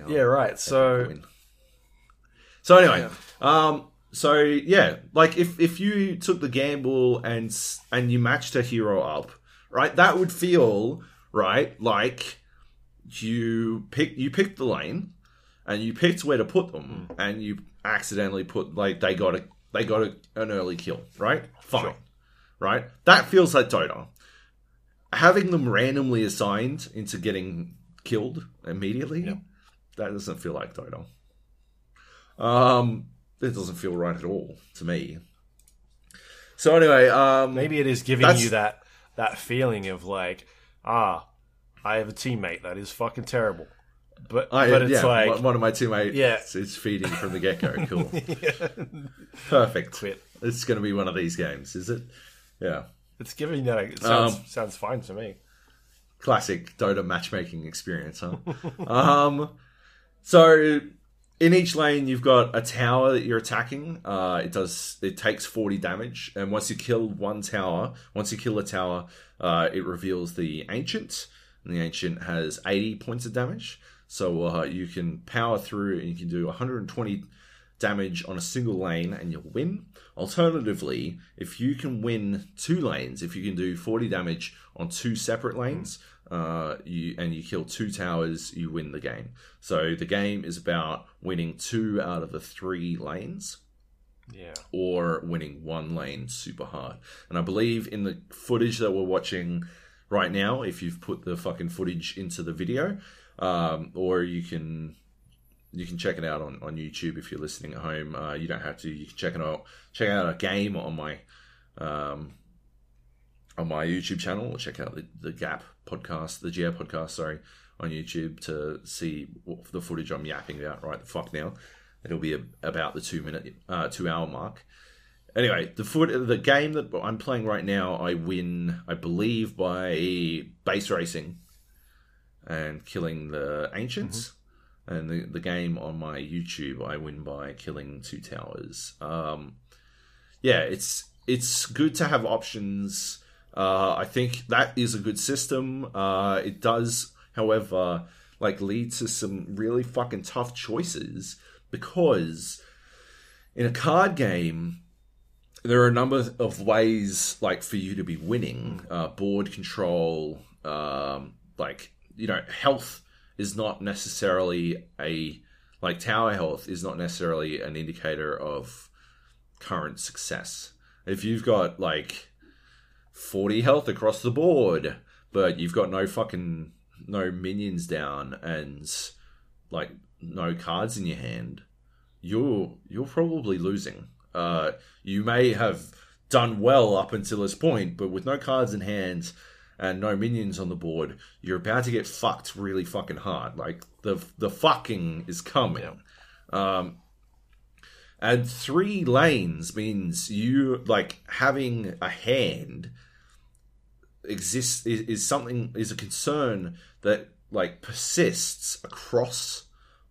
S1: Yeah. Right. So.
S2: So anyway, um, so yeah, like if if you took the gamble and and you matched a hero up, right, that would feel right like you pick you picked the lane and you picked where to put them and you accidentally put like they got a they got a, an early kill, right? Fine,
S1: Sure.
S2: right? That feels like Dota. Having them randomly assigned into getting killed immediately, that doesn't feel like Dota. Um, it doesn't feel right at all to me. So anyway, um,
S1: Maybe it is giving you that that feeling of like, ah, I have a teammate that is fucking terrible, but
S2: I,
S1: but it's
S2: yeah,
S1: like
S2: one- of my teammates
S1: Yeah.
S2: is feeding from the get go. Cool, perfect.
S1: quit.
S2: It's going to be one of these games, is it? Yeah,
S1: It's giving that. It sounds
S2: Um,
S1: sounds fine to me.
S2: classic Dota matchmaking experience, huh? um, so in each lane you've got a tower that you're attacking. Uh, it does it takes 40 damage, and once you kill one tower, once you kill a tower, uh, it reveals the ancient, and the ancient has 80 points of damage. So uh, you can power through and you can do 120 damage on a single lane and you'll win. Alternatively, if you can win two lanes, if you can do 40 damage on two separate lanes, uh, you and you kill two towers, you win the game. So the game is about winning two out of the three lanes
S1: Yeah.
S2: or winning one lane super hard. And I believe in the footage that we're watching right now, if you've put the fucking footage into the video, um, or you can you can check it out on, on YouTube if you're listening at home. Uh, you don't have to. You can check it out. Check out a game on my um, on my YouTube channel, or check out the, the Gap podcast, the GA podcast, sorry, on YouTube to see what, the footage I'm yapping about right the fuck now. It'll be a, about the two minute, uh, two hour mark. Anyway, the foot, the game that I'm playing right now, I win, I believe, by base racing and killing the ancients. And the, the game on my YouTube, I win by killing two towers. Um, yeah, it's it's good to have options. Uh, I think that is a good system. Uh, it does, however, like lead to some really fucking tough choices because in a card game, there are a number of ways like for you to be winning. Uh, board control, um, like you know, health is not necessarily a like tower health is not necessarily an indicator of current success. If you've got like 40 health across the board, but you've got no fucking no minions down and like no cards in your hand, you're you're probably losing. Uh, you may have done well up until this point, but with no cards in hand and no minions on the board, you're about to get fucked really fucking hard. Like the the fucking is coming. Um, and three lanes means you like having a hand exists is, is something is a concern that like persists across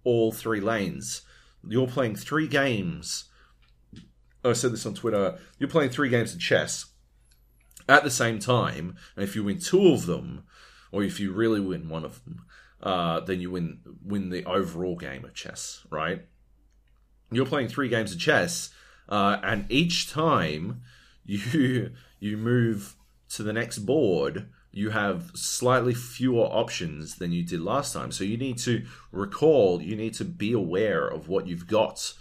S2: all three lanes. You're playing three games. I said this on Twitter. You're playing three games of chess at the same time, and if you win two of them, or if you really win one of them, uh, then you win win the overall game of chess, right? You're playing three games of chess, uh, and each time you you move to the next board, you have slightly fewer options than you did last time. So you need to recall, you need to be aware of what you've got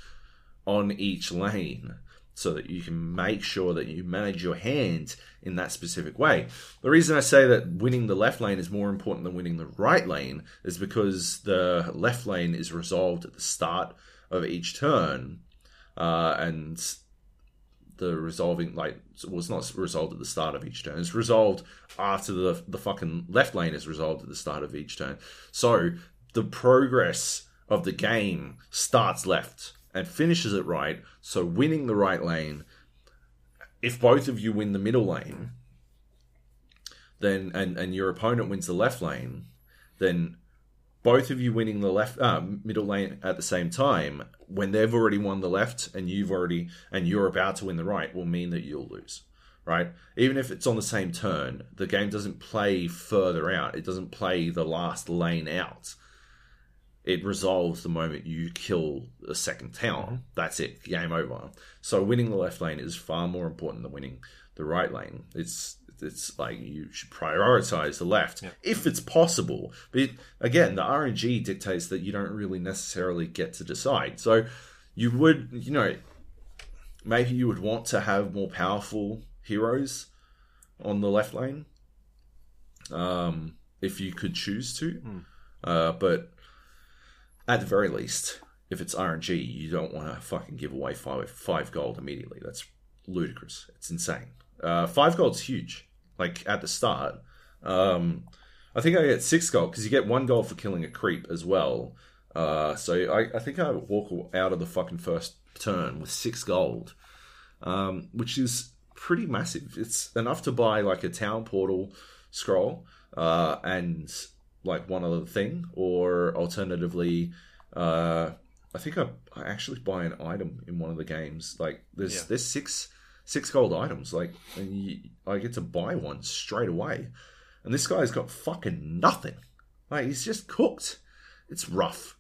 S2: on each lane so that you can make sure that you manage your hand in that specific way. The reason I say that winning the left lane is more important than winning the right lane is because the left lane is resolved at the start of each turn, uh, and the resolving like well, it's not resolved at the start of each turn. It's resolved after the the fucking left lane is resolved at the start of each turn. So the progress of the game starts left and finishes it right. So winning the right lane, if both of you win the middle lane, then and and your opponent wins the left lane, then both of you winning the left uh, middle lane at the same time when they've already won the left and you've already and you're about to win the right will mean that you'll lose right? Even if it's on the same turn the game doesn't play further out. It doesn't play the last lane out it resolves the moment you kill a second town. That's it. Game over. So winning the left lane is far more important than winning the right lane. It's it's like you should prioritize the left if it's possible. But it, again, the RNG dictates that you don't really necessarily get to decide. So you would, you know, maybe you would want to have more powerful heroes on the left lane, um, if you could choose to. Uh, but at the very least, if it's RNG, you don't want to fucking give away five five gold immediately. That's ludicrous. It's insane. Uh, five gold's huge. Like at the start, um, I think I get six gold because you get one gold for killing a creep as well. Uh, so I, I think I walk out of the fucking first turn with six gold, um, which is pretty massive. It's enough to buy like a town portal scroll uh, and like one other thing, or alternatively, uh, I think I, I actually buy an item in one of the games. Like there's
S1: Yeah.
S2: there's six six gold items, like and you, I get to buy one straight away. And this guy's got fucking nothing. Like he's just cooked. It's rough.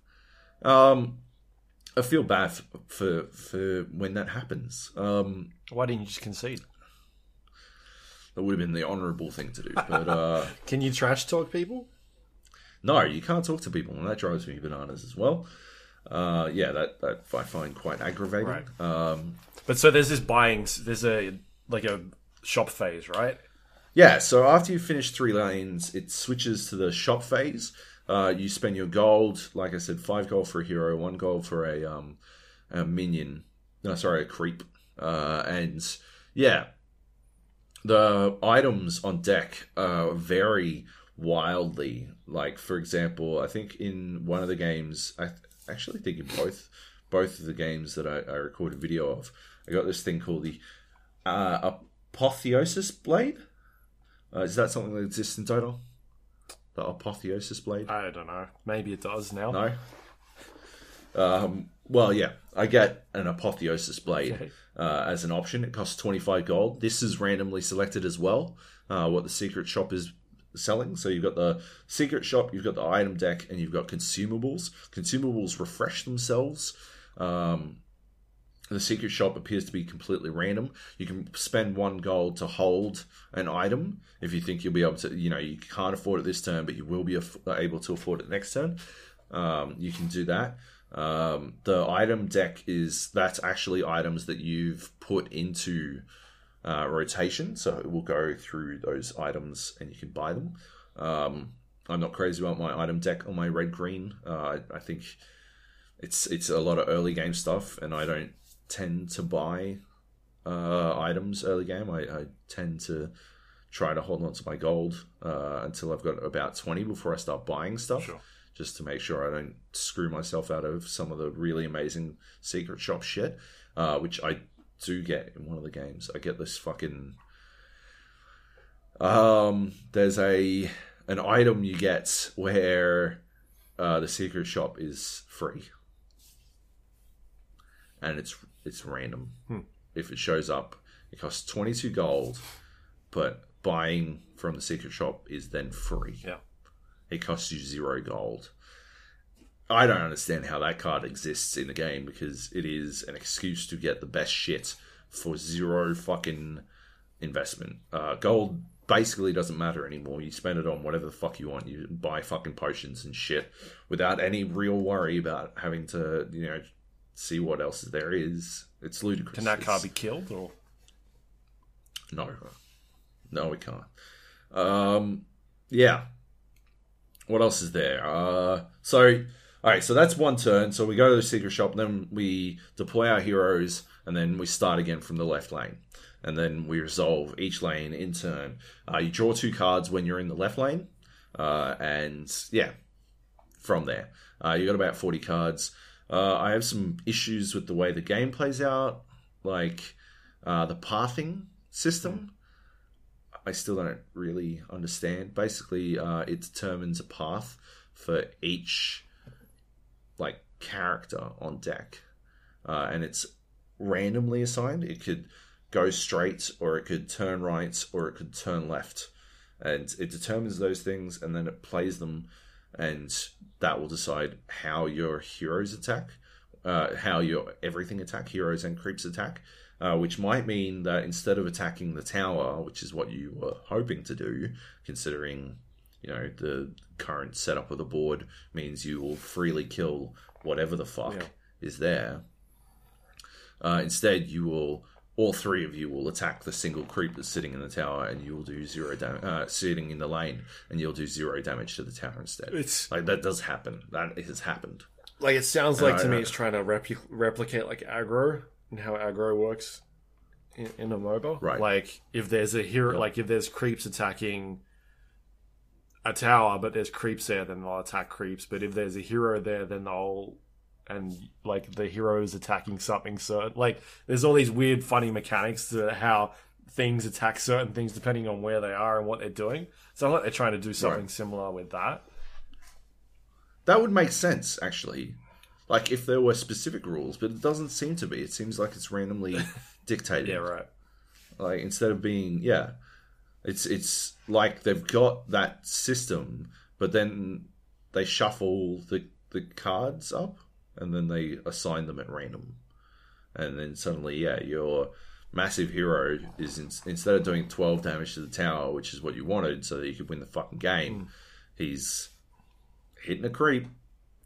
S2: Um, I feel bad for for, for when that happens. Um,
S1: Why didn't you just concede?
S2: that would have been the honourable thing to do, but uh,
S1: Can you trash talk people?
S2: No, you can't talk to people, and that drives me bananas as well. Uh, yeah, that, that I find quite aggravating.
S1: Right.
S2: Um,
S1: But so there's this buying. There's a like a shop phase, right?
S2: Yeah, so after you finish three lanes, it switches to the shop phase. Uh, you spend your gold, like I said, five gold for a hero, one gold for a um, a minion. No, sorry, a creep. Uh, and yeah, the items on deck uh, vary wildly. Like for example, I think in one of the games, I th- actually think in both both of the games that I, I recorded video of, I got this thing called the uh, Apotheosis Blade. Uh, is that something that exists in Dota? The Apotheosis Blade?
S1: I don't know. Maybe it does now.
S2: No. Um, well, yeah, I get an Apotheosis Blade
S1: Okay.
S2: uh, as an option. It costs 25 gold. This is randomly selected as well, uh, what the secret shop is selling. So you've got the secret shop, you've got the item deck, and you've got consumables. Consumables refresh themselves. Um, the secret shop appears to be completely random. You can spend one gold to hold an item if you think you'll be able to. You know, you can't afford it this turn, but you will be able to afford it next turn. Um, you can do that. Um, the item deck is that's actually items that you've put into uh, rotation, so it will go through those items and you can buy them. Um, I'm not crazy about my item deck on my red green. Uh, I, I think it's it's a lot of early game stuff, and I don't tend to buy uh, items early game. I, I tend to try to hold on to my gold uh, until I've got about twenty before I start buying stuff,
S1: Sure.
S2: just to make sure I don't screw myself out of some of the really amazing secret shop shit, uh, which I do get in one of the games. I get this fucking. Um, there's a an item you get where uh, the secret shop is free, and it's it's random. If it shows up, it costs twenty two gold, but buying from the secret shop is then free.
S1: Yeah.
S2: It costs you zero gold. I don't understand how that card exists in the game because it is an excuse to get the best shit for zero fucking investment. Uh, gold basically doesn't matter anymore. You spend it on whatever the fuck you want. You buy fucking potions and shit without any real worry about having to, you know, see what else there is. It's ludicrous.
S1: Can that car
S2: It's-
S1: be killed or?
S2: No, no, we can't. Um, yeah. What else is there? Uh, so all right, so that's one turn. So we go to the secret shop, then we deploy our heroes, and then we start again from the left lane, and then we resolve each lane in turn. Uh, you draw two cards when you're in the left lane, uh, and yeah, from there, uh, you got about forty cards. Uh, I have some issues with the way the game plays out, like uh, the pathing system. I still don't really understand. Basically, uh, it determines a path for each like character on deck, uh, and it's randomly assigned. It could go straight, or it could turn right, or it could turn left, and it determines those things, and then it plays them, and that will decide how your heroes attack, uh, how your everything attack, heroes and creeps attack. Uh, which might mean that instead of attacking the tower, which is what you were hoping to do, considering you know the current setup of the board means you will freely kill whatever the fuck
S1: Yeah.
S2: is there. Uh, instead, you will all three of you will attack the single creep that's sitting in the tower, and you will do zero damage. Uh, sitting in the lane, and you'll do zero damage to the tower instead.
S1: It's
S2: like that does happen. That has happened.
S1: like it sounds like to me it's trying to repli- replicate like aggro and how aggro works in, in a MOBA.
S2: Right.
S1: Like if there's a hero, like if there's creeps attacking a tower, but there's creeps there, then they'll attack creeps. But if there's a hero there, then they'll and like the hero is attacking something So Like there's all these weird, funny mechanics to how things attack certain things depending on where they are and what they're doing. So I like they're trying to do something
S2: Right.
S1: similar with that.
S2: That would make sense, actually. Like if there were specific rules, but it doesn't seem to be. It seems like it's randomly dictated.
S1: Yeah, right.
S2: like instead of being yeah it's it's like they've got that system but then they shuffle the the cards up and then they assign them at random. And then suddenly yeah your massive hero is in, instead of doing 12 damage to the tower which is what you wanted so that you could win the fucking game hmm. he's hitting a creep.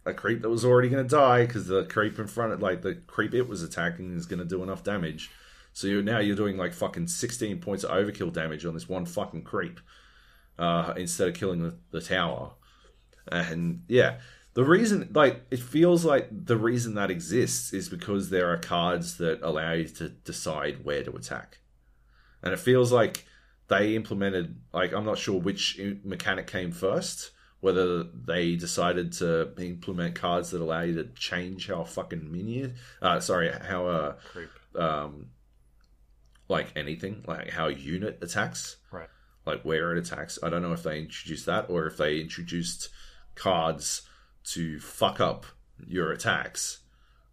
S2: A creep that was already going to die because the creep in front of like the creep it was attacking is going to do enough damage so you're, now you're doing like fucking 16 points of overkill damage on this one fucking creep uh, instead of killing the, the tower. And yeah, the reason, like, it feels like the reason that exists is because there are cards that allow you to decide where to attack. And it feels like they implemented, like, I'm not sure which mechanic came first. Whether they decided to implement cards that allow you to change how fucking minion, uh, sorry, how a
S1: Creep.
S2: um, like anything, like how a unit attacks,
S1: Right.
S2: like where it attacks. I don't know if they introduced that or if they introduced cards to fuck up your attacks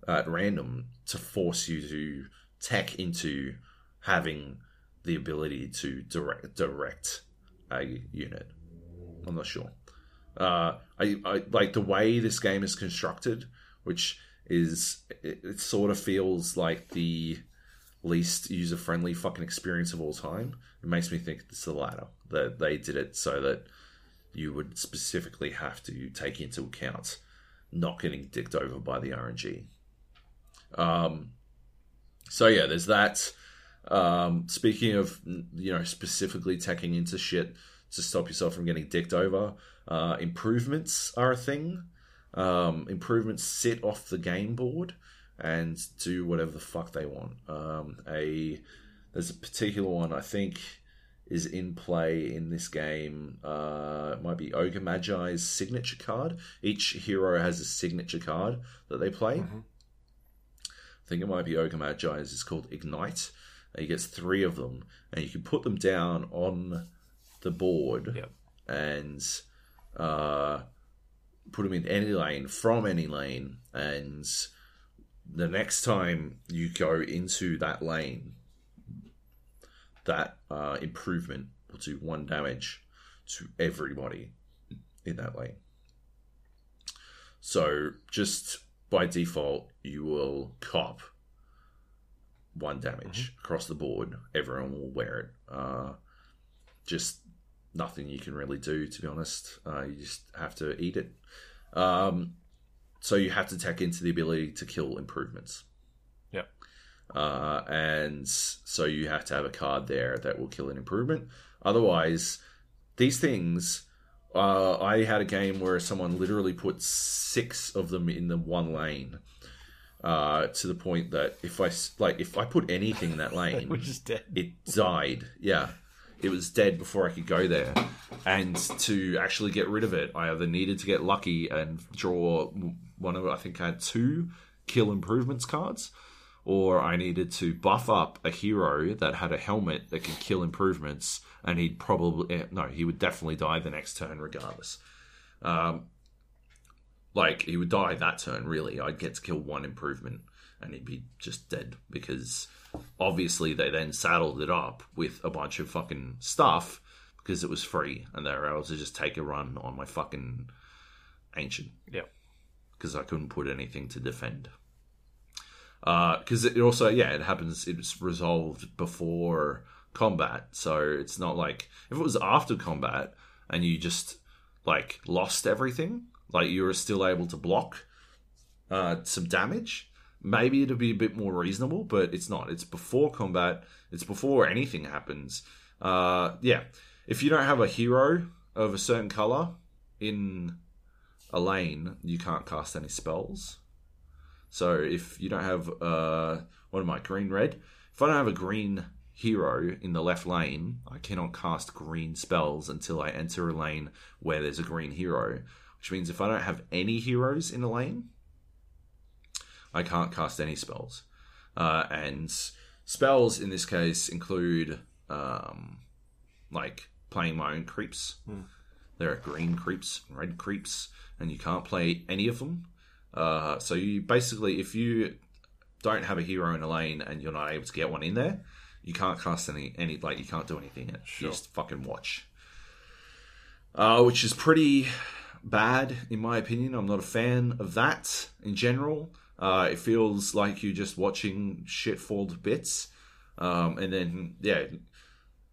S2: at random to force you to tech into having the ability to direct direct a unit. I'm not sure. Uh, I, I like the way this game is constructed, which is it, it sort of feels like the least user friendly fucking experience of all time. It makes me think it's the latter that they did it so that you would specifically have to take into account not getting dicked over by the RNG. Um, so yeah, there's that. Um, speaking of you know specifically teching into shit to stop yourself from getting dicked over, uh, improvements are a thing. Um, improvements sit off the game board and do whatever the fuck they want. Um, a there's a particular one I think is in play in this game. Uh, it might be Ogre Magi's signature card. Each hero has a signature card that they play. I think it might be Ogre Magi's. It's called Ignite. And he gets three of them, and you can put them down on the board
S1: Yep.
S2: and uh, put them in any lane from any lane, and the next time you go into that lane, that uh, improvement will do one damage to everybody in that lane. So just by default, you will cop one damage across the board. Everyone will wear it. Uh, just nothing you can really do, to be honest. Uh, you just have to eat it. Um, so you have to tech into the ability to kill improvements.
S1: Yep.
S2: Uh, and so you have to have a card there that will kill an improvement. Otherwise, these things. Uh, I had a game where someone literally put six of them in the one lane, uh, to the point that if I like if I put anything in that lane,
S1: Which is dead.
S2: it died. Yeah, it was dead before I could go there. And to actually get rid of it, I either needed to get lucky and draw one of I think I had two kill improvements cards, or I needed to buff up a hero that had a helmet that could kill improvements, and he'd probably eh, no, he would definitely die the next turn regardless. Um, like he would die that turn. Really, I'd get to kill one improvement, and he'd be just dead because obviously they then saddled it up with a bunch of fucking stuff because it was free, and they were able to just take a run on my fucking ancient
S1: Yeah.
S2: Because I couldn't put anything to defend. Because it also, yeah, it happens. It's resolved before combat, so it's not like if it was after combat and you just like lost everything, like you were still able to block uh, some damage. Maybe it'd be a bit more reasonable, but it's not. It's before combat. It's before anything happens. Uh, yeah, if you don't have a hero of a certain color in a lane, you can't cast any spells. So if you don't have uh, what am I green red? If I don't have a green hero in the left lane, I cannot cast green spells until I enter a lane where there's a green hero. Which means if I don't have any heroes in a lane, I can't cast any spells. Uh, and spells in this case include um, like playing my own creeps. There are green creeps, red creeps, and you can't play any of them. Uh, so you basically, if you don't have a hero in a lane and you're not able to get one in there, you can't cast any any like you can't do anything. in it. You just fucking watch. Uh, which is pretty bad in my opinion. I'm not a fan of that in general. Uh, it feels like you're just watching shit fall to bits, um, and then yeah,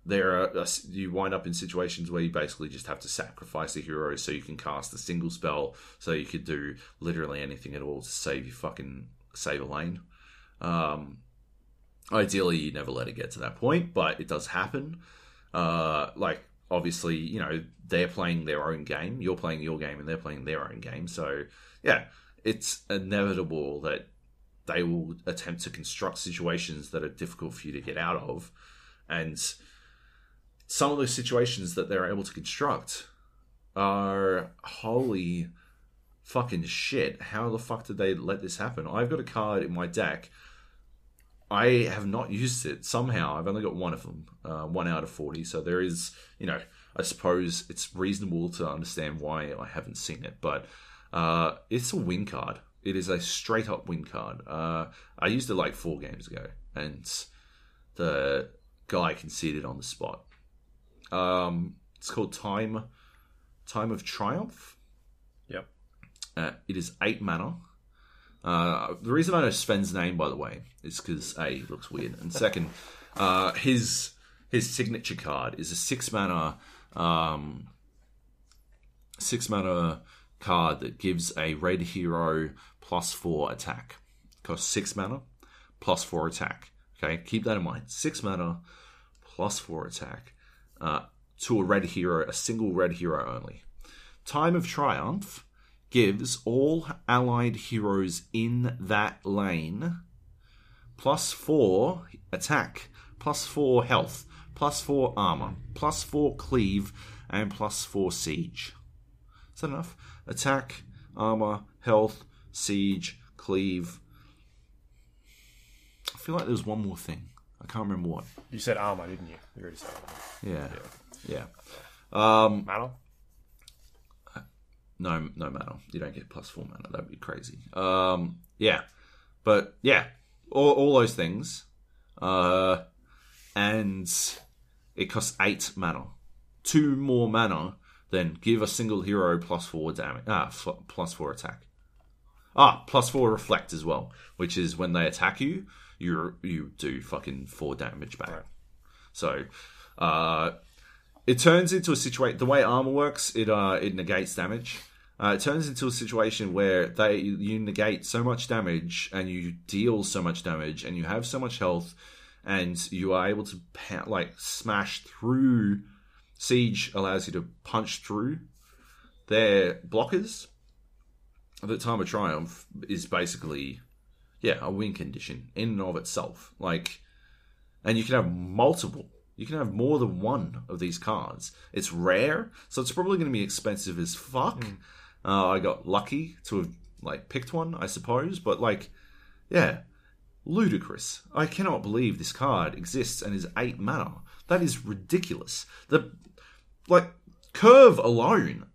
S2: there are you wind up in situations where you basically just have to sacrifice a hero so you can cast a single spell, so you could do literally anything at all to save you fucking save a lane. Um, ideally, you never let it get to that point, but it does happen. Uh, like obviously, you know they're playing their own game, you're playing your game, and they're playing their own game. So yeah, it's inevitable that they will attempt to construct situations that are difficult for you to get out of, and some of those situations that they're able to construct are holy fucking shit. How the fuck did they let this happen? I've got a card in my deck. I have not used it somehow. I've only got one of them, uh, one out of 40. So there is, you know, I suppose it's reasonable to understand why I haven't seen it, but uh, it's a win card. It is a straight up win card. Uh, I used it like four games ago, and the guy conceded on the spot. Um, it's called Time Time of Triumph.
S1: Yep.
S2: Uh, it is eight mana. Uh, the reason I know Sven's name, by the way, is because a he looks weird, and second, uh, his his signature card is a six mana um, six mana card that gives a red hero plus four attack. Costs six mana plus four attack. Okay, keep that in mind. Six mana plus four attack uh, to a red hero, a single red hero only. Time of Triumph gives all allied heroes in that lane plus four attack, plus four health, plus four armor, plus four cleave, and plus four siege. Is that enough? Attack, armor, health, siege, cleave. I feel like there's one more thing. I can't remember what.
S1: You said armor, didn't you? You already said armor.
S2: Yeah. Yeah. Um,
S1: Mana?
S2: no, no mana. You don't get plus four mana. That'd be crazy. Um, yeah, but yeah, all, all those things, uh, and it costs eight mana. Two more mana than give a single hero plus four damage. Ah, f- plus four attack. Ah, plus four reflect as well, which is when they attack you, you you do fucking four damage back.
S1: Right.
S2: So, uh, it turns into a situation. The way armor works, it uh, it negates damage. Uh, it turns into a situation where they you negate so much damage and you deal so much damage and you have so much health and you are able to like smash through. Siege allows you to punch through their blockers. The time of triumph is basically yeah a win condition in and of itself. Like, and you can have multiple. You can have more than one of these cards. It's rare, so it's probably going to be expensive as fuck. Uh, I got lucky to have like picked one, I suppose, but like, yeah, ludicrous. I cannot believe this card exists and is eight mana. That is ridiculous. The like curve alone.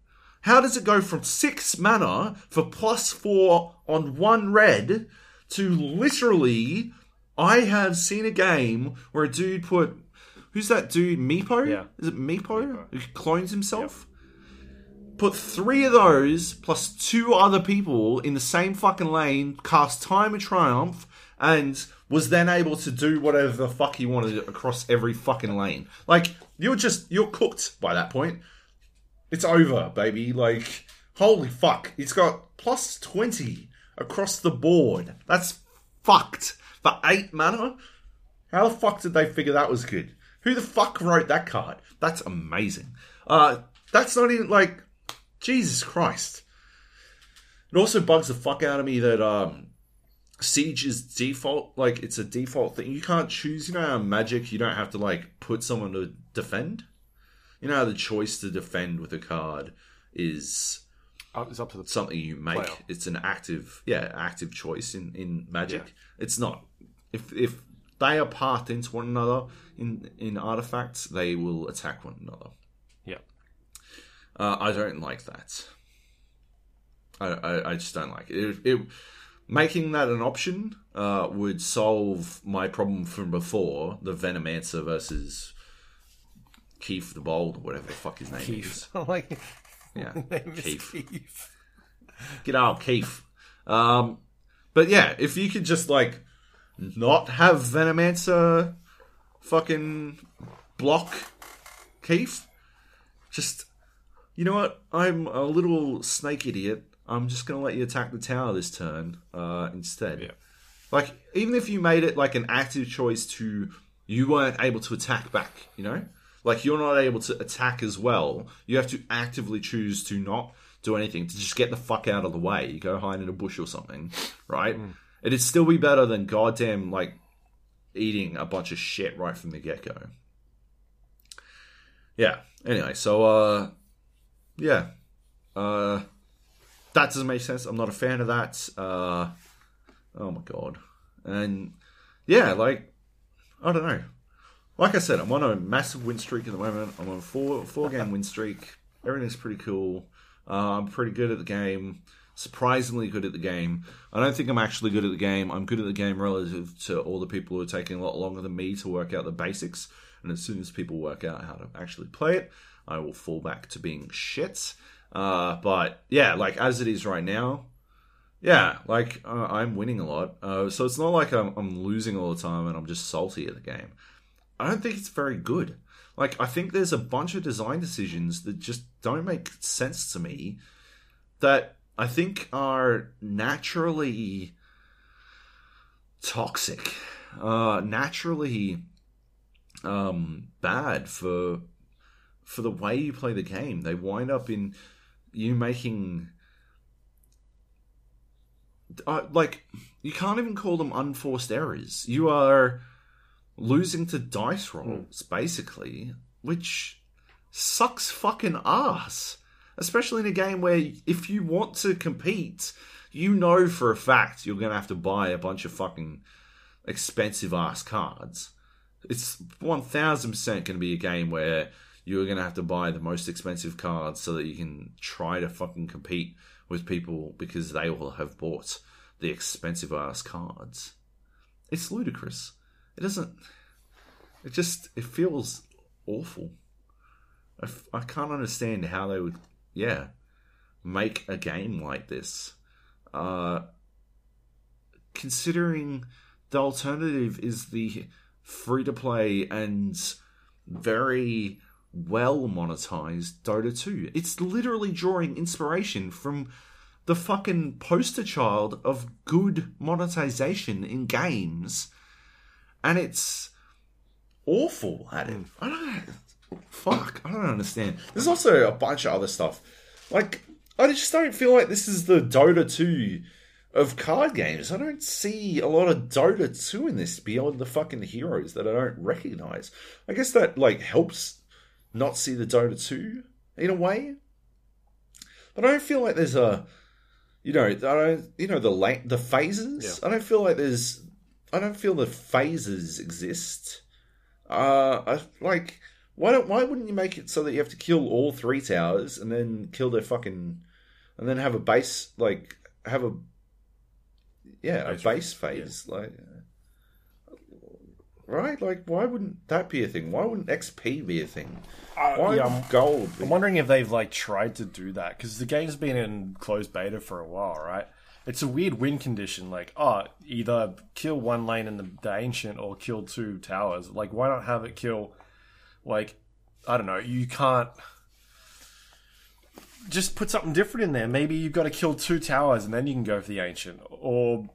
S2: How does it go from six mana for plus four on one red to literally? I have seen a game where a dude put who's that dude Meepo?
S1: Yeah.
S2: is it Meepo, who clones himself? Put three of those plus two other people in the same fucking lane, cast Time of Triumph, and was then able to do whatever the fuck he wanted across every fucking lane. Like you're just you're cooked by that point. It's over, baby. Like holy fuck, he's got plus twenty across the board. That's fucked for eight mana. How the fuck did they figure that was good? Who the fuck wrote that card? That's amazing. Uh, that's not even like Jesus Christ. It also bugs the fuck out of me that um, Siege is default. Like it's a default thing. You can't choose. You know how Magic you don't have to like put someone to defend. You know how the choice to defend with a card is
S1: It's up to the
S2: something you make.
S1: Player.
S2: It's an active, yeah, active choice in in Magic. It's not if if they are pathed into one another in in artifacts, they will attack one another.
S1: yeah.
S2: Uh, I don't like that. I, I, I just don't like it. It, it. Making that an option uh, would solve my problem from before the Venomancer versus Keefe the Bold, whatever the fuck his name is.
S1: Keith. like
S2: Yeah, Keith.
S1: Keith.
S2: Get out, Keith. Um, but yeah, if you could just like not have Venomancer fucking block Keith, just you know what? I'm a little snake idiot. I'm just gonna let you attack the tower this turn uh, instead.
S1: Yeah.
S2: Like even if you made it like an active choice to you weren't able to attack back, you know? Like you're not able to attack as well. You have to actively choose to not do anything, to just get the fuck out of the way. You go hide in a bush or something, right? It'd still be better than goddamn like eating a bunch of shit right from the get go. Yeah. Anyway, so uh yeah. Uh that doesn't make sense. I'm not a fan of that. Uh oh my god. And yeah, like I don't know. Like I said, I'm on a massive win streak at the moment. I'm on a four four game win streak. Everything's pretty cool. Uh, I'm pretty good at the game. Surprisingly good at the game. I don't think I'm actually good at the game. I'm good at the game relative to all the people who are taking a lot longer than me to work out the basics. And as soon as people work out how to actually play it, I will fall back to being shit. Uh, but yeah, like as it is right now, yeah, like uh, I'm winning a lot. Uh, so it's not like I'm, I'm losing all the time and I'm just salty at the game. I don't think it's very good. Like I think there's a bunch of design decisions that just don't make sense to me that I think are naturally toxic, uh, naturally um, bad for for the way you play the game. They wind up in you making uh, like you can't even call them unforced errors. You are losing to dice rolls hmm. basically, which sucks fucking ass. Especially in a game where if you want to compete, you know for a fact you're gonna have to buy a bunch of fucking expensive ass cards. It's one thousand percent gonna be a game where you're gonna have to buy the most expensive cards so that you can try to fucking compete with people because they all have bought the expensive ass cards. It's ludicrous. It doesn't. It just. It feels awful. I, I can't understand how they would. Yeah, make a game like this. Uh, considering the alternative is the free to play and very well monetized Dota 2. It's literally drawing inspiration from the fucking poster child of good monetization in games. And it's awful at it. Hmm. I don't fuck, I don't understand. There's also a bunch of other stuff. Like I just don't feel like this is the Dota 2 of card games. I don't see a lot of Dota 2 in this beyond the fucking heroes that I don't recognize. I guess that like helps not see the Dota 2 in a way. But I don't feel like there's a you know, I don't you know the la- the phases. I don't feel like there's I don't feel the phases exist. Uh I like why don't why wouldn't you make it so that you have to kill all three towers and then kill their fucking and then have a base like have a yeah a
S1: Base
S2: base phase like right like why wouldn't that be a thing why wouldn't xp be a thing why
S1: yeah, I'm-
S2: gold be-
S1: I'm wondering if they've like tried to do that because the game's been in closed beta for a while, right? It's a weird win condition. Like, oh, either kill one lane in the, the ancient or kill two towers. Like, why not have it kill? Like, I don't know. You can't just put something different in there. Maybe you've got to kill two towers and then you can go for the ancient, or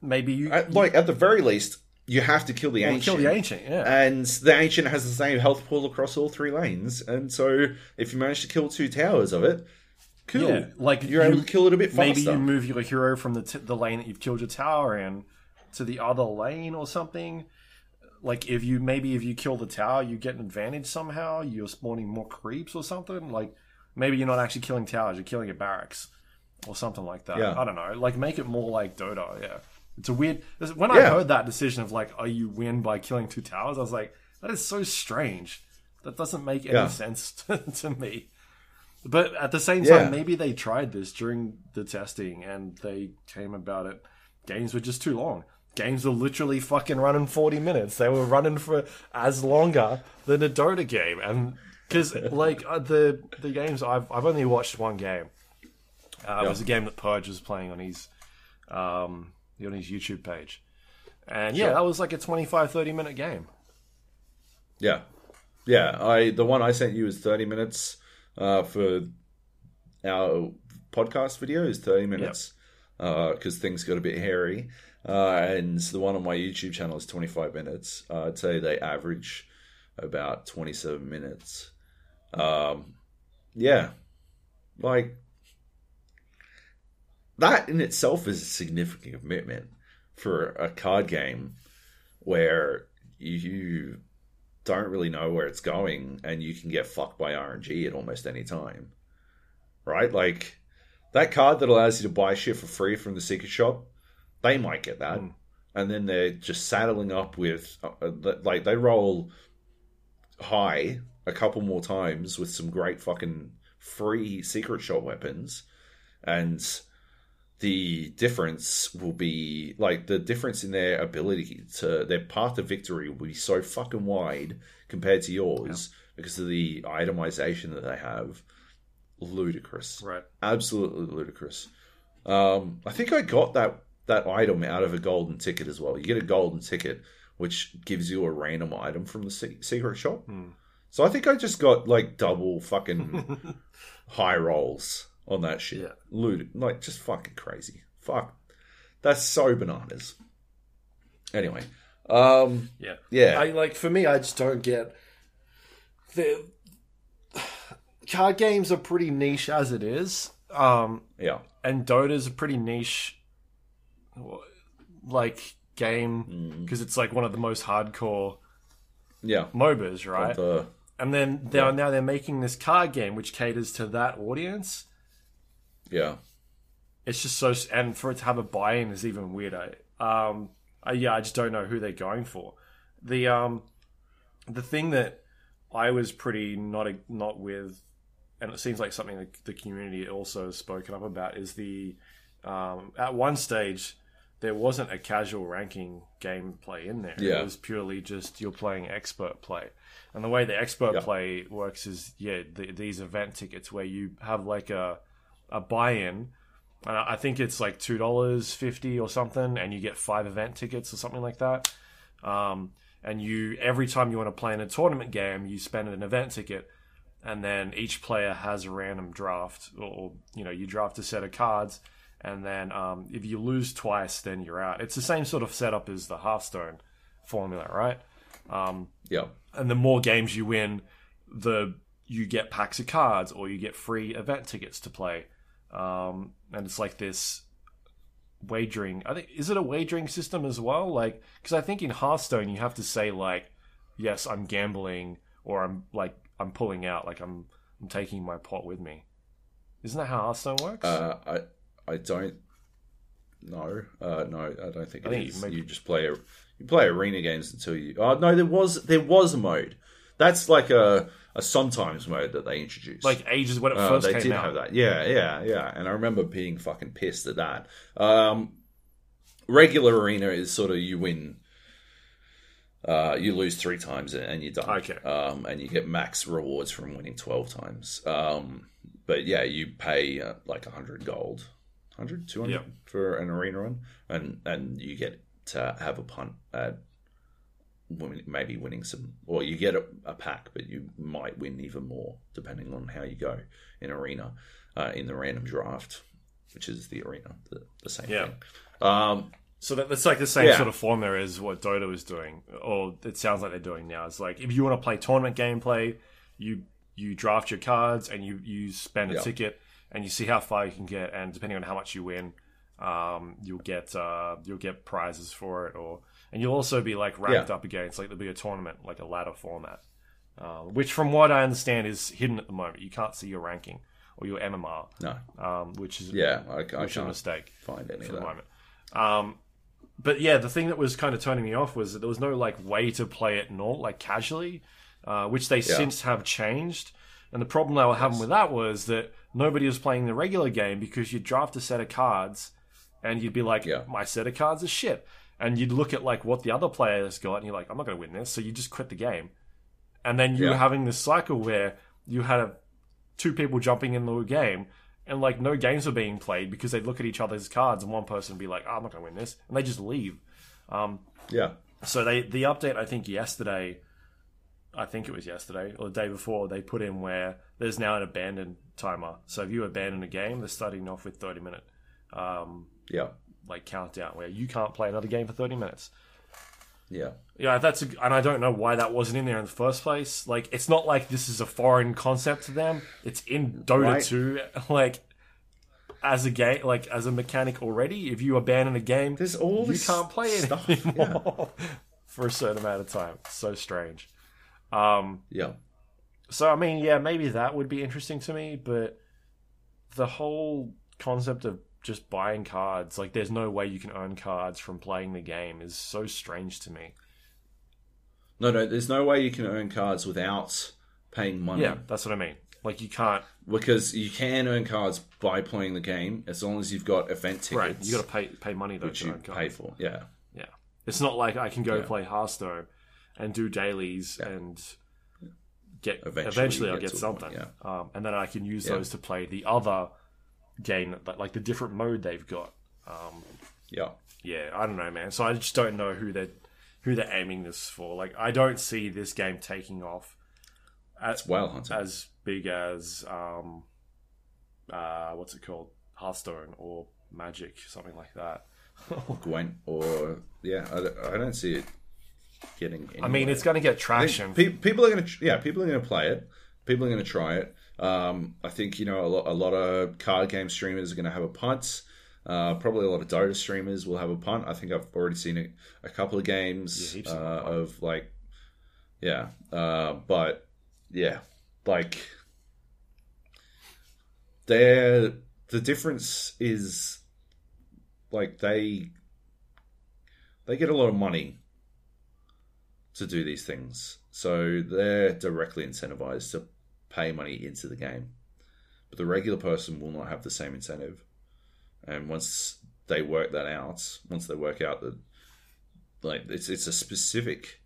S1: maybe you,
S2: At, like at the very least you have to kill the ancient
S1: kill the ancient. Yeah,
S2: and the ancient has the same health pool across all three lanes and so if you manage to kill two towers of it cool
S1: Yeah, like
S2: you're
S1: you-
S2: able to kill it a bit faster
S1: Maybe you move your hero from the t- the lane that you've killed your tower in to the other lane or something. Like if you maybe if you kill the tower, you get an advantage somehow. You're spawning more creeps or something. Like maybe you're not actually killing towers, you're killing a barracks or something like that.
S2: Yeah.
S1: I don't know. Like make it more like Dota. Yeah, it's a weird. When I
S2: Yeah.
S1: heard that decision of like, oh, you win by killing two towers, I was like, that is so strange. That doesn't make any
S2: Yeah.
S1: sense to, to me. But at the same
S2: Yeah.
S1: time, maybe they tried this during the testing and they came about it. Games were just too long. Games were literally fucking running 40 minutes. They were running for as longer than a Dota game. And because, like, uh, the the games, I've, I've only watched one game. Uh, It was a game that Purge was playing on his, um, on his YouTube page. And yeah, that was like a 25, 30 minute game.
S2: Yeah, yeah. I the one I sent you is thirty minutes. Uh, for our podcast video is thirty minutes because things got a bit hairy. Uh, and the one on my YouTube channel is twenty five minutes. Uh, I'd say they average about twenty seven minutes. Um, yeah, like that in itself is a significant commitment for a card game where you don't really know where it's going and you can get fucked by RNG at almost any time. Right? Like that card that allows you to buy shit for free from the secret shop, they might get that. And then they're just saddling up with uh, uh, like they roll high a couple more times with some great fucking free secret shop weapons and the difference will be like the difference in their ability to their path to victory will be so fucking wide compared to yours because of the itemization that they have. Ludicrous.
S1: Right.
S2: absolutely ludicrous. Um i think i got that that item out of a golden ticket as well. You get a golden ticket which gives you a random item from the secret shop. So i think i just got like double fucking high rolls on that shit.
S1: Yeah.
S2: Lud- like just fucking crazy. Fuck. That's so bananas. Anyway, um,
S1: Yeah.
S2: yeah,
S3: I like for me, I just don't get the
S1: Card games are pretty niche as it is. Um,
S2: yeah,
S1: and Dota's a pretty niche like game because it's like one of the most hardcore
S2: yeah.
S1: MOBAs, right?
S2: The,
S1: and then they're now they're making this card game which caters to that audience.
S2: Yeah,
S1: It's just so and for it to have a buy-in is even weirder. Um, I, yeah, I just don't know who they're going for. The um, the thing that I was pretty not a, not with, and it seems like something that the community also has spoken up about is the um, at one stage there wasn't a casual ranking gameplay in there.
S2: Yeah.
S1: It was purely just you're playing expert play. And the way the expert
S2: Yeah.
S1: play works is yeah, the, these event tickets where you have like a a buy-in and I think it's like two dollars fifty or something, and you get five event tickets or something like that. Um, and you every time you want to play in a tournament game, you spend an event ticket, and then each player has a random draft, or you know, you draft a set of cards, and then um, if you lose twice, then you're out. It's the same sort of setup as the Hearthstone formula, right? Um,
S2: Yeah.
S1: and the more games you win, the you get packs of cards or you get free event tickets to play. Um, and it's like this wagering. I think is it a wagering system as well? Like because I think in Hearthstone you have to say like, yes, I'm gambling, or I'm like I'm pulling out, like I'm I'm taking my pot with me. Isn't that how Hearthstone works?
S2: Uh, I I don't know. Uh, no, I don't think
S1: I think
S2: is.
S1: you
S2: You, just play a, you play arena games until you. Oh no, there was there was a mode. That's like a a sometimes mode that they introduced.
S1: like ages when it
S2: Uh,
S1: first
S2: they
S1: came
S2: did
S1: out.
S2: have that. Yeah, yeah, yeah. And I remember being fucking pissed at that. Um, regular arena is sort of you win. Uh, you lose three times and you're done.
S1: Okay.
S2: Um, and you get max rewards from winning twelve times. Um, but yeah, you pay uh, like hundred gold, 100, 200
S1: Yeah.
S2: for an arena run, and and you get to have a punt at maybe winning some, or you get a, a pack, but you might win even more depending on how you go in arena uh, in the random draft, which is the arena, the, the same
S1: Yeah.
S2: thing. Um,
S1: So that, that's like the same
S2: Yeah.
S1: sort of formula as what Dota was doing, or it sounds like they're doing now. It's like if you want to play tournament gameplay, you you draft your cards and you you spend a
S2: Yeah.
S1: ticket and you see how far you can get, and depending on how much you win, um, you'll get uh, you'll get prizes for it, or and you'll also be like ranked
S2: Yeah.
S1: up against like there'll be a tournament like a ladder format, uh, which from what I understand is hidden at the moment. You can't see your ranking or your MMR,
S2: no,
S1: um, which is
S2: yeah, I, I
S1: which is a mistake
S2: find any
S1: for the
S2: that.
S1: moment. Um, but yeah, the thing that was kind of turning me off was that there was no like way to play it normal, like casually, uh, which they since have changed. And the problem they were having with that was that nobody was playing the regular game because you'd draft a set of cards and you'd be like,
S2: Yeah.
S1: my set of cards is shit. And you'd look at like what the other players got and you're like, I'm not going to win this. So you just quit the game. And then you're
S2: Yeah.
S1: having this cycle where you had a, two people jumping in the game and like no games were being played because they'd look at each other's cards and one person would be like, oh, I'm not going to win this. And they just leave.
S2: Yeah,
S1: So they the update I think yesterday, I think it was yesterday or the day before they put in where there's now an abandon timer. So if you abandon a game, they're starting off with 30 minute um,
S2: yeah,
S1: like countdown where you can't play another game for 30 minutes.
S2: yeah.
S1: Yeah, that's a, and I don't know why that wasn't in there in the first place. Like, it's not like this is a foreign concept to them. It's in Dota
S2: Right.
S1: 2, like as a game, like as a mechanic already. If you abandon a game,
S2: There's all
S1: you
S2: this
S1: can't play it
S2: stuff,
S1: anymore for a certain amount of time. It's so strange. Um,
S2: Yeah,
S1: so I mean, yeah, maybe that would be interesting to me, but the whole concept of just buying cards, like there's no way you can earn cards from playing the game, is so strange to me.
S2: no, no. There's no way you can earn cards without paying money.
S1: Yeah, that's what I mean. Like you can't.
S2: because you can earn cards by playing the game as long as you've got event tickets,
S1: Right, you got to pay pay money though
S2: which
S1: to
S2: you
S1: earn cards.
S2: pay for. Yeah,
S1: Yeah, it's not like I can go
S2: Yeah.
S1: play Hearthstone and do dailies and get
S2: Eventually
S1: eventually, I'll
S2: get to point,
S1: something, um, and then I can use
S2: Yeah.
S1: those to play the other game, that, like the different mode they've got. Um,
S2: yeah,
S1: yeah, I don't know, man. So I just don't know who they are who they're aiming this for. Like, I don't see this game taking off as
S2: it's hunting.
S1: as big as um, uh, what's it called, Hearthstone or Magic, something like that.
S2: Gwent or yeah, I, don't- I don't see it getting.
S1: I mean, it's going to get traction.
S2: pe- people are going to yeah, people are going to play it. People are going to try it. Um, I think you know a lot, a lot of card game streamers are going to have a punt. Uh, probably a lot of Dota streamers will have a punt. I think I've already seen a, a couple of games
S1: Yeah,
S2: uh,
S1: of
S2: like, yeah, uh, but yeah, like they're the difference is like they they get a lot of money to do these things. So they're directly incentivized to pay money into the game. But the regular person will not have the same incentive. And once they work that out, once they work out that like it's it's a specific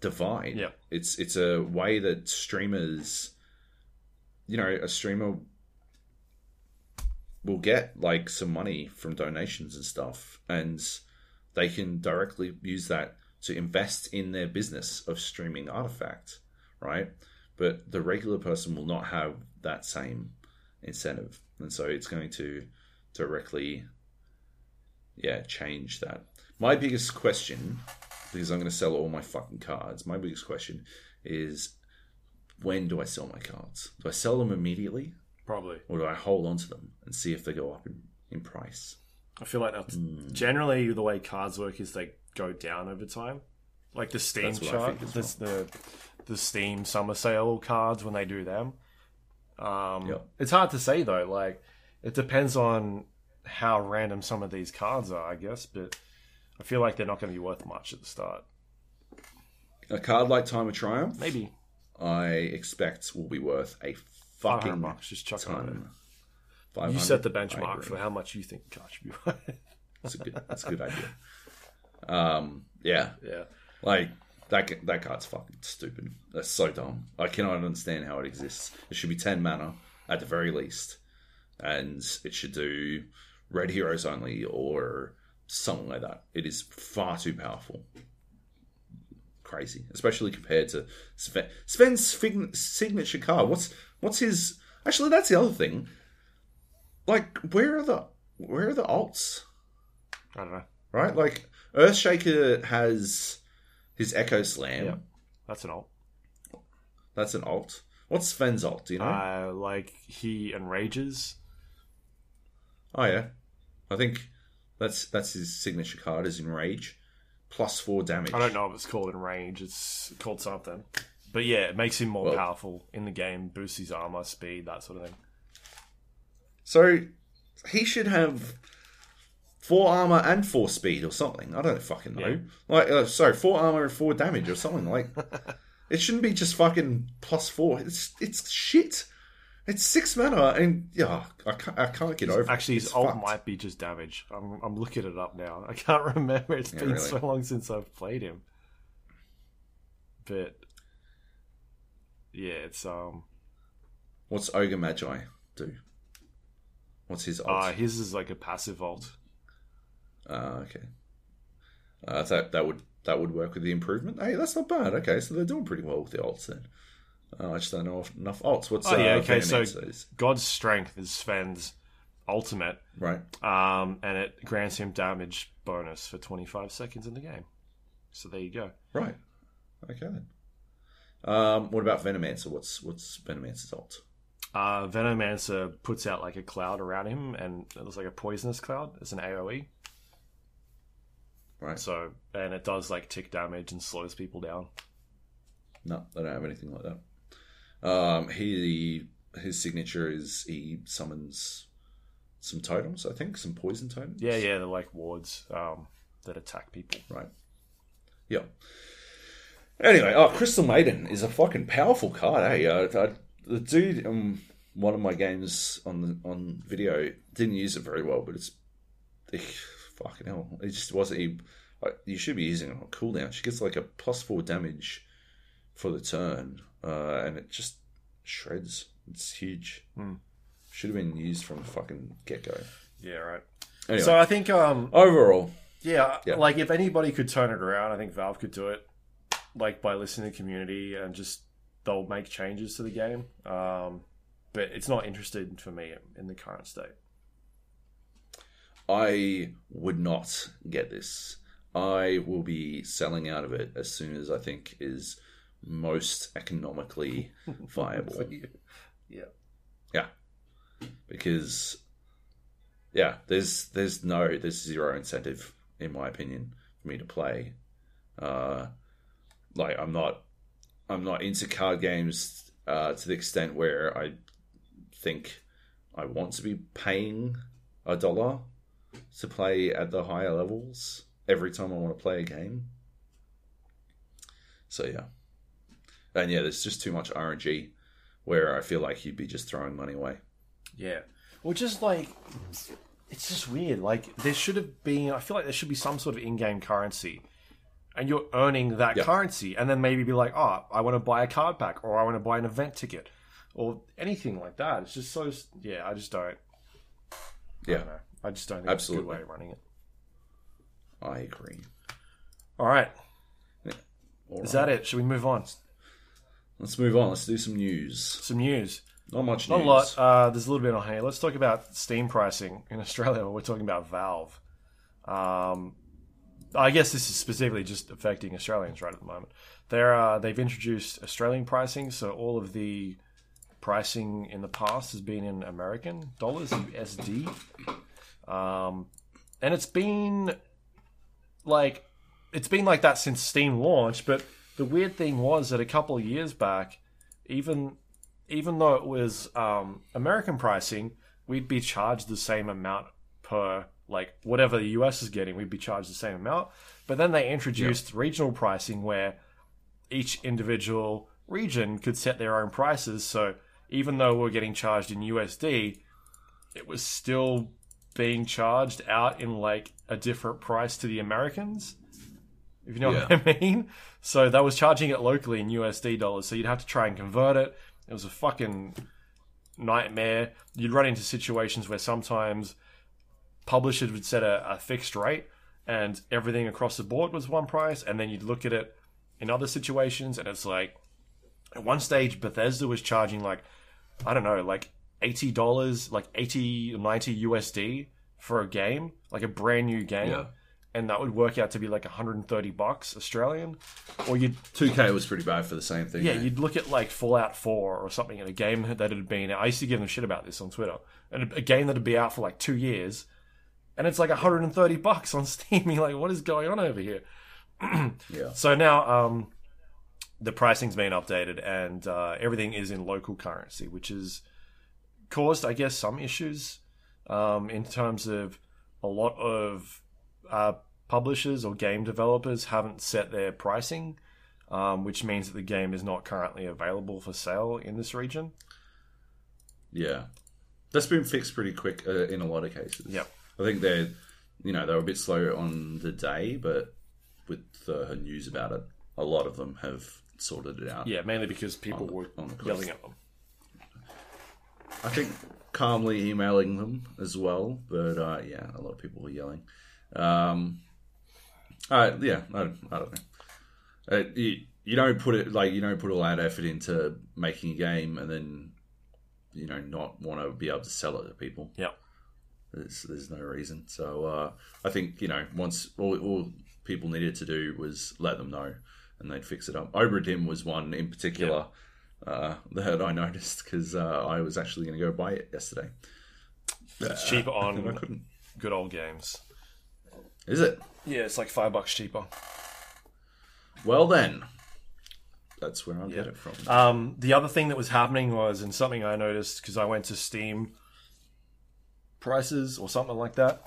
S2: divide.
S1: Yeah.
S2: It's it's a way that streamers you know, a streamer will get like some money from donations and stuff and they can directly use that to invest in their business of streaming Artifact, right? But the regular person will not have that same incentive, and so it's going to directly, yeah, change that. My biggest question, because I'm going to sell all my fucking cards. My biggest question is, when do I sell my cards? Do I sell them immediately,
S1: Probably.
S2: or do I hold on to them and see if they go up in, in price?
S1: I feel like that's
S2: Hmm.
S1: generally the way cards work is they go down over time. Like the Steam
S2: That's what I
S1: chart,
S2: as
S1: the the Steam summer sale cards when they do them. Um,
S2: Yep.
S1: It's hard to say though. Like it depends on how random some of these cards are, I guess. But I feel like they're not going to be worth much at the start.
S2: A card like Time of Triumph,
S1: Maybe
S2: I expect will be worth a fucking
S1: bucks. Just chuck it on there.
S2: ton.
S1: You set the benchmark for how much you think a card should be worth.
S2: That's a good. That's a good idea. Um, yeah,
S1: yeah.
S2: Like that. That card's fucking stupid. That's so dumb. I cannot understand how it exists. It should be ten mana at the very least, and it should do red heroes only or something like that. It is far too powerful. Crazy, especially compared to Sven. Sven's fig- signature card. What's what's his? Actually, that's the other thing. Like, where are the where are the alts?
S1: I don't know.
S2: right? Like Earthshaker has his Echo Slam.
S1: Yeah. That's an alt.
S2: That's an alt. What's Sven's alt? Do you know?
S1: Uh, like he enrages.
S2: oh yeah, I think that's that's his signature card is Enrage, plus four damage.
S1: I don't know if it's called enrage. It's called something. But yeah, it makes him more
S2: Well-
S1: powerful in the game, boosts his armor, speed, that sort of thing.
S2: So he should have four armor and four speed or something. I don't fucking know.
S1: Yeah.
S2: Like, uh, sorry, four armor and four damage or something. Like, it shouldn't be just fucking plus four. It's it's shit. It's six mana, and yeah, I can't, I can't get over. it.
S1: Actually, his ult might be just damage. I'm, I'm looking it up now. I can't remember. It's been
S2: really?
S1: so long since I've played him. But yeah, it's um.
S2: What's Ogre Magi do? What's his ult?
S1: Uh, his is like a passive ult.
S2: Ah, okay. Uh, that that would that would work with the improvement. Hey, that's not bad. Okay, so they're doing pretty well with the alts then. Uh, I just don't know enough alts. What's
S1: Oh, yeah,
S2: uh,
S1: okay, so-
S2: Venomancer's?
S1: God's strength is Sven's ultimate,
S2: right?
S1: um, and it grants him damage bonus for 25 seconds in the game. So there you go.
S2: Right. Okay then. Um, what about Venomancer? What's what's Venomancer's ult?
S1: Uh, Venomancer puts out like a cloud around him, and it looks like a poisonous cloud. It's an AOE.
S2: Right.
S1: So, and it does like tick damage and slows people down.
S2: No, they don't have anything like that. Um, he his signature is he summons some totems. I think some poison totems.
S1: Yeah, yeah, they're like wards um, that attack people.
S2: Right. Yeah. Anyway, oh, Crystal Maiden is a fucking powerful card, eh? Uh, I, the dude in one of my games on the on video didn't use it very well, but it's fucking hell. It just wasn't. He, like, you should be using it on cooldown. She gets like a plus four damage for the turn, uh, and it just shreds. It's huge.
S1: Hmm.
S2: Should have been used from the fucking get go.
S1: Yeah, right.
S2: Anyway,
S1: So I think, um,
S2: overall,
S1: yeah,
S2: Yeah.
S1: like if anybody could turn it around, I think Valve could do it, like by listening to the community and just they'll make changes to the game. Um, but it's not interested for me in the current state.
S2: I would not get this. I will be selling out of it as soon as I think is most economically viable.
S1: Yeah.
S2: Yeah, because yeah, there's there's no there's zero incentive in my opinion for me to play. Uh, like I'm not I'm not into card games uh, to the extent where I think I want to be paying a dollar to play at the higher levels every time I want to play a game. So yeah, and yeah, there's just too much RNG where I feel like you'd be just throwing money away.
S1: Yeah. Well, just like it's just weird. Like there should have been. I feel like there should be some sort of in-game currency, and you're earning that
S2: Yeah.
S1: currency, and then maybe be like, oh, I want to buy a card pack, or I want to buy an event ticket, or anything like that. It's just so. Yeah, I just don't. I
S2: Yeah,
S1: don't know. I just don't think
S2: Absolutely.
S1: it's a good way of running it.
S2: I agree.
S1: All right.
S2: All
S1: Is
S2: right.
S1: that it? Should we move on?
S2: Let's move on. Let's do some news.
S1: Some news.
S2: Not much
S1: Not
S2: news.
S1: a lot. Uh, there's a little bit on here. Let's talk about Steam pricing in Australia. We're talking about Valve. Um, I guess this is specifically just affecting Australians right at the moment. They're uh, they've introduced Australian pricing, so all of the pricing in the past has been in American dollars, USD, um, and it's been like it's been like that since Steam launched. But the weird thing was that a couple of years back, even even though it was um, American pricing, we'd be charged the same amount per like whatever the US is getting, we'd be charged the same amount. But then they introduced regional pricing where each individual region could set their own prices. So even though we're getting charged in USD, it was still being charged out in like a different price to the Americans. If you know what I mean. So that was charging it locally in USD dollars. So you'd have to try and convert it. It was a fucking nightmare. You'd run into situations where sometimes publishers would set a, a fixed rate and everything across the board was one price. And then you'd look at it in other situations and it's like, at one stage, Bethesda was charging like, I don't know, like $80, like 80, 90 USD for a game, like a brand new game.
S2: Yeah.
S1: And that would work out to be like 130 bucks Australian. Or you'd
S2: 2K was pretty bad for the same thing.
S1: yeah,
S2: eh?
S1: you'd look at like Fallout 4 or something in a game that had been. I used to give them shit about this on Twitter. And a, game that'd be out for like two years, and it's like 130 bucks on Steam. You're like, what is going on over here?
S2: yeah.
S1: So now um, the pricing's been updated, and uh, everything is in local currency, which has caused, I guess, some issues um, in terms of a lot of uh, publishers or game developers haven't set their pricing, um, which means that the game is not currently available for sale in this region.
S2: Yeah. That's been fixed pretty quick uh, in a lot of cases.
S1: Yep.
S2: I think they're, you know, they were a bit slow on the day, but with the news about it, a lot of them have sorted it out.
S1: Yeah, mainly because people were
S2: on the coast.
S1: yelling at them.
S2: I think calmly emailing them as well, but uh, yeah, a lot of people were yelling. Um, uh, yeah, I, I don't know. Uh, you, you don't put it like you don't put all that effort into making a game and then you know not want to be able to sell it to people.
S1: Yeah,
S2: There's, there's no reason. So uh, I think you know once all, all people needed to do was let them know, and they'd fix it up. Obra Dinn was one in particular uh, that I noticed because uh, I was actually going to go buy it yesterday.
S1: It's cheaper
S2: And I
S1: on
S2: couldn't.
S1: good old games.
S2: Is it?
S1: Yeah, it's like five bucks cheaper.
S2: Well then, that's where I'll get it from.
S1: Um, the other thing that was happening was, and something I noticed because I went to Steam prices or something like that.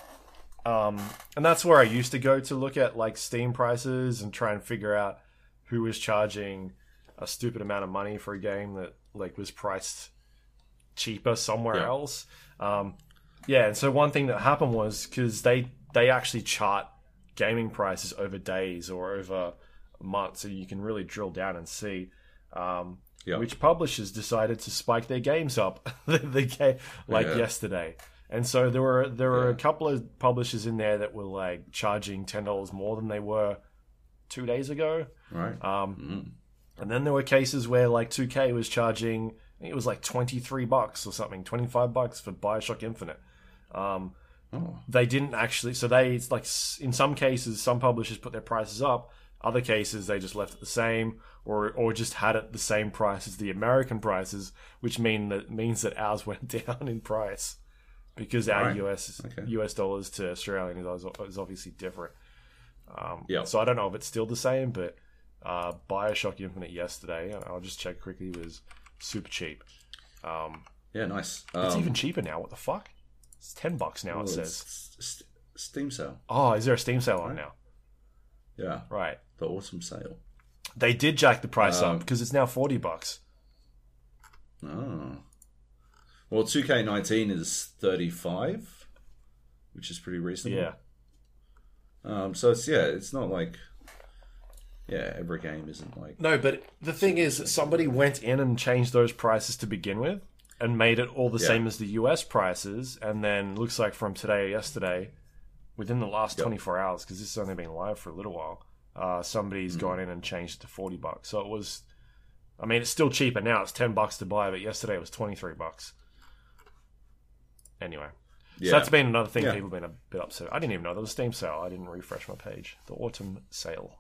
S1: Um, and that's where I used to go to look at like Steam prices and try and figure out who was charging a stupid amount of money for a game that like was priced cheaper somewhere
S2: Yeah.
S1: else. Um, yeah, and so one thing that happened was because they they actually chart gaming prices over days or over months, so you can really drill down and see um,
S2: Yeah.
S1: which publishers decided to spike their games up the, the game like
S2: Yeah.
S1: yesterday. And so there were there were a couple of publishers in there that were like charging ten dollars more than they were two days ago.
S2: right?
S1: Um, And then there were cases where like 2K was charging, I think it was like 23 bucks or something, 25 bucks for Bioshock Infinite. Um,
S2: oh,
S1: they didn't actually, so they, it's like in some cases, some publishers put their prices up. Other cases, they just left it the same, or or just had it the same price as the American prices, which mean that means that ours went down in price because our
S2: Right.
S1: US
S2: Okay.
S1: US dollars to Australian is, is obviously different. Um,
S2: Yeah.
S1: So I don't know if it's still the same, but uh, Bioshock Infinite yesterday, and I'll just check quickly, was super cheap. Um,
S2: yeah, nice.
S1: it's
S2: Um,
S1: even cheaper now. What the fuck? It's ten bucks now.
S2: well,
S1: it
S2: it's
S1: says.
S2: St- Steam sale.
S1: Oh, is there a Steam sale on now?
S2: Yeah,
S1: Right.
S2: the autumn sale.
S1: They did jack the price
S2: Um,
S1: up because it's now forty bucks.
S2: Oh. Well, 2K19 is 35, which is pretty reasonable.
S1: Yeah.
S2: Um, so it's yeah, it's not like yeah, every game isn't like
S1: No, but the thing is that somebody went in and changed those prices to begin with and made it all the
S2: Yeah.
S1: same as the US prices, and then looks like from today or yesterday, within the last
S2: Yep.
S1: twenty four hours, because this has only been live for a little while, uh, somebody's gone in and changed it to forty bucks. So it was, I mean, it's still cheaper now. It's ten bucks to buy, but yesterday it was twenty three bucks. Anyway,
S2: Yeah.
S1: so that's been another thing
S2: Yeah.
S1: people have been a bit upset. I didn't even know there was a Steam sale. I didn't refresh my page. The autumn sale.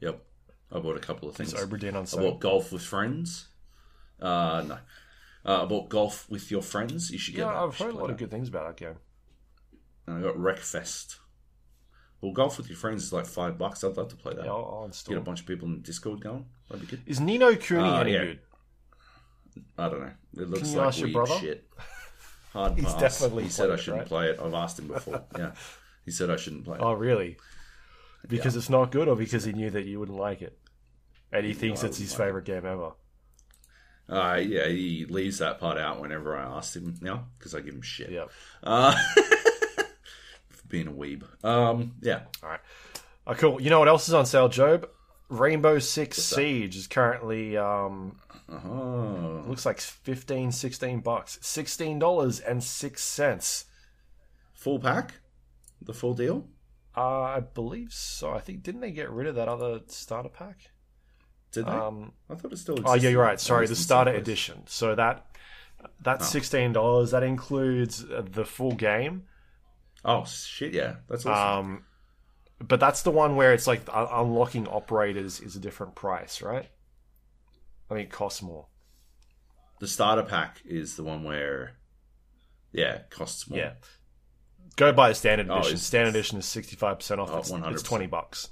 S2: Yep. I bought a couple of things.
S1: Obra Dinn on
S2: I bought golf with friends. Uh, no. Uh, I bought golf with your friends. You should get
S1: Yeah,
S2: that.
S1: I've heard a lot of good things about that game.
S2: And I got Wreckfest. Well, golf with your friends is like five bucks. I'd love to play that.
S1: Yeah, I'll, I'll install.
S2: Get a bunch of people in Discord going. That'd be good.
S1: Is Ni no Kuni
S2: Uh,
S1: any
S2: yeah.
S1: good?
S2: I don't know. It looks
S1: Can you
S2: like
S1: ask your brother?
S2: shit. Hard
S1: He's
S2: pass.
S1: definitely
S2: he said I shouldn't
S1: right?
S2: play it. I've asked him before. yeah. He said I shouldn't play it.
S1: Oh, really? Because it's not good, or because he knew that you wouldn't like it, and he thinks it's his
S2: like
S1: favorite game ever.
S2: Uh, yeah, he leaves that part out whenever I ask him now because I give him shit.
S1: Yeah,
S2: Uh, for being a weeb. Um, yeah.
S1: All right. Oh, cool. You know what else is on sale, Joab? Rainbow Six Siege is currently um
S2: Oh.
S1: looks like 15 16 bucks. $16.06.
S2: Full pack? The full deal?
S1: Uh, I believe so. I think didn't they get rid of that other starter pack?
S2: Did they?
S1: Um
S2: I thought it still
S1: Oh yeah, you're right. Sorry, the starter
S2: some place.
S1: edition. So that that's sixteen dollars. That includes uh, the full game.
S2: Oh, shit, yeah. That's awesome.
S1: Um, but that's the one where it's like unlocking operators is a different price, right? I mean, it costs more.
S2: the starter pack is the one where, yeah, it costs more.
S1: Yeah. Go buy the standard
S2: Oh,
S1: edition.
S2: it's-
S1: standard edition is sixty five percent off.
S2: Oh,
S1: It's, it's twenty bucks.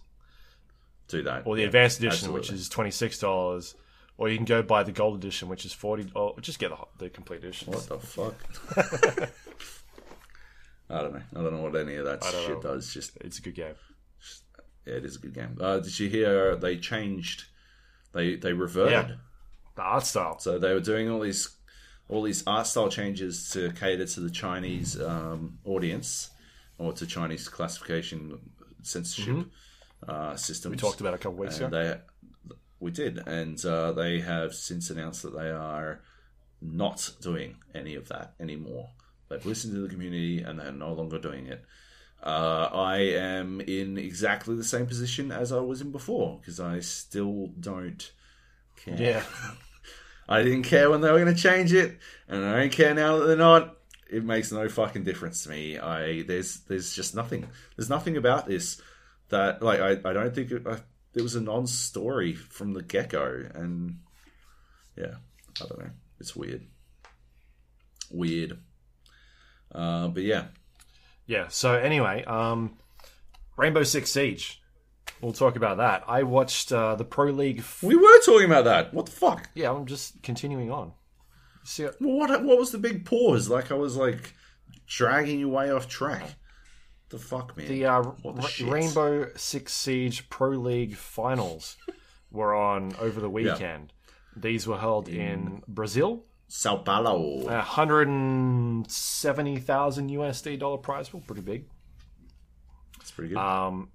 S2: Do that.
S1: Or the
S2: Yeah,
S1: advanced edition, which is twenty six dollars. Or you can go buy the gold edition, which is forty. Or just get the, the complete edition.
S2: What the fuck? I don't know. I don't know what any of that shit
S1: know.
S2: does. Just
S1: It's a good game.
S2: yeah, it is a good game. Uh, did you hear they changed? They they reverted.
S1: Yeah. The art style.
S2: So they were doing all these all these art style changes to cater to the Chinese um, audience or to Chinese classification censorship uh, systems.
S1: Mm-hmm. We talked about it a couple weeks
S2: and
S1: ago.
S2: they we did, and uh, they have since announced that they are not doing any of that anymore. They've listened to the community and they're no longer doing it. Uh, I am in exactly the same position as I was in before because I still don't care.
S1: Yeah.
S2: I didn't care when they were going to change it, and I don't care now that they're not. It makes no fucking difference to me. I there's there's just nothing. There's nothing about this that like I, I don't think it, was a non-story from the get go, and yeah, I don't know. It's weird, weird. Uh, but yeah,
S1: Yeah. So anyway, um, Rainbow Six Siege. We'll talk about that. I watched uh, the Pro League. F-
S2: we were talking about that. What the fuck?
S1: yeah, I'm just continuing on. See,
S2: Well, what what was the big pause? Like I was like dragging you way off track. The fuck, man.
S1: the uh,
S2: What the
S1: Ra-
S2: shit?
S1: Rainbow Six Siege Pro League finals were on over the weekend. These were held in Brazil.
S2: Sao Paulo.
S1: A hundred and seventy thousand USD dollar prize pool, pretty big.
S2: That's pretty good.
S1: Um,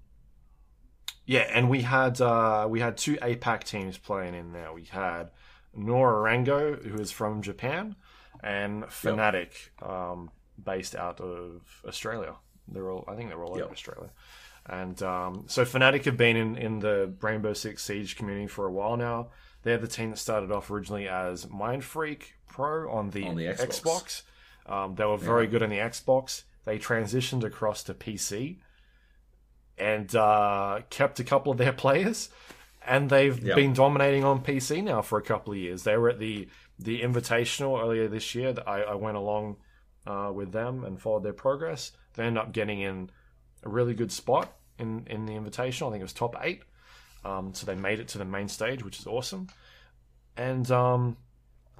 S1: yeah, and we had uh, we had two APAC teams playing in there. We had Nora-Rengo, who is from Japan, and Fnatic, um, based out of Australia. They're all, I think they're all
S2: Yep.
S1: over Australia. And um, so Fnatic have been in, in the Rainbow Six Siege community for a while now. They're the team that started off originally as Mind Freak Pro on the,
S2: On the
S1: Xbox.
S2: Xbox.
S1: Um, they were very good on the Xbox. They transitioned across to PC and uh, kept a couple of their players, and they've
S2: Yeah.
S1: been dominating on PC now for a couple of years. They were at the the Invitational earlier this year. That I, I went along uh, with them and followed their progress. They ended up getting in a really good spot in in the Invitational. I think it was top eight. Um, so they made it to the main stage, which is awesome. And um,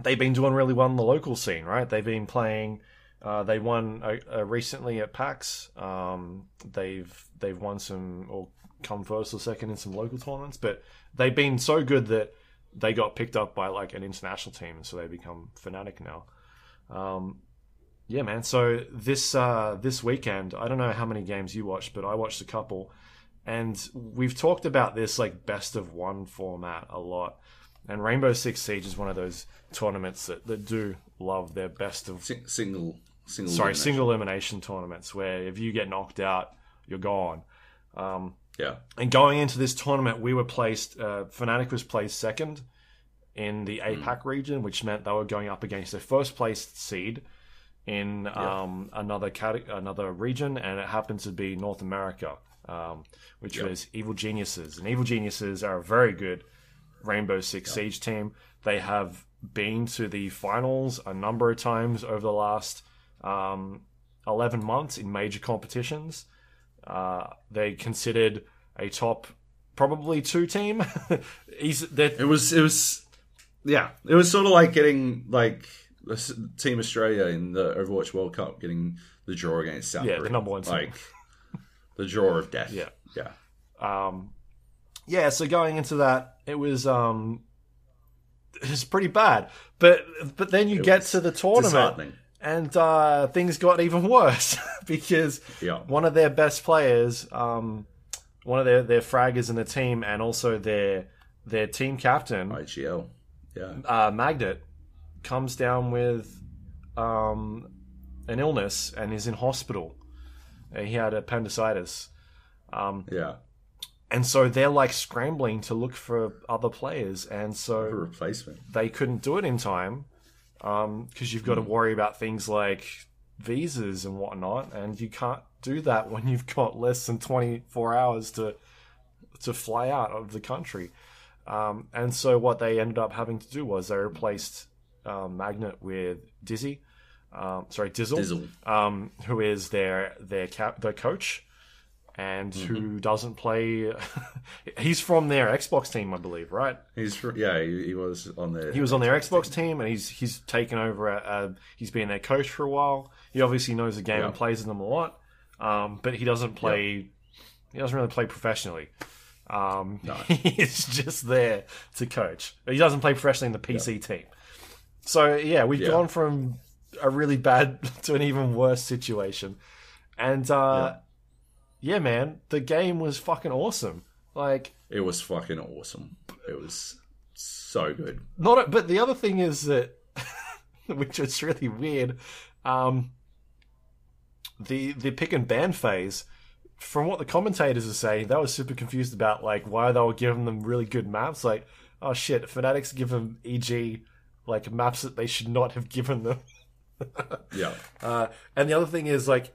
S1: they've been doing really well in the local scene, right? They've been playing. Uh, they won uh, uh, recently at PAX. Um, they've they've won some or come first or second in some local tournaments, but they've been so good that they got picked up by like an international team, so they become Fnatic now. Um, yeah, man. So this uh, this weekend, I don't know how many games you watched, but I watched a couple, and we've talked about this like best of one format a lot. And Rainbow Six Siege is one of those tournaments that, that do love their best of
S2: Sing- single, single.
S1: sorry
S2: elimination.
S1: single elimination tournaments where if you get knocked out, you're gone. Um,
S2: Yeah.
S1: And going into this tournament, we were placed. Uh, Fnatic was placed second in the APAC region, which meant they were going up against their first placed seed in um, another cate- another region, and it happened to be North America, um, which was Evil Geniuses. And Evil Geniuses are a very good Rainbow Six Siege team. They have been to the finals a number of times over the last um, 11 months in major competitions. Uh, they considered a top, probably two team.
S2: It was. It was. Yeah. It was sort of like getting like Team Australia in the Overwatch World Cup getting the draw against South
S1: Yeah, the number one team.
S2: Like the draw of death.
S1: Yeah.
S2: Yeah.
S1: um, yeah. So going into that, it was um, it was pretty bad. But but then you get to the tournament. And uh, things got even worse because
S2: Yeah.
S1: one of their best players, um, one of their their fraggers in the team, and also their their team captain,
S2: IGL. Yeah.
S1: uh, Magnet, comes down with um, an illness and is in hospital. Uh, He had appendicitis. Um,
S2: Yeah.
S1: and so they're like scrambling to look for other players, and so
S2: replacement.
S1: they couldn't do it in time because you've got to worry about things like visas and whatnot, and you can't do that when you've got less than twenty four hours to to fly out of the country. Um, and so what they ended up having to do was they replaced um, Magnet with Dizzy, um, sorry Dizzle,
S2: Dizzle.
S1: Um, who is their their cap their coach, and who doesn't play. he's from their Xbox team, I believe, right?
S2: He's fr- yeah. He, he was on the.
S1: He was on their Xbox team, and he's he's taken over. Uh, he's been their coach for a while. He obviously knows the game
S2: Yeah.
S1: and plays in them a lot, um, but he doesn't play. He doesn't really play professionally. Um, he's just there to coach. He doesn't play professionally in the PC team. So yeah, we've gone from a really bad to an even worse situation, and uh, yeah. man, the game was fucking awesome. Like
S2: It was fucking awesome. It was so good.
S1: not but the other thing is that which is really weird um the the pick and ban phase from what the commentators are saying they were super confused about like why they were giving them really good maps like oh shit fanatics give them eg like maps that they should not have given them
S2: Yeah.
S1: uh, and the other thing is like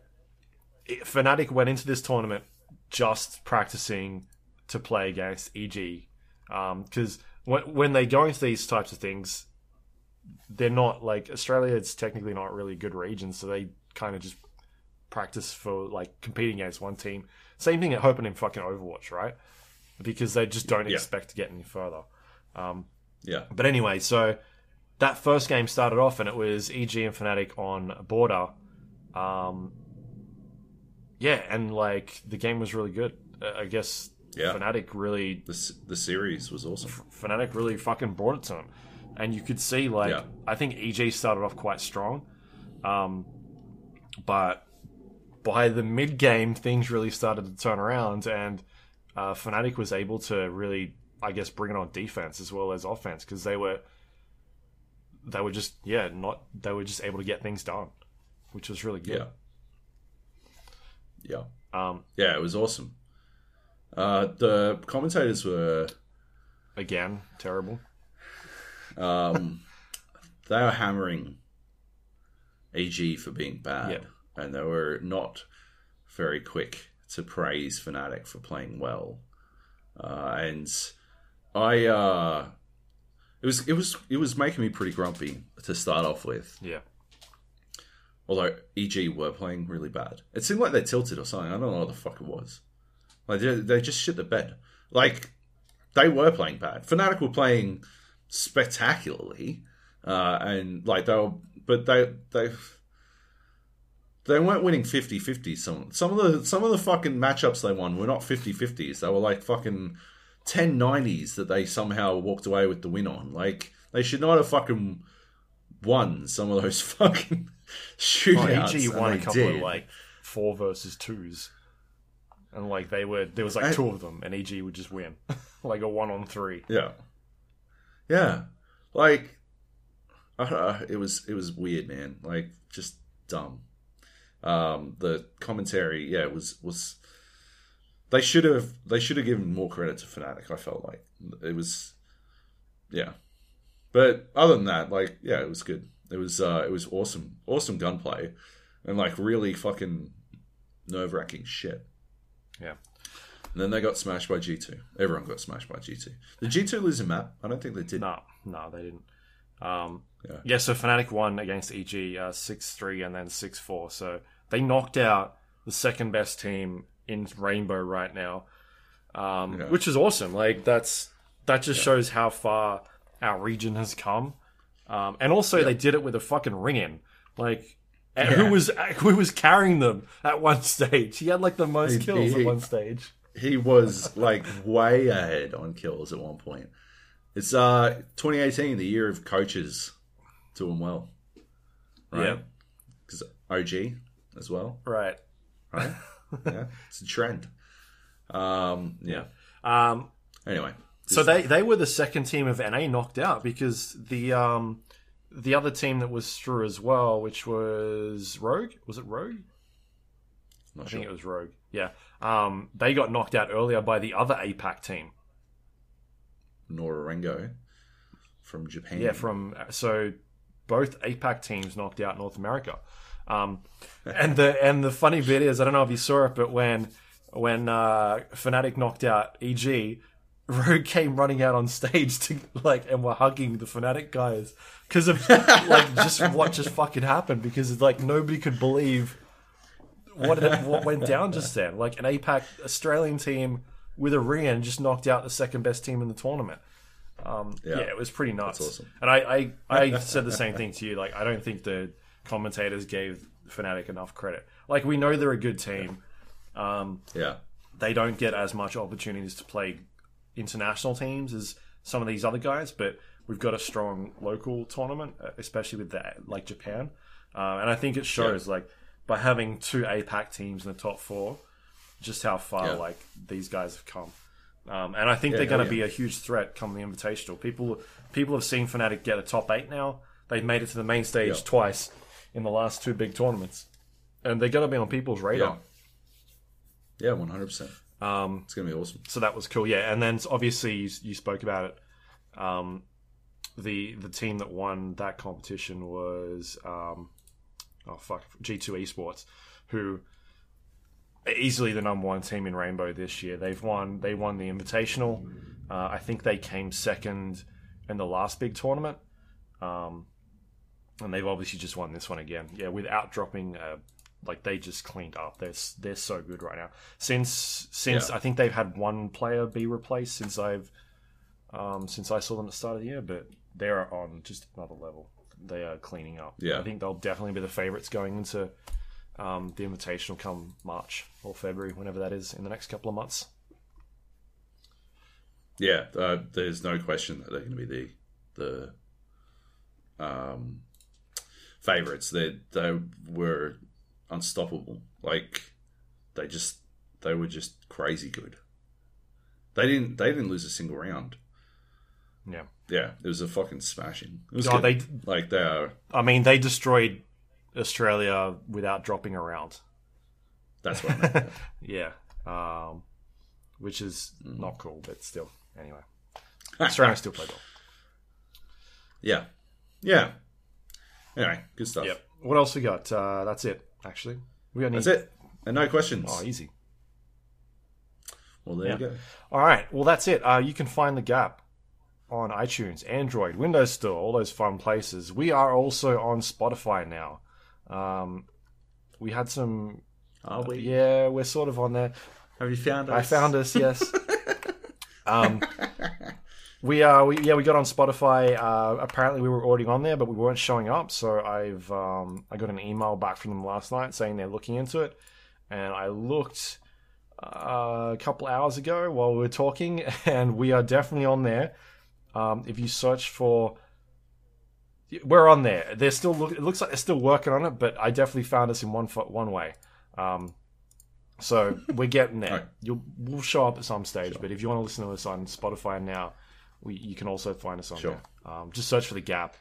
S1: Fnatic went into this tournament just practicing to play against EG because when when they go into these types of things, they're not like Australia. It's technically not really a good region, so they kind of just practice for like competing against one team. Same thing at hoping in fucking Overwatch, right? Because they just don't
S2: Yeah.
S1: expect to get any further.
S2: Yeah.
S1: But anyway, so that first game started off and it was EG and Fnatic on border. Um, yeah, and like the game was really good. Uh, I guess
S2: Yeah.
S1: Fnatic really,
S2: The the series was awesome.
S1: Fnatic really fucking brought it to them, and you could see like
S2: Yeah.
S1: I think EG started off quite strong, um, but by the mid game things really started to turn around, and uh, Fnatic was able to really, I guess, bring it on defense as well as offense because they were they were just yeah not they were just able to get things done, which was really good.
S2: Yeah. Yeah.
S1: Um,
S2: Yeah, it was awesome. Uh, the commentators were
S1: again, terrible.
S2: um, they were hammering EG for being bad,
S1: Yeah.
S2: and they were not very quick to praise Fnatic for playing well. Uh, and I, uh, it was it was it was making me pretty grumpy to start off with.
S1: Yeah,
S2: Although EG were playing really bad. It seemed like they tilted or something. I don't know what the fuck it was. Like they, they just shit the bed. Like they were playing bad. Fnatic were playing spectacularly, uh, and like they were, but they they they weren't winning 50-50 some some of the some of the fucking matchups they won were not 50-50s they were like fucking 10-90s that they somehow walked away with the win on like they should not have fucking won some of those fucking
S1: oh,
S2: shootouts
S1: EG
S2: and
S1: won a couple
S2: did.
S1: of like four versus twos, and like they were there was like
S2: I-
S1: two of them, and EG would just win like a one on three.
S2: Yeah, yeah. Like, I it was it was weird, man. Like, just dumb. Um, the commentary, yeah, was was they should have they should have given more credit to Fnatic. I felt like it was, yeah. But other than that, like, yeah, it was good. It was uh, it was awesome, awesome gunplay, and like really fucking nerve wracking shit.
S1: Yeah.
S2: And then they got smashed by G two. Everyone got smashed by G two. Did G two lose a map? I don't think they did.
S1: No, no, they didn't. Um,
S2: Yeah.
S1: yeah. so Fnatic won against EG uh, six three and then six four. So they knocked out the second best team in Rainbow right now, um,
S2: Yeah.
S1: which is awesome. Like that's that just shows how far our region has come, um, and also they did it with a fucking ring in. Like and who was who was carrying them at one stage? He had like the most
S2: He-
S1: kills
S2: he-
S1: at one stage.
S2: He was like way ahead on kills at one point. It's uh 2018, the year of coaches doing well. Right?
S1: Yeah,
S2: Because OG as well,
S1: right.
S2: right? yeah, it's a trend. Um, yeah.
S1: Um,
S2: Anyway,
S1: So they, they were the second team of NA knocked out because the um the other team that was through as well, which was Rogue, was it Rogue?
S2: not
S1: I
S2: sure.
S1: think it was Rogue. Yeah. Um, they got knocked out earlier by the other APAC team.
S2: Nora-Rengo from Japan.
S1: Yeah, from so both APAC teams knocked out North America. Um, and the and the funny bit is I don't know if you saw it, but when when uh, Fnatic knocked out EG, Rogue came running out on stage to like and were hugging the Fnatic guys because of like just what just fucking happened because like nobody could believe what it, what went down just then. Like an APAC Australian team with a and just knocked out the second best team in the tournament. Um, yeah. it was pretty nuts.
S2: Awesome.
S1: And I, I, I said the same thing to you. Like, I don't think the commentators gave Fnatic enough credit. Like, we know they're a good team. Um,
S2: Yeah.
S1: they don't get as much opportunities to play international teams as some of these other guys, but we've got a strong local tournament, uh, especially with the, like Japan. Uh, and I think it shows, like, by having two APAC teams in the top four, just how far
S2: Yeah.
S1: like these guys have come. Um, and I think
S2: Yeah,
S1: they're going to be a huge threat come the Invitational. People people have seen Fnatic get a top eight now. They've made it to the main stage
S2: Yeah.
S1: twice in the last two big tournaments, and they're going to be on people's radar.
S2: Yeah, one hundred percent.
S1: Um,
S2: It's gonna be awesome.
S1: so that was cool, yeah. And then obviously you, you spoke about it. Um, the the team that won that competition was um, oh fuck G two Esports, who easily the number one team in Rainbow this year. They've won they won the Invitational. Uh, I think they came second in the last big tournament, um, and they've obviously just won this one again. Yeah, without dropping. Uh, like they just cleaned up. They're they're so good right now. Since since
S2: Yeah.
S1: I think they've had one player be replaced since I've um, since I saw them at the start of the year, but they're on just another level. They are cleaning up.
S2: Yeah.
S1: I think they'll definitely be the favorites going into um, the Invitational come March or February, whenever that is, in the next couple of months.
S2: Yeah, uh, there's no question that they're going to be the the um, favorites. They they were unstoppable. Like they just they were just crazy good. They didn't they didn't lose a single round.
S1: Yeah.
S2: Yeah, it was a fucking smashing. It was
S1: Oh,
S2: good.
S1: they-
S2: like they are.
S1: I mean, they destroyed Australia without dropping a round.
S2: That's what I meant.
S1: Yeah. Um, which is
S2: Mm.
S1: not cool, but still. Anyway. Australia still played well.
S2: yeah, yeah. Anyway, good stuff.
S1: Yep. What else we got? Uh, that's it, actually. We any...
S2: That's it. And no questions.
S1: Oh, easy.
S2: well, there you go.
S1: All right. Well, that's it. Uh, you can find the gap on iTunes, Android, Windows Store, all those fun places. We are also on Spotify now. Um, we had some.
S2: Are we?
S1: Yeah, we're sort of on there.
S2: Have you found us?
S1: I found us. Yes. um, we uh, we yeah, we got on Spotify. Uh, apparently, we were already on there, but we weren't showing up. So I've um, I got an email back from them last night saying they're looking into it, and I looked uh, a couple hours ago while we were talking, and we are definitely on there. Um, if you search for, we're on there. They're still look. It looks like they're still working on it, but I definitely found us in one fo- one way. Um, so we're getting there.
S2: Right.
S1: You'll we'll show up at some stage, but if you want to listen to us on Spotify now, we, you can also find us on
S2: Sure.
S1: there. Um, just search for the gap,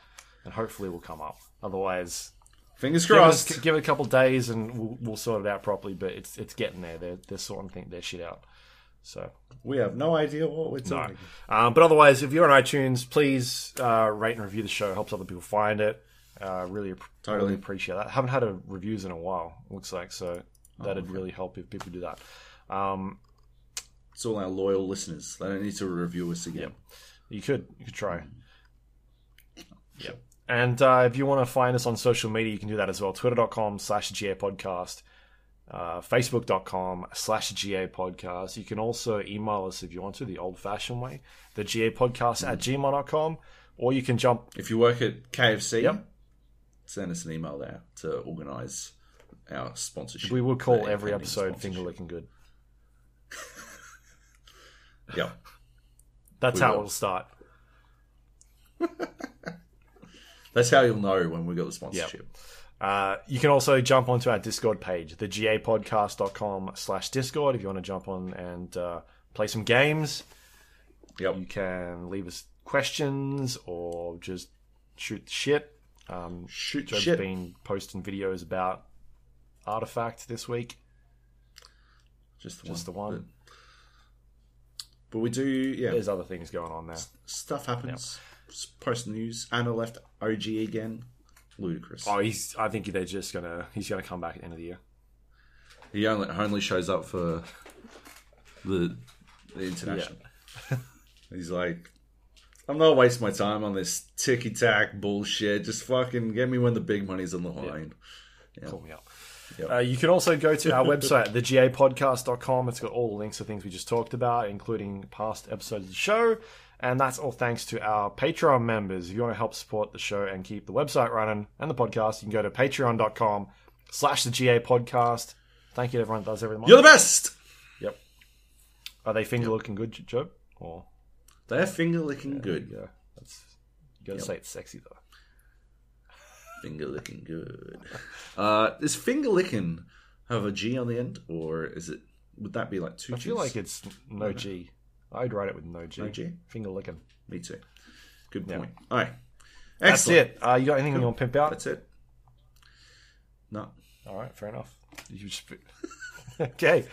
S1: and hopefully we'll come up. Otherwise,
S2: Fingers
S1: Give, us,
S2: crossed.
S1: give it a couple days and we'll, we'll sort it out properly. But it's it's getting there. They're they're sorting think their shit out. So
S2: We have no idea what we're
S1: no.
S2: talking.
S1: Um, but otherwise, if you're on iTunes, please uh, rate and review the show. It helps other people find it. Uh, really,
S2: Totally.
S1: really appreciate that. I haven't had a reviews in a while. Looks like so
S2: Oh,
S1: that'd really help if people do that. Um,
S2: It's all our loyal listeners. They don't need to review us again.
S1: you could you could try. Yeah. And uh, if you want to find us on social media, you can do that as well. Twitter.com slash GA podcast, uh, Facebook.com slash GA podcast. You can also email us if you want to, the old fashioned way, the GA podcast at gmail.com, or you can jump.
S2: If you work at KFC,
S1: Yep.
S2: send us an email there to organise our sponsorship.
S1: We will call every episode
S2: sponsorship.
S1: finger licking good.
S2: Yeah.
S1: That's
S2: We
S1: how
S2: will.
S1: it'll start.
S2: That's how you'll know when we got the sponsorship.
S1: Uh, you can also jump onto our Discord page, the gapodcast.com slash Discord, if you want to jump on and uh, play some games.
S2: Yep.
S1: You can leave us questions or just shoot the shit. Um,
S2: Shoot
S1: Joe's
S2: shit.
S1: been posting videos about Artifact this week.
S2: Just the
S1: Just
S2: one.
S1: the one.
S2: But, but we do, yeah.
S1: There's other things going on there.
S2: Stuff happens. Post news. Ana left OG again. Ludicrous.
S1: Oh, he's. I think they're just gonna. He's gonna come back at the end of the year.
S2: He only only shows up for the the international. He's like, I'm not wasting my time on this ticky tack bullshit. Just fucking get me when the big money's on the line.
S1: Call me up.
S2: Yep.
S1: Uh, you can also go to our website, thegapodcast.com. It's got all the links to things we just talked about, including past episodes of the show. And that's all thanks to our Patreon members. If you want to help support the show and keep the website running and the podcast, you can go to patreon.com slash the GA podcast. Thank you to everyone that does every month.
S2: You're the best.
S1: Yep. Are they finger looking good, Joe? Or
S2: They're finger licking good.
S1: yeah, that's you gotta say it's sexy though.
S2: Finger licking good. Uh, does finger licking have a G on the end, or is it? Would that be like two?
S1: I feel like it's no G. I'd write it with no G.
S2: No G?
S1: Finger licking.
S2: Me too. Good point. All right.
S1: That's
S2: Excellent.
S1: it. Uh, you got anything you want to pimp out?
S2: That's it. No.
S1: All right, fair enough. You just... okay.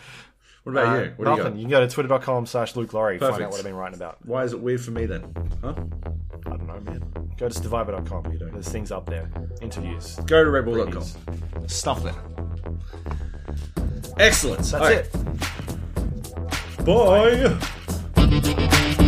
S2: What about
S1: Uh,
S2: you? What do you
S1: nothing.
S2: got?
S1: You, can go to twitter.com slash Luke Lawrie. Find out what I've been writing about.
S2: Why is it weird for me then? Huh?
S1: I don't know, man. Go to stevivor.com. You know, There's things up there. Interviews.
S2: Go to redbull.com. Stuff there. Excellent.
S1: That's
S2: All right.
S1: it.
S2: Bye.